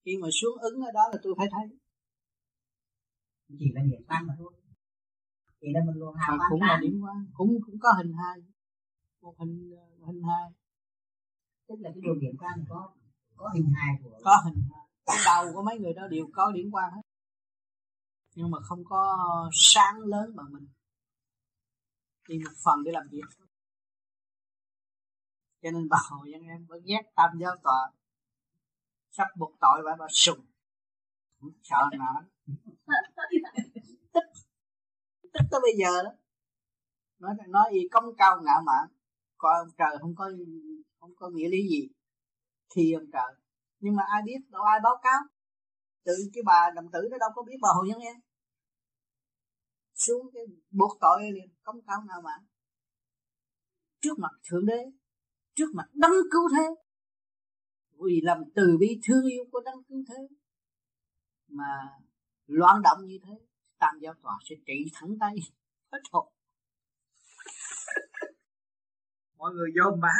Khi mà xuống ứng ở đó là tôi phải thấy. Chỉ là điểm tăng mà thôi. Chỉ là mình luôn hào quang cũng là điểm quang cũng cũng có hình hai một hình hình hai tức là cái điều điểm tăng có có hình hài của có hình hai cái đầu của mấy người đó đều có điểm quan hết. Nhưng mà không có sáng lớn bằng mình. Đi một phần để làm việc. Cho nên bà hồi dân em vẫn ghét tam giáo tòa. Sắp buộc tội bà bà sùng. Sợ nào tức. Tức tới bây giờ đó. Nói nói gì công cao ngạo mạn. Coi ông trời không có không có nghĩa lý gì. Thì ông trời nhưng mà ai biết, đâu ai báo cáo. Tự cái bà đồng tử nó đâu có biết bà hội nhân em xuống cái buộc tội liền công cao nào mà. Trước mặt thượng đế, trước mặt đấng cứu thế. Vì làm từ bi thương yêu của đấng cứu thế mà loạn động như thế, tam giáo tòa sẽ trị thẳng tay. Hết hồn. Mọi người vô bà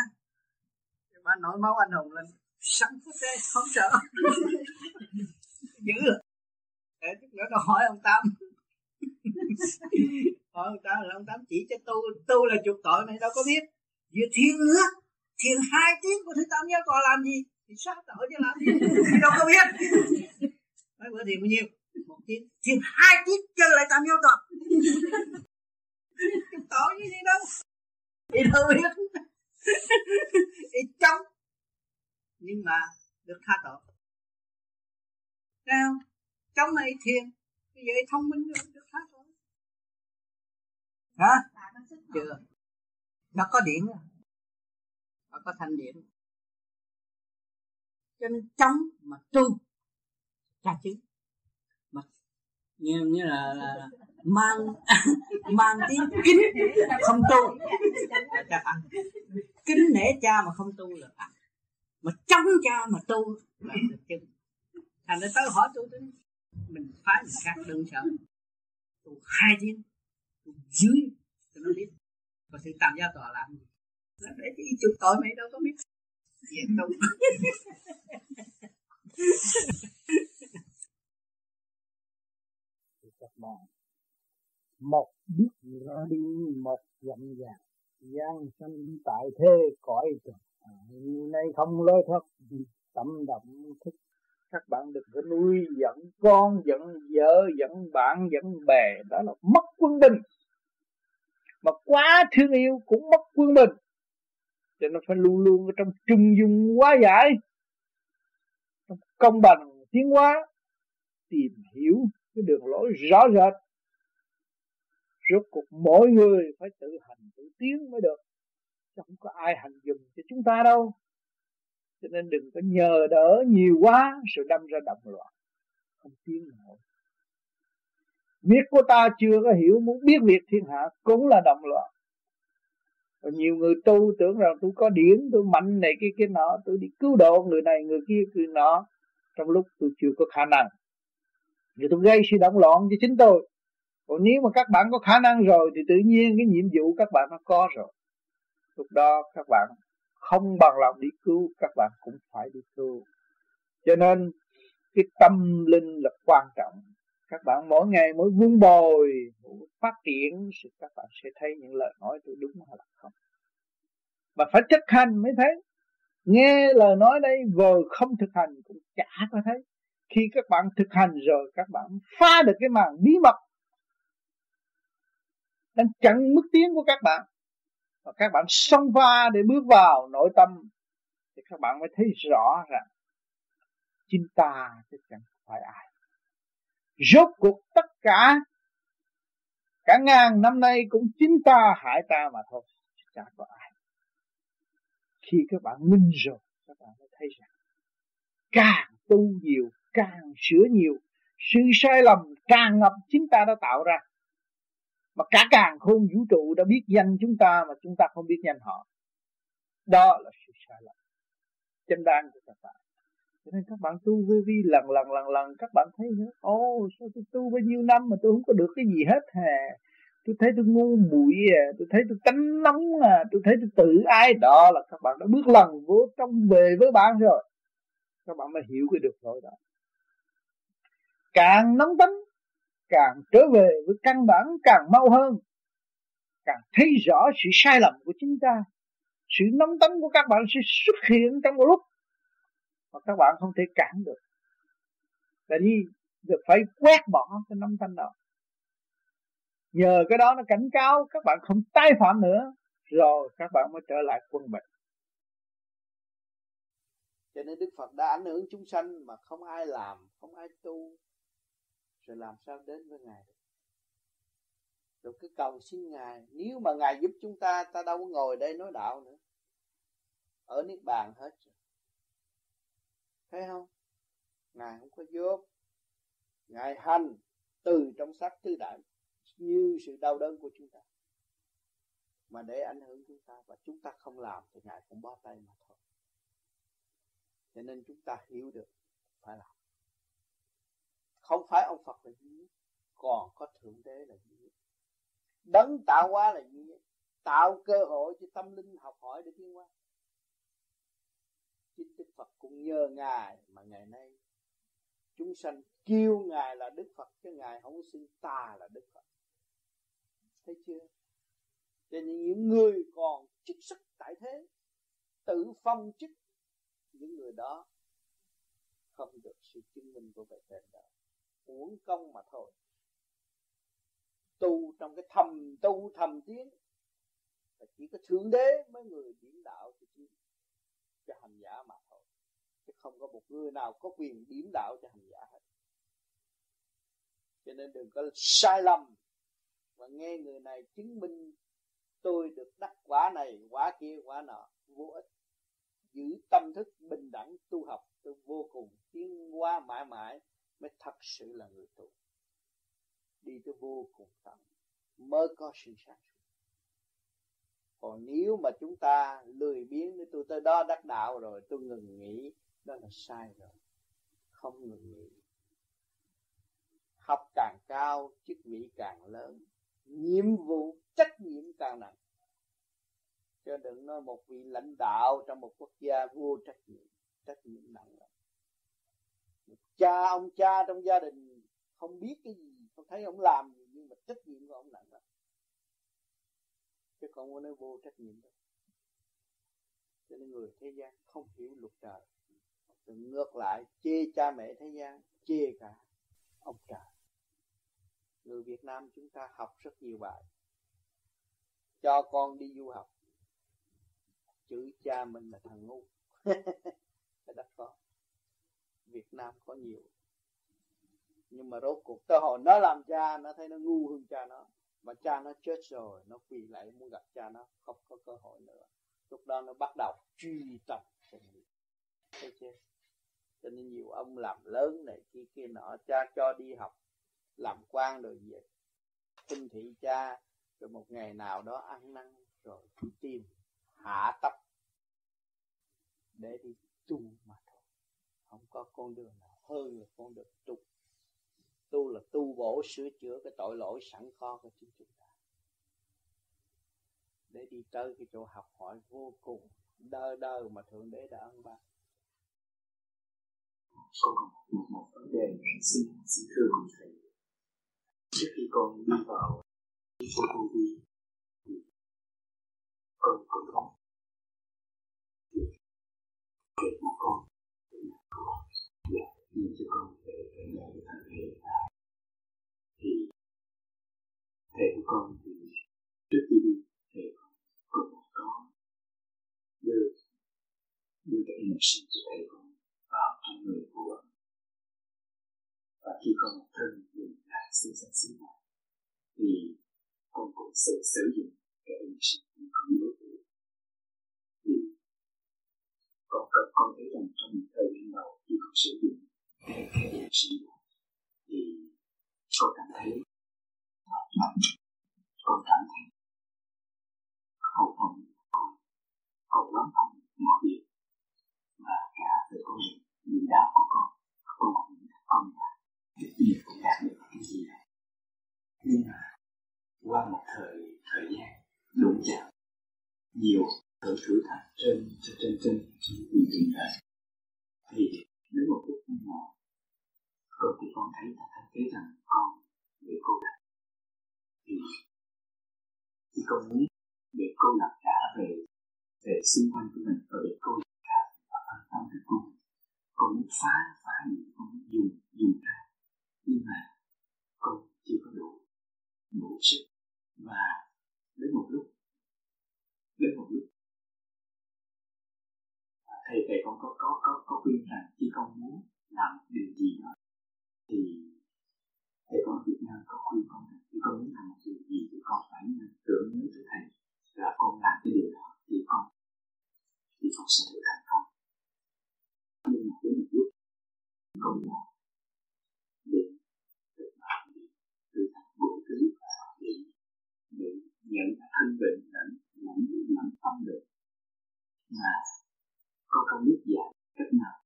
bà nổi máu anh hùng lên sẵn phút đây không sợ. Dữ. Để chút nữa nó hỏi ông tám. Hỏi ông tám là ông tám chỉ cho tu tu là chuộc tội này đâu có biết. Vừa thiên nữa thiền hai tiếng của thứ tam giáo còn làm gì? Thì sao tội chứ làm gì? Thì đâu có biết. Mấy bữa thiền bao nhiêu? Một tiếng. Thiền hai tiếng chơi lại tam giáo tòa tội gì đâu? Thì đâu biết. Thì chống nhưng mà được tha tội. Nào? Trong này thiền Vậy thông minh được, được tha tội. Hả? Chưa. Nó có điện à? Nó có thanh điện. Cho nên chống mà tu tra chứ. Mà như, như là, là, mang mang tiếng kính không tu. Là kính nể cha mà không tu là ăn mà chống cha mà tu được thành ra tới hỏi tôi tính mình phá người khác đừng sợ. Tu hai tiếng tu dưới, cho nó biết. Và sự tạm gia tòa làm gì? Là để đi chịu tội mày đâu có biết. Diện tu. Các bạn một biết rõ đi, một dặm vàng gian sanh tại thế cõi trời à, nay không lối thoát tâm động thức. Các bạn đừng có nuôi giận con giận vợ giận bạn giận bè. Đó là mất quân bình. Mà quá thương yêu cũng mất quân bình. Cho nó phải luôn luôn ở trong trung dung quá giải. Trong công bằng tiến hóa tìm hiểu cái đường lối rõ rệt. Rốt cuộc mỗi người phải tự hành tự tiến mới được chứ không có ai hành dùng cho chúng ta đâu. Cho nên đừng có nhờ đỡ nhiều quá rồi đâm ra động loạn không tiến nổi. Biết của ta chưa có hiểu muốn biết việc thiên hạ cũng là động loạn và nhiều người tu tưởng rằng tôi có điển, tôi mạnh này kia kia nọ, tôi đi cứu độ người này người kia người nọ. Trong lúc tôi chưa có khả năng. Thì tôi gây sự động loạn cho chính tôi. Còn nếu mà các bạn có khả năng rồi thì tự nhiên cái nhiệm vụ các bạn nó có rồi lúc đó các bạn không bằng lòng đi cứu, các bạn cũng phải đi cứu. Cho nên, cái tâm linh là quan trọng. Các bạn mỗi ngày, mỗi vun bồi phát triển thì các bạn sẽ thấy những lời nói tôi đúng hay là không. Mà phải thực hành mới thấy. Nghe lời nói đây, vừa không thực hành cũng chả có thấy. Khi các bạn thực hành rồi, các bạn phá được cái màn bí mật đang chặn mức tiến của các bạn và các bạn xông pha để bước vào nội tâm, thì các bạn mới thấy rõ rằng chính ta chứ chẳng phải ai. Rốt cuộc tất cả cả ngàn năm nay cũng chính ta, hại ta mà thôi chẳng có ai. Khi các bạn minh rồi, các bạn mới thấy rằng càng tu nhiều, càng sửa nhiều, sự sai lầm càng ngập chính ta đã tạo ra mà cả càng khôn vũ trụ đã biết danh chúng ta mà chúng ta không biết danh họ. Đó là sự sai lầm chân đan của các bạn cho nên các bạn tu vô vi lần lần lần lần các bạn thấy ô oh, sao tôi tu bao nhiêu năm mà tôi không có được cái gì hết hè, tôi thấy tôi ngu muội à tôi thấy tôi tánh nóng à tôi thấy tôi tự ai đó là các bạn đã bước lần vô trong về với bạn rồi. Các bạn mới hiểu cái được rồi đó. Càng nóng tính càng trở về với căn bản, càng mau hơn, càng thấy rõ sự sai lầm của chúng ta, sự nóng tính của các bạn sẽ xuất hiện trong một lúc mà các bạn không thể cản được. Là đi được phải quét bỏ cái nóng tính đó. Nhờ cái đó nó cảnh cáo các bạn không tái phạm nữa, rồi các bạn mới trở lại quân bình. Cho nên Đức Phật đã ảnh hưởng chúng sanh mà không ai làm, không ai tu rồi làm sao đến với ngài được? Rồi cứ cầu xin ngài. Nếu mà ngài giúp chúng ta ta đâu có ngồi đây nói đạo nữa. Ở niết bàn hết rồi. Thấy không? Ngài không có giúp ngài hành từ trong sắc tứ đại như sự đau đớn của chúng ta. Mà để ảnh hưởng chúng ta và chúng ta không làm thì ngài cũng bó tay mà thôi. Cho nên chúng ta hiểu được phải làm không phải ông Phật là duy nhất còn có thượng đế là duy nhất đấng tạo hóa là duy nhất tạo cơ hội cho tâm linh học hỏi để tiến hóa. Chính Đức Phật cũng nhờ ngài mà ngày nay chúng sanh kêu ngài là Đức Phật, chứ ngài không xưng ta là Đức Phật. Thấy chưa? Cho nên những người còn chức sắc tại thế, tự phong chức, những người đó không được sự chứng minh của bề trên đó uổng công mà thôi. Tu trong cái thầm tu thầm tiến là chỉ có thượng đế mới người điểm đạo cho, cho hành giả mà thôi. Chứ không có một người nào có quyền điểm đạo cho hành giả hết. Cho nên đừng có sai lầm và nghe người này chứng minh tôi được đắc quả này quả kia quả nọ. Vô ích. Giữ tâm thức bình đẳng tu học tôi vô cùng tiến hóa mãi mãi mới thật sự là người tu. Đi tới vô cùng tận, mới có sự sáng suốt còn nếu mà chúng ta lười biếng để tôi tới đó đắc đạo rồi, tôi ngừng nghỉ đó là sai rồi. Không ngừng nghỉ học càng cao, chức vị càng lớn. Nhiệm vụ, trách nhiệm càng nặng. Cho đừng nói một vị lãnh đạo trong một quốc gia vô trách nhiệm. Trách nhiệm nặng lắm cha ông, cha trong gia đình không biết cái gì, không thấy ông làm gì, nhưng mà trách nhiệm của ông nặng lắm chứ còn có nói vô trách nhiệm đâu. Cho nên người thế gian không hiểu luật trời. Đừng ngược lại, chê cha mẹ thế gian, chê cả ông trời. Người Việt Nam chúng ta học rất nhiều bài. Cho con đi du học. Chữ cha mình là thằng ngu. Cái đất con Việt Nam có nhiều. Nhưng mà rốt cuộc tới hồi nó làm cha, nó thấy nó ngu hơn cha nó. Mà cha nó chết rồi, nó quỳ lại muốn gặp cha nó, không có cơ hội nữa. Lúc đó nó bắt đầu truy tập sự thấy chưa? Cho nên nhiều ông làm lớn này, kia kia nọ, cha cho đi học, làm quan rồi về. Tinh thị cha, rồi một ngày nào đó ăn năn, rồi đi tìm hạ tập để đi tu mà không có con đường nào hơn là con đường tu tu là tu bổ sửa chữa cái tội lỗi sẵn có của chính chúng ta. Để đi tới cái chỗ học hỏi vô cùng đơ đơ mà thượng đế đã ân ban. Con còn một, một vấn đề xin xin thưa cùng thầy. Trước khi con đi vào vô vô vi con con không nhưng cho con về về nhà của thành hiện tại. Thì thầy của con thì trước khi đi, thầy con cũng có đưa đưa cái niệm sinh của thầy con vào trong người của và khi con một thân mình đã sinh sản sinh này, thì con cũng sẽ sử dụng cái niệm sinh của con đối với thì con cần con thấy rằng trong thời gian đầu khi con sử dụng cái cái niệm sinh thì tôi cảm thấy mạnh tôi cảm thấy hậu thuẫn con lắm không mọi việc và cả về con đường đạo của con con cũng con là rất nhiều cũng đạt được cái gì này nhưng mà qua một thời thời gian đụng chạm nhiều thử thử thách trên trên trên trên trên trên đời thì đến một lúc nào con thì con thấy ta thấy rằng con bị cô lập. Thì thì con muốn để cô lập cả về về xung quanh của mình và để cô tâm thức con con muốn phá phá những con dùng dùng ra nhưng mà con chưa có đủ đủ sức. Và đến một lúc, đến một lúc, thầy thầy con có có có có khuyên rằng khi con muốn làm điều gì đó thì thầy con Việt Nam có khuyên con là khi con muốn làm một điều gì thì con phải tưởng nhớ tới thầy là con làm cái điều đó thì con thì con sẽ được thành công. Nhưng mà đến một lúc con là để được bạn đi từ thành bộ thứ để để nhận thân bệnh lẫn lẫn lẫn tâm được. Mà con không biết dạy cách nào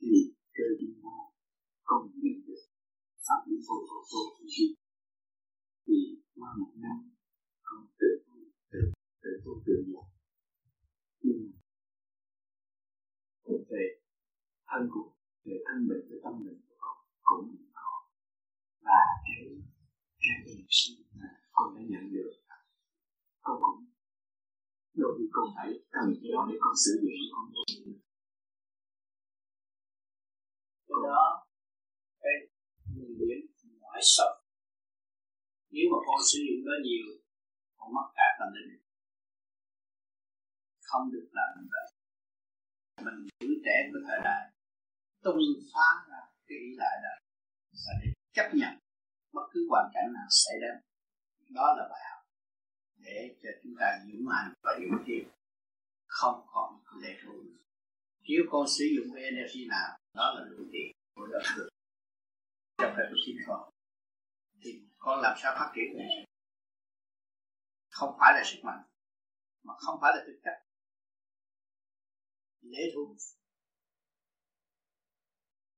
thì cơ duyên nào con nhận được pháp lý vô vô vô thì duy thì qua một năm con tự tự tự tu tự giải nhưng mà cũng về thân của về thân mình về tâm mình của con cũng có và cái cái niềm sinh mà con đã nhận được. Con cũng, đôi khi con phải cần cái đó để con sử dụng con muốn cái đó cái nguồn điển ngoại sâu nếu mà con sử dụng nó nhiều con mất cả tâm linh. Không được làm vậy. Mình giữ trẻ của thời đại, tung phá ra cái ý lại đó và để chấp nhận bất cứ hoàn cảnh nào xảy đến đó là bài học để cho chúng ta dũng mạnh và dũng tiến không còn lệ thuộc. Nếu con sử dụng cái energy nào, đó là đủ tiền của đời cho trong cái sinh con thì con làm sao phát triển được? Không phải là sức mạnh, mà không phải là thực chất lễ thu.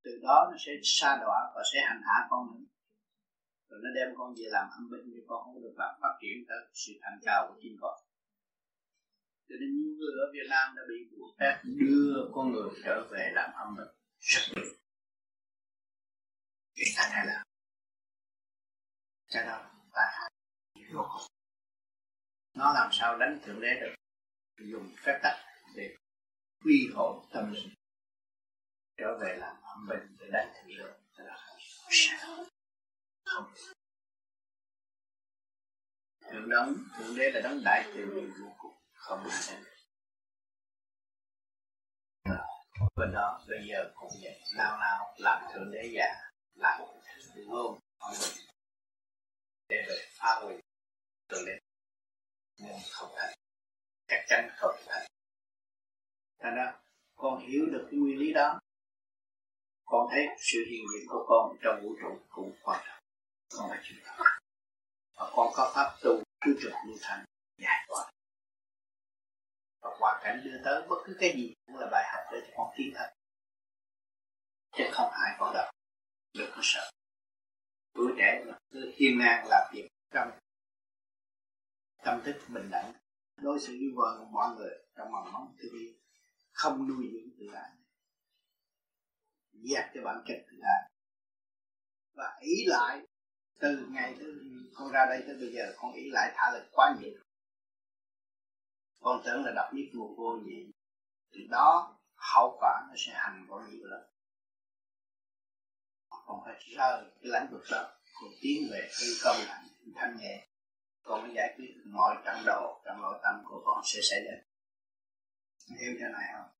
Từ đó nó sẽ xa đọa và sẽ hành hạ con mình. Rồi nó đem con về làm âm binh thì con không được làm phát triển tới sự thành cao của chính con. Cho nên nhiều người ở Việt Nam đã bị buộc phép đưa con người trở về làm âm binh rất nhiều chuyện ta hai là cho đó tại vô cùng nó làm sao đánh thượng đế được? Dùng phép tắc để quy hồn tâm linh. Trở về làm âm bình để đánh thượng đế. Là không. Thượng đấng thượng đế là đấng đại từ bi vô cùng. Không được. Xem bên đó, bây giờ cũng vậy. Nào nào làm thượng đế già làm ngôn ông mình để về phá hủy thượng lên nên không thành chắc chắn không thành thành ra, con hiểu được cái nguyên lý đó. Con thấy sự hiện diện của con trong vũ trụ cũng quan trọng. Con phải chuyện đó và con có pháp tu, cứ trực như thành giải thoát. Và hoàn cảnh đưa tới bất cứ cái gì cũng là bài học để cho con tiến thân chứ không hại con đâu đừng có sợ tuổi trẻ mà cứ hiên ngang làm việc trong tâm thức bình đẳng. Đối xử với vợ mọi người trong mầm móng từ bi không nuôi dưỡng tự ái. Dẹp cho bản chất tự ái. Và ý lại, từ ngày từ con ra đây tới bây giờ, con ý lại tha lực quá nhiều. Con tưởng là đọc biết mùa vô gì từ đó, hậu quả nó sẽ hành con nhiều lắm còn phải rời cái lãnh vực đó, còn tiến về hư công hạnh thanh nhẹ con mới giải quyết mọi trận đồ trong nội tâm của con sẽ xảy đến hiểu cho này không?